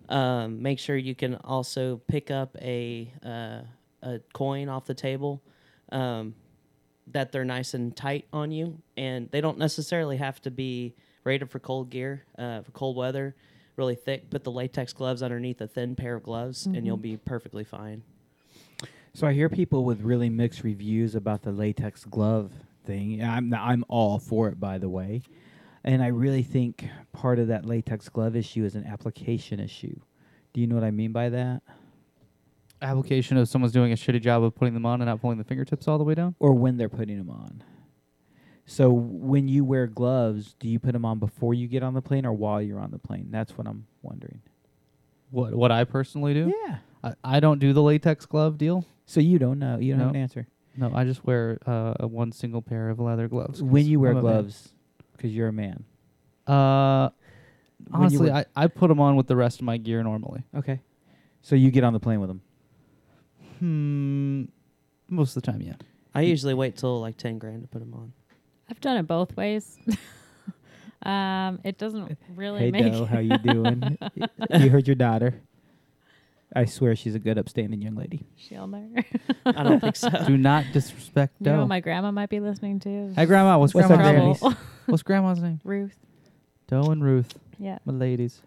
S6: Um, make sure you can also pick up a uh, a coin off the table. Um, that they're nice and tight on you, and they don't necessarily have to be rated for cold gear, uh, for cold weather. Really thick. Put the latex gloves underneath a thin pair of gloves, and you'll be perfectly fine.
S1: So I hear people with really mixed reviews about the latex glove thing. I'm I'm all for it, by the way, and I really think part of that latex glove issue is an application issue. Do you know what I mean by that?
S5: Application of someone's doing a shitty job of putting them on and not pulling the fingertips all the way down.
S1: Or when they're putting them on. So when you wear gloves, do you put them on before you get on the plane or while you're on the plane? That's what I'm wondering.
S5: What what I personally do?
S1: Yeah.
S5: I, I don't do the latex glove deal.
S1: So you don't know. You don't have an answer.
S5: No, I just wear uh, a one single pair of leather gloves.
S1: When you wear
S5: I'm
S1: gloves, because you're a man.
S5: Uh, honestly, I, I put them on with the rest of my gear normally.
S1: Okay. So you get on the plane with them.
S5: Hmm, most of the time, yeah.
S6: I usually wait till like ten grand to put them on.
S7: I've done it both ways. um, it doesn't really
S1: hey
S7: make.
S1: Doe, how you doing? you heard your daughter. I swear she's a good, upstanding young lady.
S7: She'll know.
S6: I don't think so.
S5: Do not disrespect
S7: You know
S5: Doe.
S7: what my grandma might be listening too.
S5: Hey, Grandma, what's,
S1: What's
S5: Grandma's
S1: up,
S5: name? What's Grandma's name?
S7: Ruth.
S5: Doe and Ruth,
S7: Yeah.
S5: my ladies.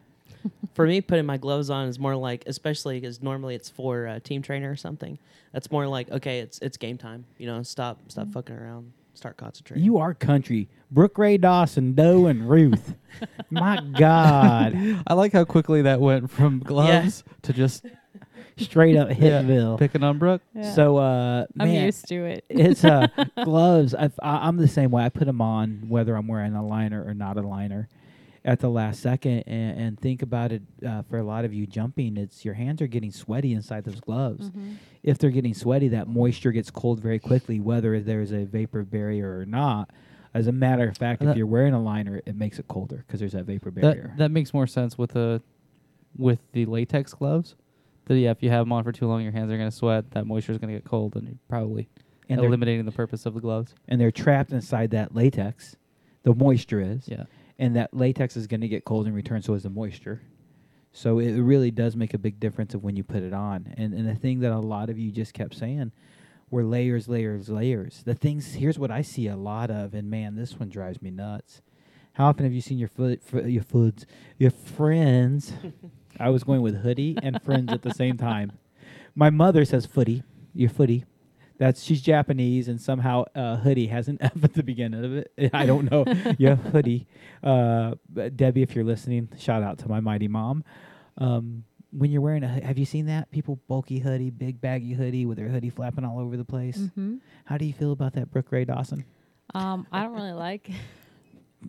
S6: For me, putting my gloves on is more like, especially because normally it's for a team trainer or something. That's more like, okay, it's it's game time. You know, stop stop fucking around, start concentrating.
S1: You are country. Brooke Ray Dawson, Doe, and Ruth. My God.
S5: I like how quickly that went from gloves to just
S1: Straight up
S5: Yeah.
S1: Hitville.
S5: picking on Brooke.
S7: Yeah.
S1: So, uh,
S7: I'm
S1: man,
S7: used to it.
S1: it's uh, gloves. I, I, I'm the same way. I put them on whether I'm wearing a liner or not a liner at the last second. And, and think about it uh, for a lot of you jumping, it's your hands are getting sweaty inside those gloves.
S7: Mm-hmm.
S1: If they're getting sweaty, that moisture gets cold very quickly, whether there's a vapor barrier or not. As a matter of fact,
S5: That-
S1: if you're wearing a liner, it makes it colder because there's that vapor barrier.
S5: that makes more sense with the with the latex gloves. That yeah, if you have them on for too long, your hands are gonna sweat. That moisture is gonna get cold, and you're probably
S1: and
S5: eliminating the purpose of the gloves.
S1: and they're trapped inside that latex. The moisture is,
S5: Yeah.
S1: And that latex is going to get cold in return. So is the moisture. So it really does make a big difference of when you put it on. And and the thing that a lot of you just kept saying were layers, layers, layers. The things here's what I see a lot of, and man, this one drives me nuts. How often have you seen your foot, your foods, your friends? I was going with hoodie and friends at the same time. My mother says footy, your footy. That's she's Japanese, and somehow uh, hoodie has an F at the beginning of it. I don't know. yeah, hoodie. Uh, Debbie, if you're listening, shout out to my mighty mom. Um, when you're wearing a, have you seen that? People bulky hoodie, big baggy hoodie with their hoodie flapping all over the place.
S7: Mm-hmm.
S1: How do you feel about that, Brooke Ray Dawson?
S7: Um, I don't really like.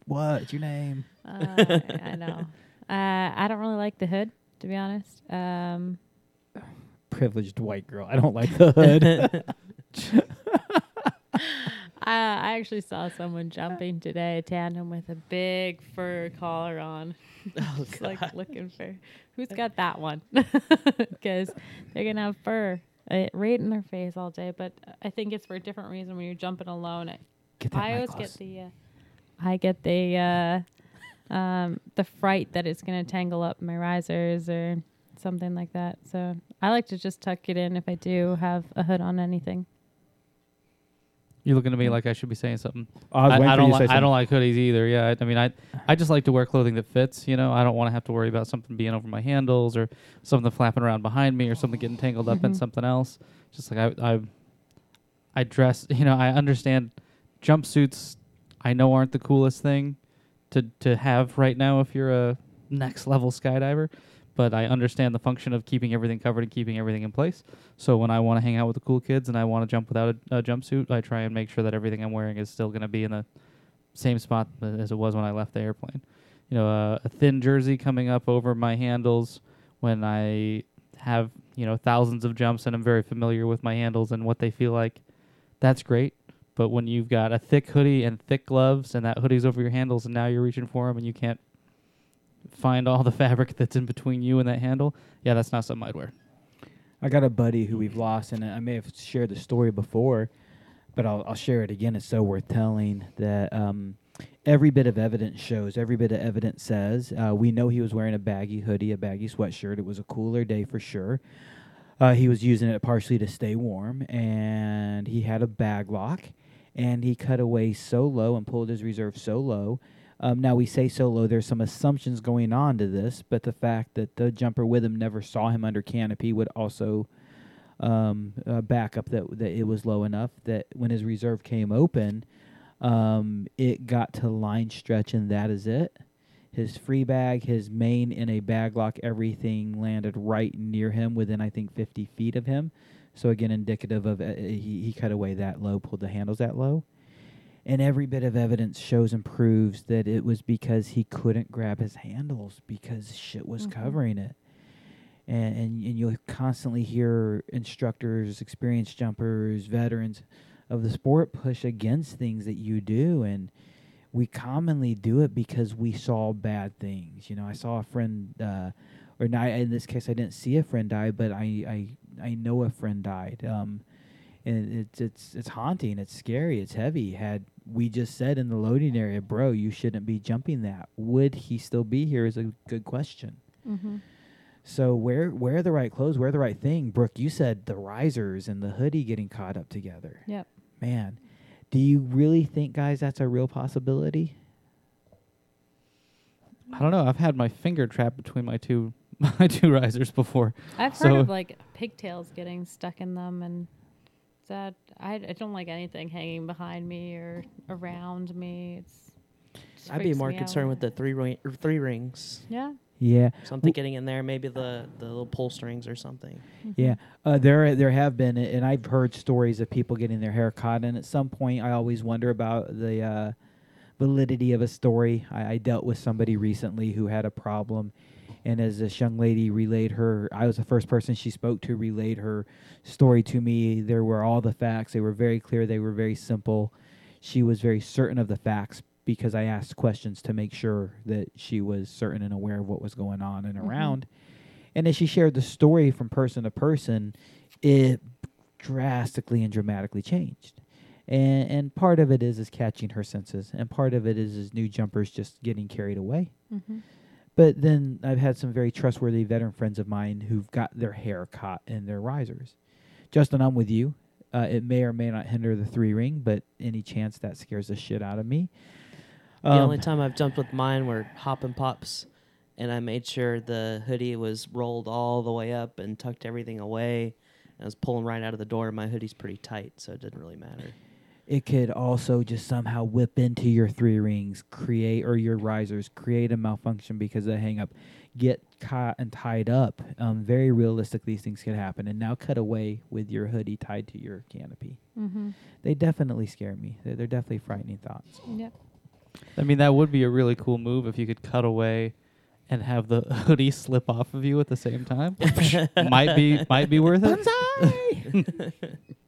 S1: What's your name?
S7: Uh, I know. Uh, I don't really like the hood, to be honest. Um,
S1: Privileged white girl. I don't like the hood.
S7: I, I actually saw someone jumping today, tandem with a big fur collar on.
S6: Oh,
S7: like looking for who's got that one because they're gonna have fur uh, right in their face all day. But I think it's for a different reason when you're jumping alone. I,
S1: Get that
S7: I always get the, uh, I get the, uh, um, the fright that it's gonna tangle up my risers or something like that. So I like to just tuck it in if I do have a hood on anything.
S5: You're looking at me like I should be saying something.
S1: I, was
S5: I, I don't like I don't like hoodies either. Yeah, I, I mean, I I just like to wear clothing that fits. You know, I don't want to have to worry about something being over my handles or something flapping around behind me or something getting tangled up in
S7: Mhm.
S5: something else. Just like I I I dress. You know, I understand jumpsuits. I know aren't the coolest thing to to have right now if you're a next level skydiver. But I understand the function of keeping everything covered and keeping everything in place. So when I want to hang out with the cool kids and I want to jump without a, a jumpsuit, I try and make sure that everything I'm wearing is still going to be in the same spot as it was when I left the airplane. You know, uh, a thin jersey coming up over my handles when I have you know thousands of jumps and I'm very familiar with my handles and what they feel like. That's great. But when you've got a thick hoodie and thick gloves and that hoodie's over your handles and now you're reaching for them and you can't find all the fabric that's in between you and that handle, yeah, that's not something I'd wear.
S1: I got a buddy who we've lost, and I may have shared the story before, but I'll, I'll share it again. It's so worth telling that um, every bit of evidence shows, every bit of evidence says. Uh, we know he was wearing a baggy hoodie, a baggy sweatshirt. It was a cooler day for sure. Uh, he was using it partially to stay warm, and he had a bag lock, and he cut away so low and pulled his reserve so low. Um, now we say so low. There's some assumptions going on to this, but the fact that the jumper with him never saw him under canopy would also um, uh, back up that that it was low enough that when his reserve came open, um, it got to line stretch, and that is it. His free bag, his main in a bag lock, everything landed right near him, within I think 50 feet of him. So again, indicative of uh, he he cut away that low, pulled the handles that low, and every bit of evidence shows and proves that it was because he couldn't grab his handles because shit was
S7: Mhm.
S1: covering it and, and and you'll constantly hear instructors, experienced jumpers, veterans of the sport push against things that you do, and we commonly do it because we saw bad things. You know, I saw a friend, uh, or not, in this case, I didn't see a friend die, but I I I know a friend died. Um, and it's it's it's haunting. It's scary. It's heavy. Had we just said in the loading area, bro, you shouldn't be jumping that. Would he still be here? Is a good question.
S7: Mm-hmm.
S1: So wear wear the right clothes, wear the right thing. Brooke, you said the risers and the hoodie getting caught up together.
S7: Yep.
S1: Man, do you really think, guys, that's a real possibility?
S5: I don't know. I've had my finger trapped between my two my two risers before.
S7: I've heard of like pigtails getting stuck in them, and that I, I don't like anything hanging behind me or around me. It's just
S6: I'd be more concerned with the three ring, or three rings.
S7: yeah.
S1: Yeah,
S6: Something getting in there, maybe the, the little pull strings or something.
S1: yeah. Uh, there there have been, and I've heard stories of people getting their hair caught. And at some point, I always wonder about the uh, validity of a story. I, I dealt with somebody recently who had a problem, and as this young lady relayed her, I was the first person she spoke to relayed her story to me. There were all the facts. They were very clear. They were very simple. she was very certain of the facts because I asked questions to make sure that she was certain and aware of what was going on and around. And as she shared the story from person to person, it drastically and dramatically changed. And and part of it is is catching her senses, and part of it is is new jumpers just getting carried away.
S7: Mm-hmm.
S1: But then I've had some very trustworthy veteran friends of mine who've got their hair caught in their risers. Justin, I'm with you. Uh, it may or may not hinder the three ring, but any chance that scares the shit out of me.
S6: the
S1: Um,
S6: only time I've jumped with mine were hop and pops, and I made sure the hoodie was rolled all the way up and tucked everything away. I was pulling right out of the door. My hoodie's pretty tight, so it didn't really matter.
S1: It could also just somehow whip into your three rings, create or your risers, create a malfunction because of the hang up, get caught and tied up. Um, very realistic, these things could happen. And now cut away with your hoodie tied to your canopy.
S7: Mm-hmm.
S1: They definitely scare me. They're, they're definitely frightening thoughts.
S7: Yep.
S5: I mean, that would be a really cool move if you could cut away and have the hoodie slip off of you at the same time. might be might be worth it.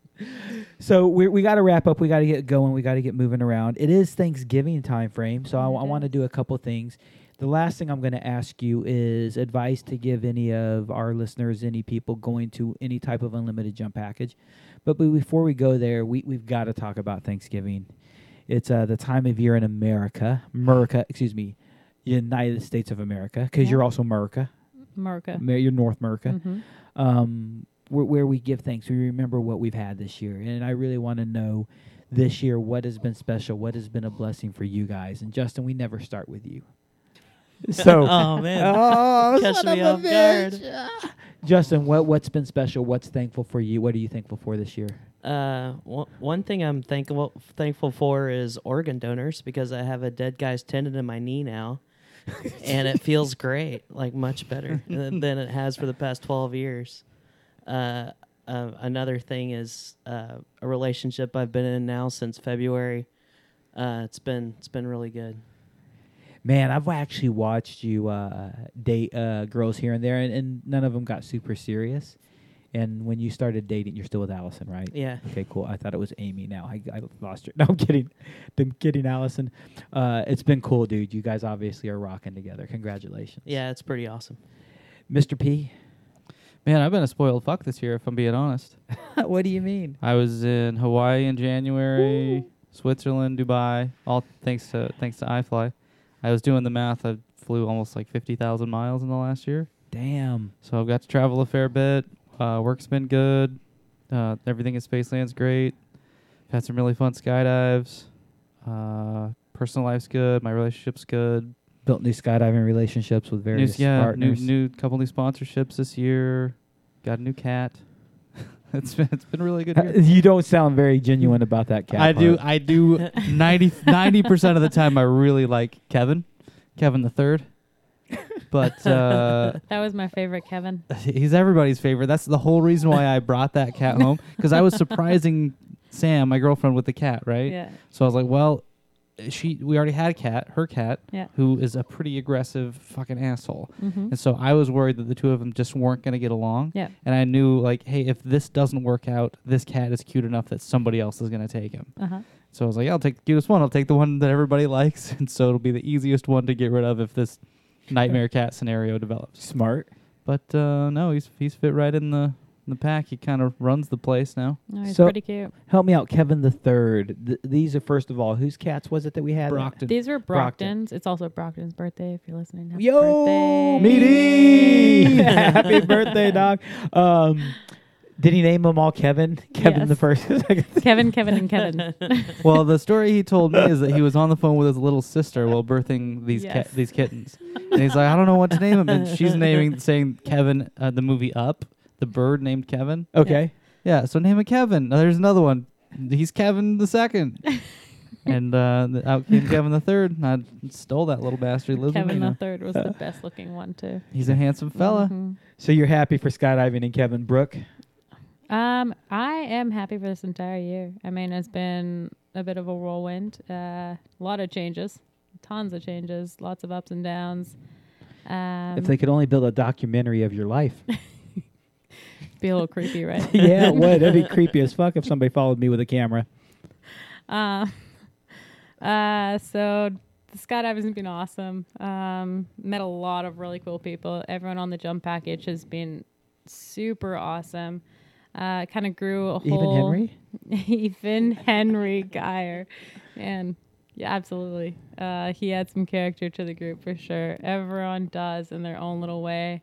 S1: So we we got to wrap up. We got to get going. We got to get moving around. It is Thanksgiving time frame, so I,
S7: It
S1: want to do a couple things. The last thing I'm going to ask you is advice to give any of our listeners, any people going to any type of unlimited jump package. But be- before we go there, we we've got to talk about Thanksgiving. It's uh, the time of year in America, America, excuse me, United States of America, because
S7: Yeah.
S1: you're also America.
S7: America.
S1: You're North America
S7: Mm-hmm.
S1: um, where, where we give thanks. We remember what we've had this year, and I really want to know this year what has been special, what has been a blessing for you guys. And Justin, we never start with you. So,
S6: oh man,
S1: oh,
S6: Catch
S1: son
S6: me
S1: of a
S6: off guard.
S1: bitch. Ah. Justin, what what's been special? What's thankful for you? What are you thankful for this year?
S6: Uh, one, one thing I'm thankful thankful for is organ donors because I have a dead guy's tendon in my knee now, and it feels great, like much better than, than it has for the past twelve years. Uh, uh, another thing is uh, a relationship I've been in now since February. Uh, it's been it's been really good.
S1: Man, I've actually watched you uh, date uh, girls here and there, and, and none of them got super serious. And when you started dating, you're still with Allison, right?
S6: Yeah.
S1: Okay, cool. I thought it was Amy. Now I, I lost her. No, I'm kidding. I'm kidding, Allison. Uh, it's been cool, dude. You guys obviously are rocking together. Congratulations.
S6: Yeah, it's pretty awesome.
S1: Mr. P.
S5: Man, I've been a spoiled fuck this year, if I'm being honest.
S1: what do you mean?
S5: I was in Hawaii in January, Switzerland, Dubai, all thanks to thanks to iFly. I was doing the math. I flew almost like fifty thousand miles in the last year,
S1: Damn.
S5: so I've got to travel a fair bit. Uh, work's been good. Uh, everything at Spaceland's great. Had some really fun skydives. Uh, personal life's good. My relationship's good.
S1: Built new skydiving relationships with
S5: New,
S1: various
S5: yeah, new
S1: partners.
S5: new couple new sponsorships this year. Got a new cat. it's been it's been really good. Year.
S1: you don't sound very genuine about that cat.
S5: I do. I do. 90 percent of the time, I really like Kevin, Kevin the third. But uh,
S7: That was my favorite, Kevin.
S5: he's everybody's favorite. That's the whole reason why I brought that cat home because I was surprising Sam, my girlfriend, with the cat. Right.
S7: Yeah.
S5: So I was like, well, she. We already had a cat, her cat,
S7: Yeah.
S5: who is a pretty aggressive fucking asshole.
S7: Mm-hmm.
S5: And so I was worried that the two of them just weren't going to get along.
S7: Yeah.
S5: And I knew, like, hey, if this doesn't work out, this cat is cute enough that somebody else is going to take him.
S7: Uh huh.
S5: So I was like, I'll take the cutest one. I'll take the one that everybody likes. And so it'll be the easiest one to get rid of if this nightmare cat scenario develops.
S1: Smart.
S5: But uh, no, he's he's fit right in the in the pack. He kind of runs the place now.
S7: No, he's
S1: So-
S7: pretty cute.
S1: Help me out, Kevin the third. Th- these are first of all, whose cats was it that we had?
S5: Brockton.
S7: These were
S1: Brockton.
S7: Brockton's. It's also Brockton's birthday if you're listening. Happy
S1: Yo,
S7: birthday.
S1: meaty! Happy birthday, dog. Um, did he name them all Kevin? Kevin the
S7: Yes.
S1: first.
S7: Kevin, Kevin, and Kevin.
S5: well, the story he told me is that he was on the phone with his little sister while birthing these
S7: Yes.
S5: ca- these kittens, and he's like, I don't know what to name them, and she's naming saying Kevin, uh, the movie Up, the bird named Kevin.
S1: okay.
S5: Yeah, so name it Kevin. Now, there's another one. He's Kevin the second. and uh, the, out came Kevin the third. and I stole that little bastard. Lives with me
S7: Kevin the
S5: now.
S7: third was the best looking one too.
S5: He's a handsome fella.
S7: Mhm.
S1: So you're happy for skydiving and Kevin Brooke?
S7: Um, I am happy for this entire year. I mean, it's been a bit of a whirlwind. Uh, a lot of changes, tons of changes, lots of ups and downs. Um,
S1: if they could only build a documentary of your life.
S7: be a little creepy, right?
S1: yeah, it would. That'd be creepy as fuck if somebody followed me with a camera.
S7: Uh, Uh, so the skydiving's been awesome. Um, met a lot of really cool people. Everyone on the jump package has been super awesome. Uh, kind of grew a whole.
S1: Even Henry?
S7: even Henry Geyer, and yeah, absolutely. Uh, he had some character to the group for sure. Everyone does in their own little way.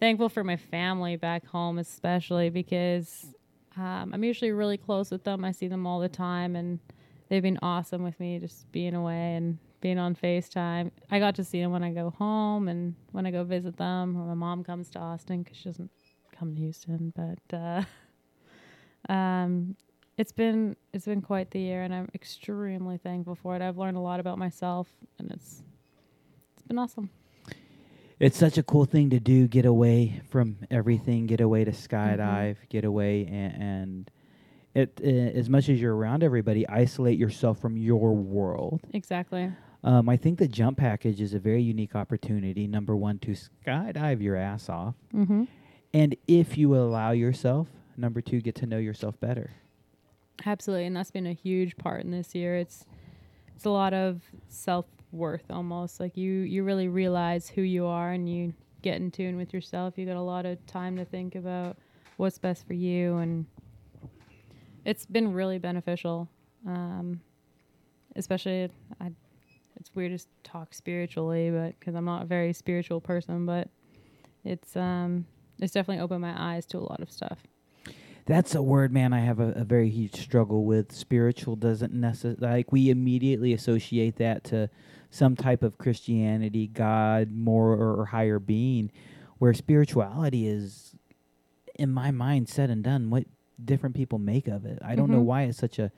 S7: Thankful for my family back home, especially because um, I'm usually really close with them. I see them all the time, and they've been awesome with me, just being away and being on FaceTime. I got to see them when I go home and when I go visit them, or my mom comes to Austin because she doesn't come to Houston. But uh, um, it's been it's been quite the year, and I'm extremely thankful for it. I've learned a lot about myself, and it's it's been awesome.
S1: It's such a cool thing to do. Get away from everything. Get away to skydive. Get away and, and it uh, as much as you're around everybody, isolate yourself from your world.
S7: Exactly.
S1: Um, I think the jump package is a very unique opportunity. Number one, to skydive your ass off,
S7: Mm-hmm.
S1: and if you allow yourself, number two, get to know yourself better.
S7: Absolutely, and that's been a huge part in this year. It's it's a lot of self worth almost. Like you you really realize who you are and you get in tune with yourself. You got a lot of time to think about what's best for you, and it's been really beneficial. Um, especially, I it's weird to talk spiritually, but because I'm not a very spiritual person, but it's um it's definitely opened my eyes to a lot of stuff.
S1: That's a word, man. I have a, a very huge struggle with. Spiritual doesn't necessarily like we immediately associate that to some type of Christianity, God, more or, higher being, where spirituality is, in my mind, said and done. What different people make of it, I don't know
S7: Mhm.
S1: why it's such a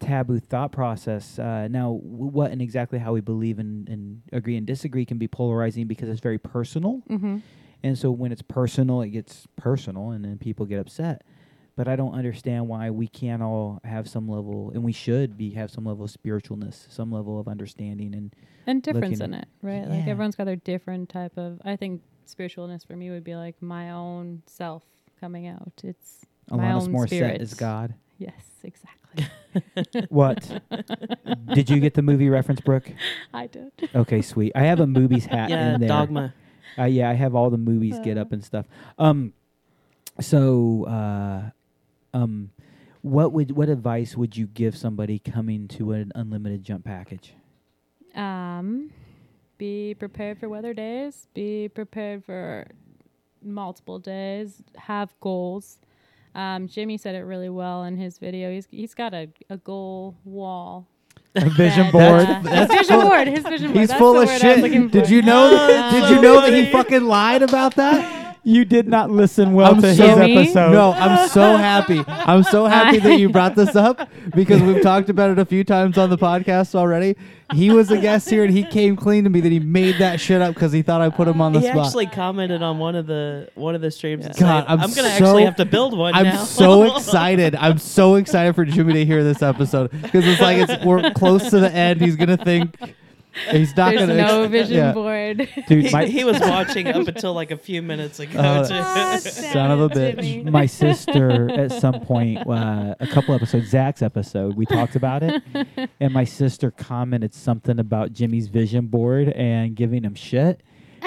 S1: taboo thought process. Uh, now, w- what and exactly how we believe and, and agree and disagree can be polarizing because it's very personal.
S7: Mm-hmm.
S1: And so when it's personal, it gets personal, and then people get upset. But I don't understand why we can't all have some level, and we should be have some level of spiritualness, some level of understanding, and
S7: and difference in it, right? Like everyone's got their different type of. I think spiritualness for me would be like my own self coming out. It's my
S1: Alanis
S7: own
S1: Morissette
S7: spirit.
S1: is God.
S7: Yes, exactly.
S1: What? Did you get the movie reference, Brooke?
S7: I did.
S1: Okay, sweet. I have a movies hat
S6: yeah,
S1: in there.
S6: dogma.
S1: Uh, yeah, I have all the movies get up and stuff. Um, so, uh, um, what would what advice would you give somebody coming to an unlimited jump package?
S7: Um, be prepared for weather days. Be prepared for multiple days. Have goals. Um, Jimmy said it really well in his video. He's he's got a, a goal wall.
S1: A vision
S7: that,
S1: board.
S7: uh,
S5: That's
S7: his vision board. His vision board.
S5: He's
S7: That's
S5: full of
S7: word I was
S5: shit. Did you know? That, did you know that he fucking lied about that?
S1: You did not listen well
S5: I'm
S1: to
S5: so-
S1: his
S7: Jimmy?
S1: episode.
S5: No, I'm so happy. I'm so happy that you brought this up because we've talked about it a few times on the podcast already. He was a guest here and he came clean to me that he made that shit up because he thought I put him on the
S6: He
S5: spot.
S6: actually commented on one of the one of the streams. and
S5: God, I'm
S6: I'm, gonna
S5: so-
S6: actually have to build one
S5: I'm
S6: now.
S5: so excited. I'm so excited for Jimmy to hear this episode because it's like it's we're close to the end. He's gonna think he's not
S7: There's
S5: gonna.
S7: no
S5: ex-
S7: vision
S5: yeah.
S7: board.
S1: Dude,
S6: he,
S1: my,
S6: he was watching up until like a few minutes ago.
S5: Oh.
S7: Ah,
S5: Son of a bitch.
S1: My sister at some point, uh, a couple episodes, Zach's episode, we talked about it, and my sister commented something about Jimmy's vision board and giving him shit.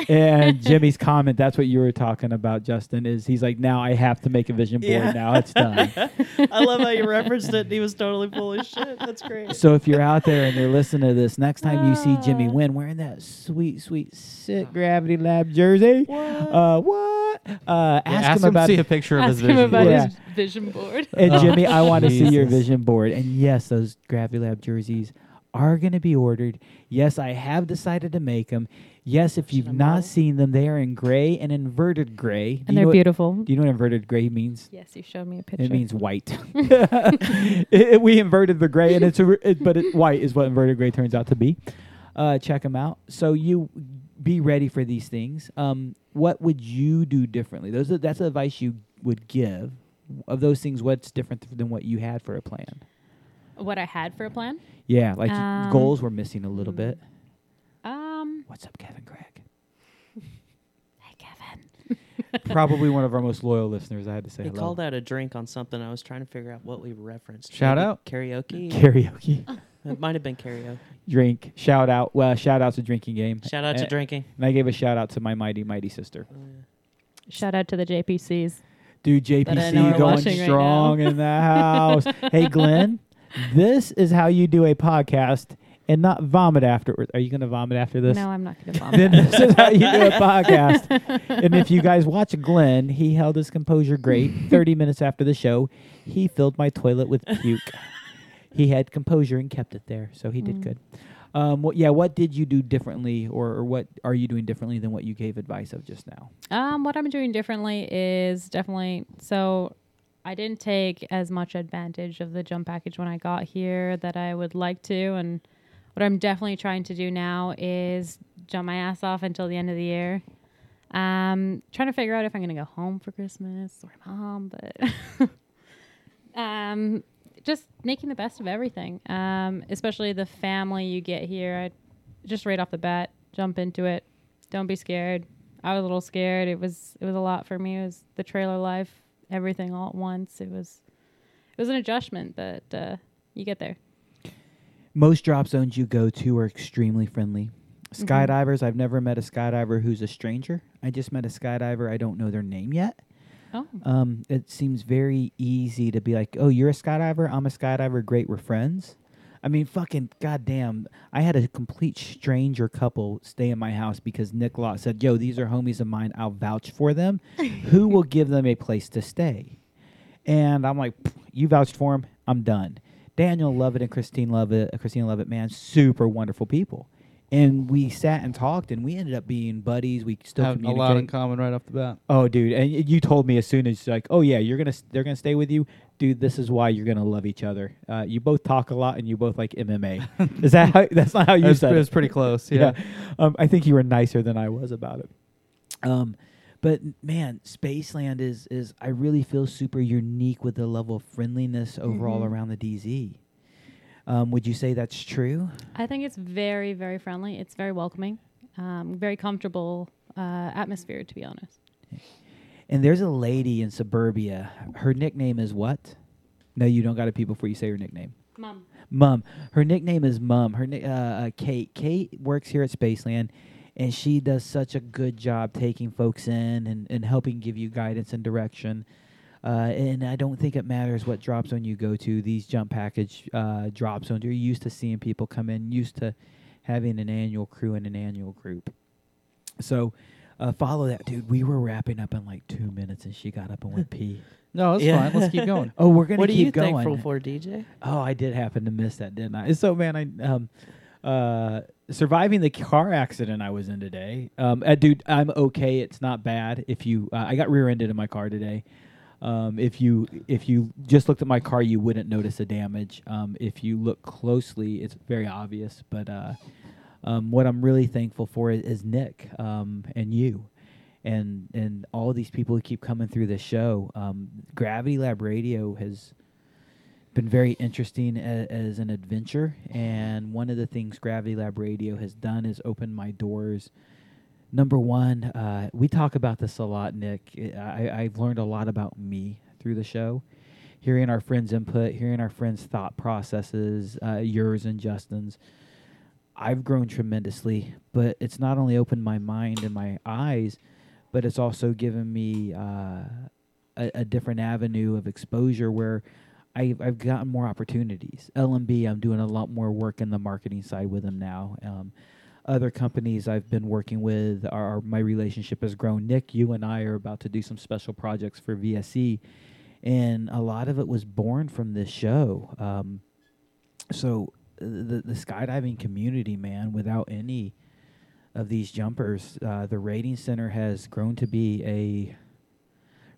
S1: And Jimmy's comment, that's what you were talking about, Justin, is he's like, now I have to make a vision board.
S6: Yeah.
S1: Now it's done.
S6: I love how you referenced it. He was totally full of shit. That's great.
S1: so if you're out there and you're listening to this, next time you see Jimmy Wynn wearing that sweet, sweet, sick Gravity Lab jersey, uh, what? Uh,
S5: Yeah,
S1: ask,
S5: ask
S1: him
S5: him
S1: about
S5: to see a picture of
S7: Ask
S5: his
S7: him
S5: vision.
S7: about
S5: board.
S1: Yeah.
S7: his vision board.
S1: And
S5: Oh,
S1: Jimmy, I want to see your vision board. And yes, those Gravity Lab jerseys are going to be ordered. Yes, I have decided to make them. Yes, if you've not seen them, they are in gray and inverted gray. Do
S7: and they're beautiful.
S1: What, do you know what inverted gray means?
S7: yes, you showed me a picture.
S1: It means white. It- it- we inverted the gray, and it's a, it, but it, white is what inverted gray turns out to be. Uh, check them out. So you be ready for these things. Um, what would you do differently? Those are, that's the advice you would give. Of those things, what's different than what you had for a plan?
S7: what I had for a plan.
S1: Yeah, like
S7: Um,
S1: goals were missing a little
S7: hmm.
S1: bit. What's up, Kevin Craig?
S7: hey Kevin.
S1: Probably one of our most loyal listeners. I had to say
S6: He
S1: hello.
S6: called out a drink on something. I was trying to figure out what we referenced.
S5: Shout
S6: Maybe
S5: out.
S6: karaoke.
S1: karaoke.
S6: It might have been karaoke.
S1: Drink. Shout out. Well, shout out to drinking game.
S6: Shout out to
S1: And-
S6: drinking.
S1: And I gave a shout out to my mighty mighty sister.
S7: Oh, shout out to the JPCs.
S1: Dude,
S7: I know
S1: JPC
S7: are
S1: going
S7: watching right
S1: strong in the house. hey, Glenn, this is how you do a podcast and not vomit afterwards. Are you going to vomit after this?
S7: No, I'm not going to vomit.
S1: then this is how you do a podcast. and if you guys watch Glenn, he held his composure great. 30 minutes after the show, he filled my toilet with puke. he had composure and kept it there, so he did
S7: Mm.
S1: good. Um, what, yeah, what did you do differently, or, or what are you doing differently than what you gave advice of just now?
S7: Um, what I'm doing differently is definitely so I didn't take as much advantage of the jump package when I got here that I would like to and what I'm definitely trying to do now is jump my ass off until the end of the year. Um, trying to figure out if I'm gonna go home for Christmas or mom, but um, just making the best of everything. Um, especially the family you get here. I just right off the bat, jump into it. Don't be scared. I was a little scared. It was it was a lot for me. It was the trailer life, everything all at once. It was it was an adjustment, but uh, you get there.
S1: Most drop zones you go to are extremely friendly.
S7: Mhm.
S1: Skydivers, I've never met a skydiver who's a stranger. I just met a skydiver. I don't know their name yet.
S7: Oh,
S1: Um, it seems very easy to be like, "Oh, you're a skydiver. I'm a skydiver. Great, we're friends." I mean, fucking goddamn! I had a complete stranger couple stay in my house because Nick Lott said, "Yo, these are homies of mine. I'll vouch for them. Who will give them a place to stay?" And I'm like, "You vouched for them. I'm done." Daniel Lovett and Christine Lovett, uh, Christine Lovett, man, super wonderful people. And we sat and talked, and we ended up being buddies. We still
S5: Have a lot in common right off the bat.
S1: Oh, dude, and you told me as soon as like, oh yeah, you're gonna they're gonna stay with you, dude. This is why you're gonna love each other. Uh, you both talk a lot, and you both like MMA. is that how? That's not how you
S5: It was,
S1: said
S5: it
S1: it.
S5: was pretty close. Yeah.
S1: Um, I think you were nicer than I was about it. Um, but man, Spaceland is is I really feel super unique with the level of friendliness overall
S7: Mhm.
S1: around the DZ. Um, would you say that's true?
S7: I think it's very very friendly. It's very welcoming, um, very comfortable uh, atmosphere. To be honest,
S1: And there's a lady in suburbia. Her nickname is what? No, you don't got to people before you say her nickname.
S7: mom.
S1: Mum. Her nickname is Mum. Her ni- uh, uh, Kate. Kate works here at Spaceland, and she does such a good job taking folks in and, and helping give you guidance and direction. Uh, and I don't think it matters what drop zone you go to. These jump package uh, drop zones, you're used to seeing people come in, used to having an annual crew and an annual group. So uh, follow that, dude. We were wrapping up in like two minutes, and she got up and went pee.
S5: No, it's
S6: Yeah.
S5: fine. Let's keep going.
S1: Oh, we're gonna
S6: What are you
S1: going.
S6: thankful for, DJ?
S1: Oh, I did happen to miss that, didn't I? So, man, I um, uh, surviving the car accident I was in today. Um, uh, dude, I'm okay. It's not bad. If you, uh, I got rear-ended in my car today. Um, if you if you just looked at my car, you wouldn't notice the damage. Um, if you look closely, it's very obvious. But uh, um, what I'm really thankful for is, is Nick um, and you, and and all these people who keep coming through this show. Um, Gravity Lab Radio has been very interesting as, as an adventure. And one of the things Gravity Lab Radio has done is open my doors. Number one, uh, we talk about this a lot, Nick. I- I've learned a lot about me through the show. Hearing our friends' input, hearing our friends' thought processes, uh, yours and Justin's. I've grown tremendously, but it's not only opened my mind and my eyes, but it's also given me uh, a, a different avenue of exposure where I've, I've gotten more opportunities. LMB, I'm doing a lot more work in the marketing side with them now. Um, other companies I've been working with, are, my relationship has grown. Nick, you and I are about to do some special projects for VSE, and a lot of it was born from this show. Um, so the the skydiving community, man, without any of these jumpers, uh, the rating center has grown to be a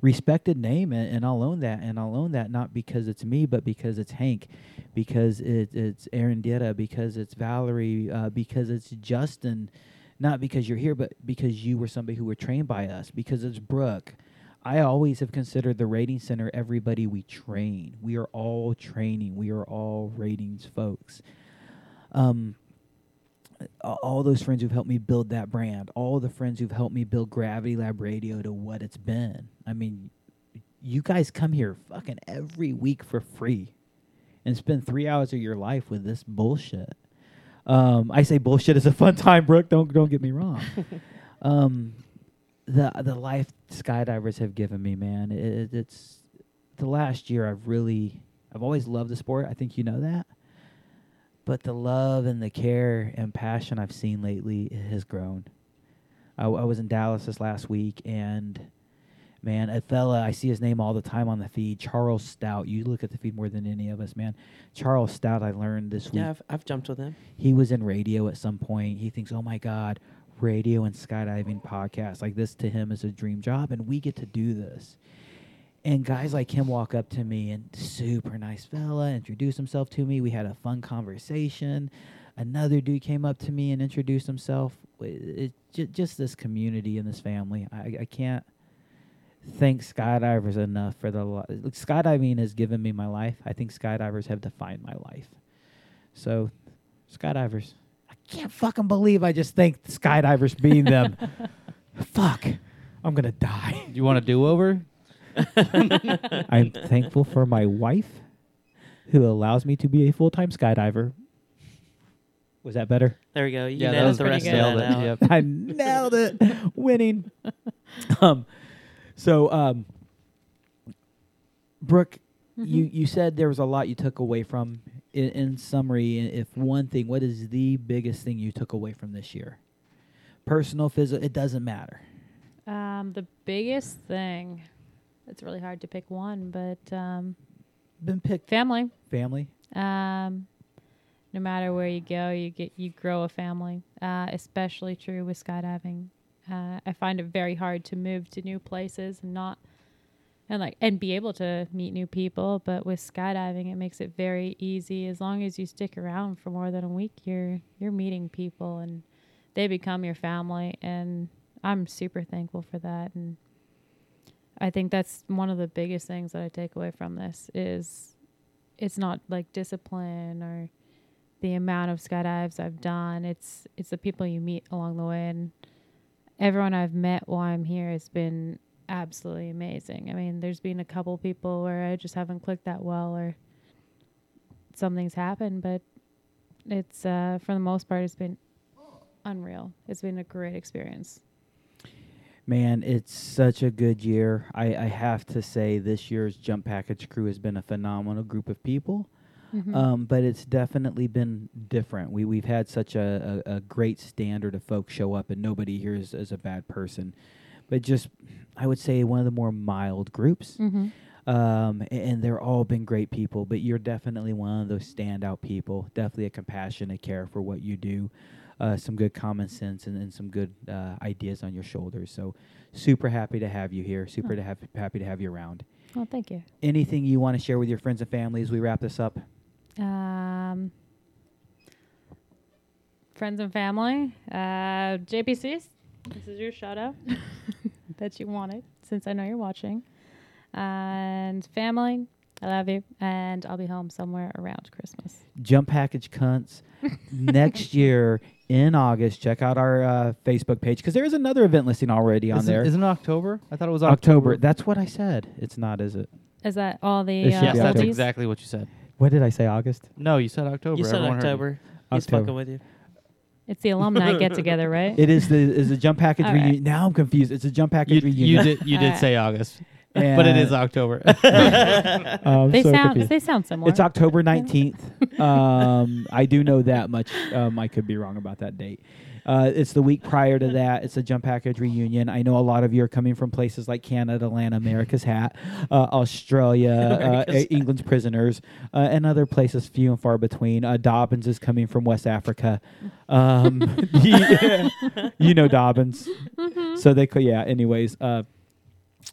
S1: respected name, and, and I'll own that. And I'll own that not because it's me, but because it's Hank, because it, it's Aaron Dieta, because it's Valerie, uh, because it's Justin. Not because you're here, but because you were somebody who were trained by us. Because it's Brooke. I always have considered the rating center everybody we train. We are all training. We are all ratings folks. Um, all those friends who've helped me build that brand, all the friends who've helped me build Gravity Lab Radio to what it's been. I mean, you guys come here fucking every week for free. and spend three hours of your life with this bullshit. Um, I say bullshit is a fun time, Brooke. Don't don't get me wrong. um, the the life skydivers have given me, man. It, it's the last year. I've really, I've always loved the sport. I think you know that. But the love and the care and passion I've seen lately has grown. I was in Dallas this last week, and man, a fella I see his name all the time on the feed, Charles Stout. You look at the feed more than any of us, man. Charles Stout, I learned this week
S6: Yeah, I've, I've jumped with him.
S1: he was in radio at some point. He thinks, oh my God, radio and skydiving podcast. Like this to him is a dream job, and we get to do this. And guys like him walk up to me and super nice fella, introduce himself to me. We had a fun conversation. Another dude came up to me and introduced himself. It, it, just this community and this family. I, I can't thank skydivers enough for the li- skydiving has given me my life. I think skydivers have defined my life. So, skydivers. I can't fucking believe I just thanked skydivers being them. Fuck. I'm to die.
S5: You want a do over?
S1: I'm thankful for my wife who allows me to be a full time skydiver. Was that better?
S6: There we go. You
S5: Yeah, that
S6: nailed
S5: was
S6: the rest
S7: good.
S6: of
S5: Nailed
S6: that
S5: it.
S6: out.
S5: Yep.
S1: I nailed it. Winning. um, so, um, Brooke, you, you said there was a lot you took away from. In, in summary, if one thing, what is the biggest thing you took away from this year? Personal, physical, it doesn't matter.
S7: Um, the biggest thing. It's really hard to pick one, but um,
S1: Been picked
S7: family.
S1: family.
S7: Um, no matter where you go, you get you grow a family. Uh, especially true with skydiving. Uh, I find it very hard to move to new places and not and like and be able to meet new people. But with skydiving, it makes it very easy. As long as you stick around for more than a week, you're you're meeting people and they become your family. And I'm super thankful for that. And I think that's one of the biggest things that I take away from this is it's not like discipline or the amount of skydives I've done. It's it's the people you meet along the way and everyone I've met while I'm here has been absolutely amazing. I mean, there's been a couple people where I just haven't clicked that well or something's happened, but it's uh for the most part it's been unreal. It's been a great experience.
S1: Man, it's such a good year. I, I have to say, this year's Jump Package crew has been a phenomenal group of people.
S7: Mhm.
S1: Um, but it's definitely been different. We we've had such a, a, a great standard of folks show up, and nobody here is, is a bad person. But just, I would say, one of the more mild groups.
S7: Mhm.
S1: Um, and they're all been great people. But you're definitely one of those standout people. Definitely a compassionate care for what you do. Uh, some good common sense and, and some good uh, ideas on your shoulders. So, super happy to have you here. Super
S7: Oh.
S1: to have happy to have you around.
S7: Well, thank you.
S1: Anything you want to share with your friends and family as we wrap this up?
S7: Um, friends and family. Uh, JPCs, this is your shout out that you wanted since I know you're watching. And family, I love you. And I'll be home somewhere around Christmas.
S1: jump package cunts next year in August. Check out our uh, Facebook page because there is another event listing already on
S5: Isn't,
S1: there.
S5: isn't it October? I thought it was
S1: October.
S5: October.
S1: That's what I said. It's not, is it?
S7: Is that all the
S1: It
S7: uh,
S5: yes, that's exactly what you said.
S1: What did I say? August.
S5: No, you said October.
S6: You said
S5: Everyone heard you.
S6: October. He's
S1: October.
S6: fucking with you.
S7: It's the alumni get together, right?
S1: It is the is a jump package
S7: All right.
S1: reunion. Now I'm confused. It's a jump package
S5: You, you did you did say August, but it is October.
S1: um,
S7: they
S1: so
S7: sound
S1: confused.
S7: they sound similar.
S1: It's October 19th. um, I do know that much. Um, I could be wrong about that date. Uh, it's the week prior to that. It's a jump package reunion. I know a lot of you are coming from places like Canada, Atlanta, America's Hat, uh, Australia, uh,
S6: America's
S1: uh, England's Prisoners, uh, and other places few and far between. Uh, Dobbins is coming from West Africa. Um, yeah, you know Dobbins. So they could, yeah. Anyways, uh,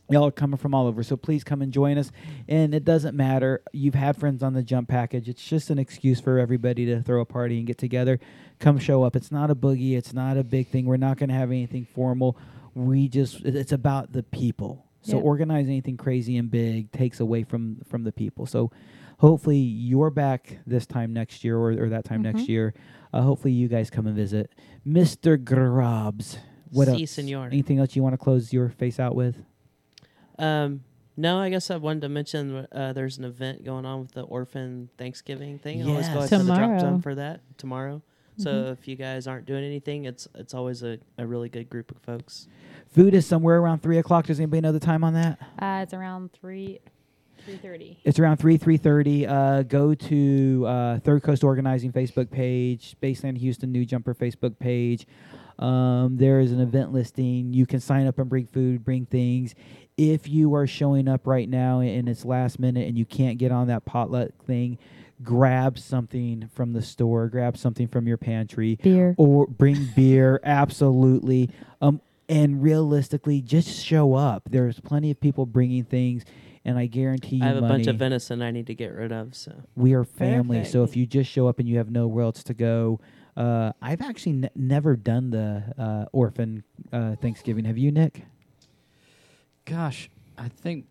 S1: y'all are coming from all over so please come and join us. And it doesn't matter. You've had friends on the jump package. It's just an excuse for everybody to throw a party and get together. Come show up. It's not a boogie. It's not a big thing. We're not going to have anything formal. We just it's about the people. So
S7: Yeah.
S1: organizing anything crazy and big takes away from from the people. So hopefully you're back this time next year or, or that time next
S7: Mhm.
S1: year. Uh, hopefully you guys come and visit. Mr grobs what
S6: Si,
S1: else?
S6: senor.
S1: anything else you want to close your face out with
S6: Um, No, I guess I wanted to mention uh, there's an event going on with the Orphan Thanksgiving thing. I always go
S1: Yes.
S6: out to the drop
S7: Tomorrow.
S6: zone for that tomorrow. So
S7: Mhm.
S6: if you guys aren't doing anything, it's it's always a, a really good group of folks.
S1: Food is somewhere around three o'clock. Does anybody know the time on that?
S7: Uh, it's around three, three thirty.
S1: It's around three three thirty. Uh, go to uh, Third Coast Organizing Facebook page, Spaceland Houston New Jumper Facebook page. Um, there is an event listing. You can sign up and bring food, bring things. If you are showing up right now and it's last minute and you can't get on that potluck thing, grab something from the store, grab something from your pantry,
S7: Beer.
S1: or bring beer. Absolutely. Um, and realistically, just show up. There's plenty of people bringing things, and I guarantee you,
S6: I have a bunch of venison I need to get rid of. So
S1: we are family. So if you just show up and you have nowhere else to go, uh, I've actually n- never done the uh, orphan uh, Thanksgiving. Have you, Nick?
S5: Gosh, I think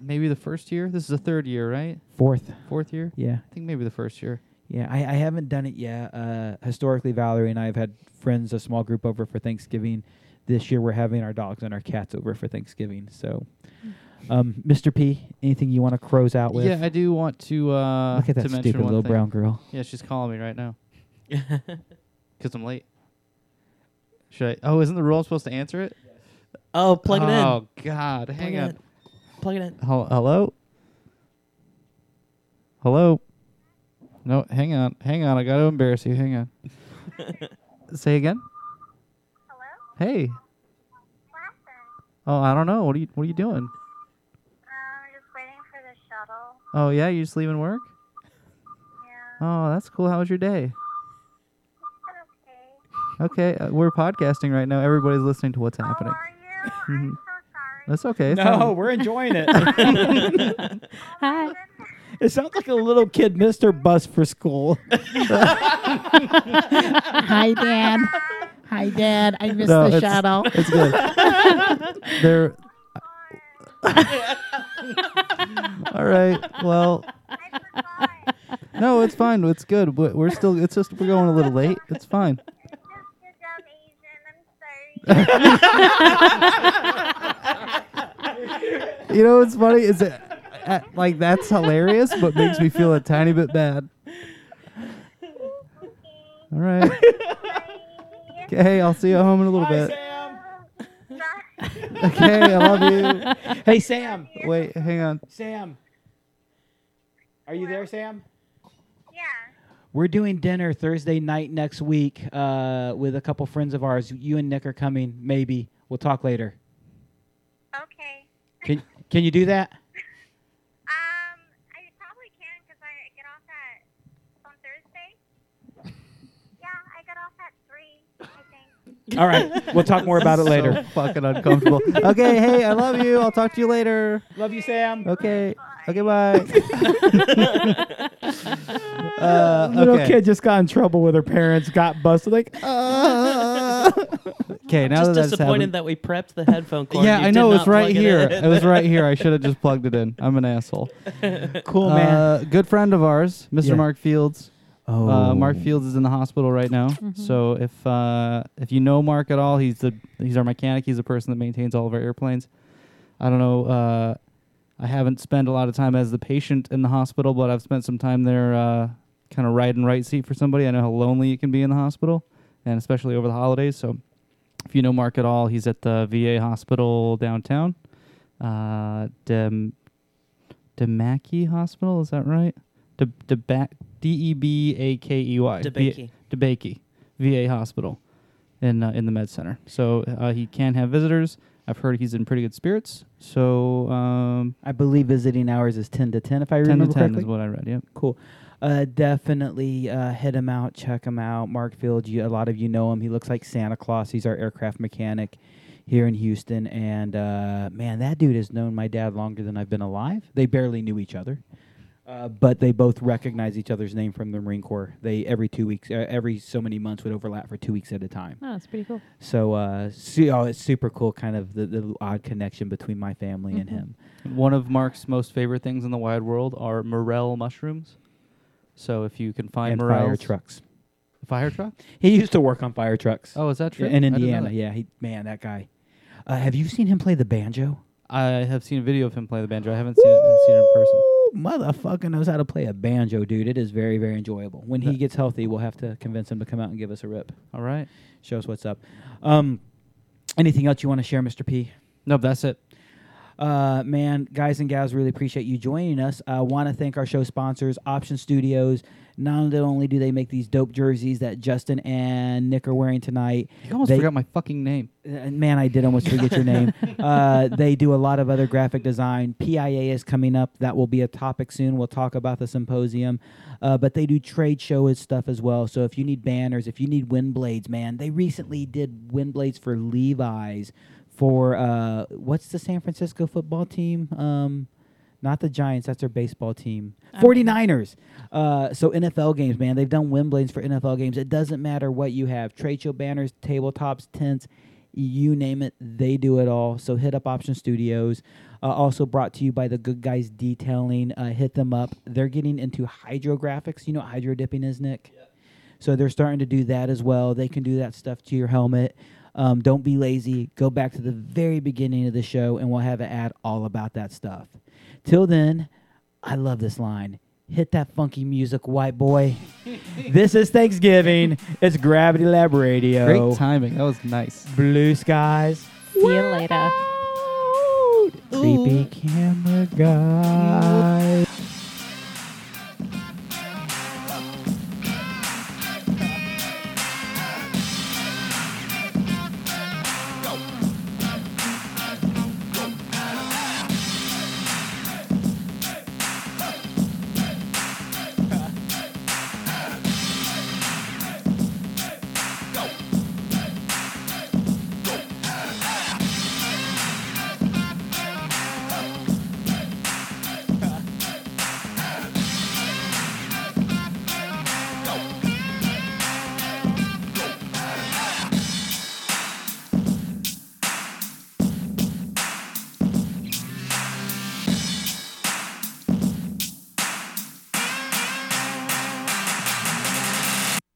S5: maybe the first year. This is the third year, right?
S1: Fourth.
S5: Fourth year.
S1: Yeah.
S5: I think maybe the first year.
S1: Yeah, I, I haven't done it yet. Uh, historically, Valerie and I have had friends, a small group over for Thanksgiving. This year, we're having our dogs and our cats over for Thanksgiving. So, um, Mr. P, anything you want to crows out with?
S5: Yeah, I do want to uh
S1: Look at
S5: to
S1: that
S5: mention
S1: stupid little
S5: thing.
S1: brown girl.
S5: Yeah, she's calling me right now because I'm late. Should I? Oh, isn't the rule I'm supposed to answer it?
S6: Oh, plug it in.
S5: Oh God, hang
S6: it
S5: on.
S6: in. Plug it in.
S5: Hel- Hello. Hello. No, hang on, hang on. I got to embarrass you. Hang on. Say again.
S8: Hello?
S5: Hey. Oh, I don't know. What are you What are you doing?
S8: Um, just waiting for the shuttle.
S5: Oh yeah, you just leaving work?
S8: Yeah.
S5: Oh, that's cool. How was your day?
S8: Okay.
S5: Okay, uh, we're podcasting right now. Everybody's listening to what's happening.
S8: How are you?
S5: Mhm.
S8: Sorry.
S5: That's okay. It's
S1: No,
S5: not-
S1: we're enjoying it.
S7: Hi.
S1: It sounds like a little kid missed her bus for school.
S9: Hi, Dad. Hi, Dad. I missed
S5: No,
S9: the
S5: it's-
S9: shuttle.
S5: It's good. They're all right. Well, no, it's fine. It's good. But we're still. It's just we're going a little late. It's fine. You know what's funny is that uh, like that's hilarious, but makes me feel a tiny bit bad. All right. Okay, I'll see you home in a little bit. Sam. Okay, I love you.
S1: hey, Sam.
S5: Wait, hang on.
S1: Sam. Are you there, Sam?
S8: Yeah.
S1: We're doing dinner Thursday night next week uh, with a couple friends of ours. You and Nick are coming, maybe. We'll talk later.
S8: Okay.
S1: Can Can you do that?
S8: Um, I probably can because I get off at on Thursday. Yeah, I get off at three. I think.
S1: All right. We'll talk more about it
S5: So
S1: later.
S5: fucking uncomfortable. okay, hey, I love you. I'll talk to you later.
S1: Love you, Sam.
S5: Okay. Okay, bye. uh,
S1: Little
S5: okay.
S1: kid just got in trouble with her parents. Got busted. Like, uh.
S5: Okay, now
S6: Just
S5: that that's
S6: disappointed
S5: happened.
S6: that we prepped the headphone cord.
S5: Yeah, I know it
S6: was
S5: right
S6: plug it
S5: here. It was right here. I should have just plugged it in. I'm an asshole.
S1: cool, man.
S5: Uh, good friend of ours, Mr.
S1: Yeah.
S5: Mark Fields.
S1: oh,
S5: Uh, Mark Fields is in the hospital right now.
S7: Mhm.
S5: So if uh, if you know Mark at all, he's the he's our mechanic. He's the person that maintains all of our airplanes. I don't know. Uh, I haven't spent a lot of time as the patient in the hospital, but I've spent some time there, uh, kind of and right seat for somebody. I know how lonely it can be in the hospital, and especially over the holidays. So if you know Mark at all, he's at the VA hospital downtown, uh, Dem Demaki Hospital. Is that right? De Deba- D E B A K E Y.
S6: DeBakey.
S5: DeBakey VA Hospital in uh, in the med center. So uh, he can have visitors. I've heard he's in pretty good spirits. So um,
S1: I believe visiting hours is ten to ten, if I
S5: ten
S1: remember
S5: to ten
S1: correctly.
S5: is what I read. Yep.
S1: Cool. Uh, definitely uh, hit him out, check him out. Mark Field, you, a lot of you know him. He looks like Santa Claus. He's our aircraft mechanic here in Houston, and uh, man, that dude has known my dad longer than I've been alive. They barely knew each other, uh, but they both recognize each other's name from the Marine Corps. They every two weeks, uh, every so many months would overlap for two weeks at a time.
S7: Oh, that's pretty cool.
S1: So, uh, su- oh, it's super cool, kind of the, the odd connection between my family and
S7: Mhm.
S1: him.
S5: One of Mark's most favorite things in the wide world are morel mushrooms. So if you can find
S1: and
S5: morels,
S1: fire trucks.
S5: fire truck.
S1: He used to work on fire trucks.
S5: Oh, is that true?
S1: in
S5: I didn't know
S1: Indiana.
S5: that.
S1: Yeah, he man, that guy. Uh, have you seen him play the banjo?
S5: I have seen a video of him play the banjo. I haven't seen it, seen it in person.
S1: Motherfucker knows how to play a banjo, dude. It is very, very enjoyable. When he gets healthy, we'll have to convince him to come out and give us a rip.
S5: All right.
S1: Show us what's up. Um, anything else you want to share, Mr. P?
S5: Nope, that's it.
S1: Uh, man, guys and gals, really appreciate you joining us. I want to thank our show sponsors, Option Studios. Not only do they make these dope jerseys that Justin and Nick are wearing tonight,
S5: You almost
S1: They-
S5: forgot my fucking name.
S1: uh, man, I did almost forget your name. Uh, they do a lot of other graphic design. PIA is coming up. That will be a topic soon. We'll talk about the symposium. Uh, but they do trade show stuff as well. So if you need banners, if you need wind blades, man, they recently did wind blades for Levi's for uh, what's the San Francisco football team? Um, not the Giants. That's their baseball team.
S7: Um,
S1: 49ers. Uh, so NFL games, man. They've done wind blades for NFL games. It doesn't matter what you have. Trade show banners, tabletops, tents, you name it. They do it all. So hit up Option Studios. Uh, also brought to you by the Good Guys Detailing. Uh, hit them up. They're getting into hydrographics. You know what hydro dipping is, Nick? So they're starting to do that as well. They can do that stuff to your helmet. Um, don't be lazy. Go back to the very beginning of the show, and we'll have an ad all about that stuff. Till then, I love this line. Hit that funky music, white boy. this is Thanksgiving. It's Gravity Lab Radio.
S5: Great timing. That was nice.
S1: Blue skies.
S7: See you later.
S1: Creepy camera guy.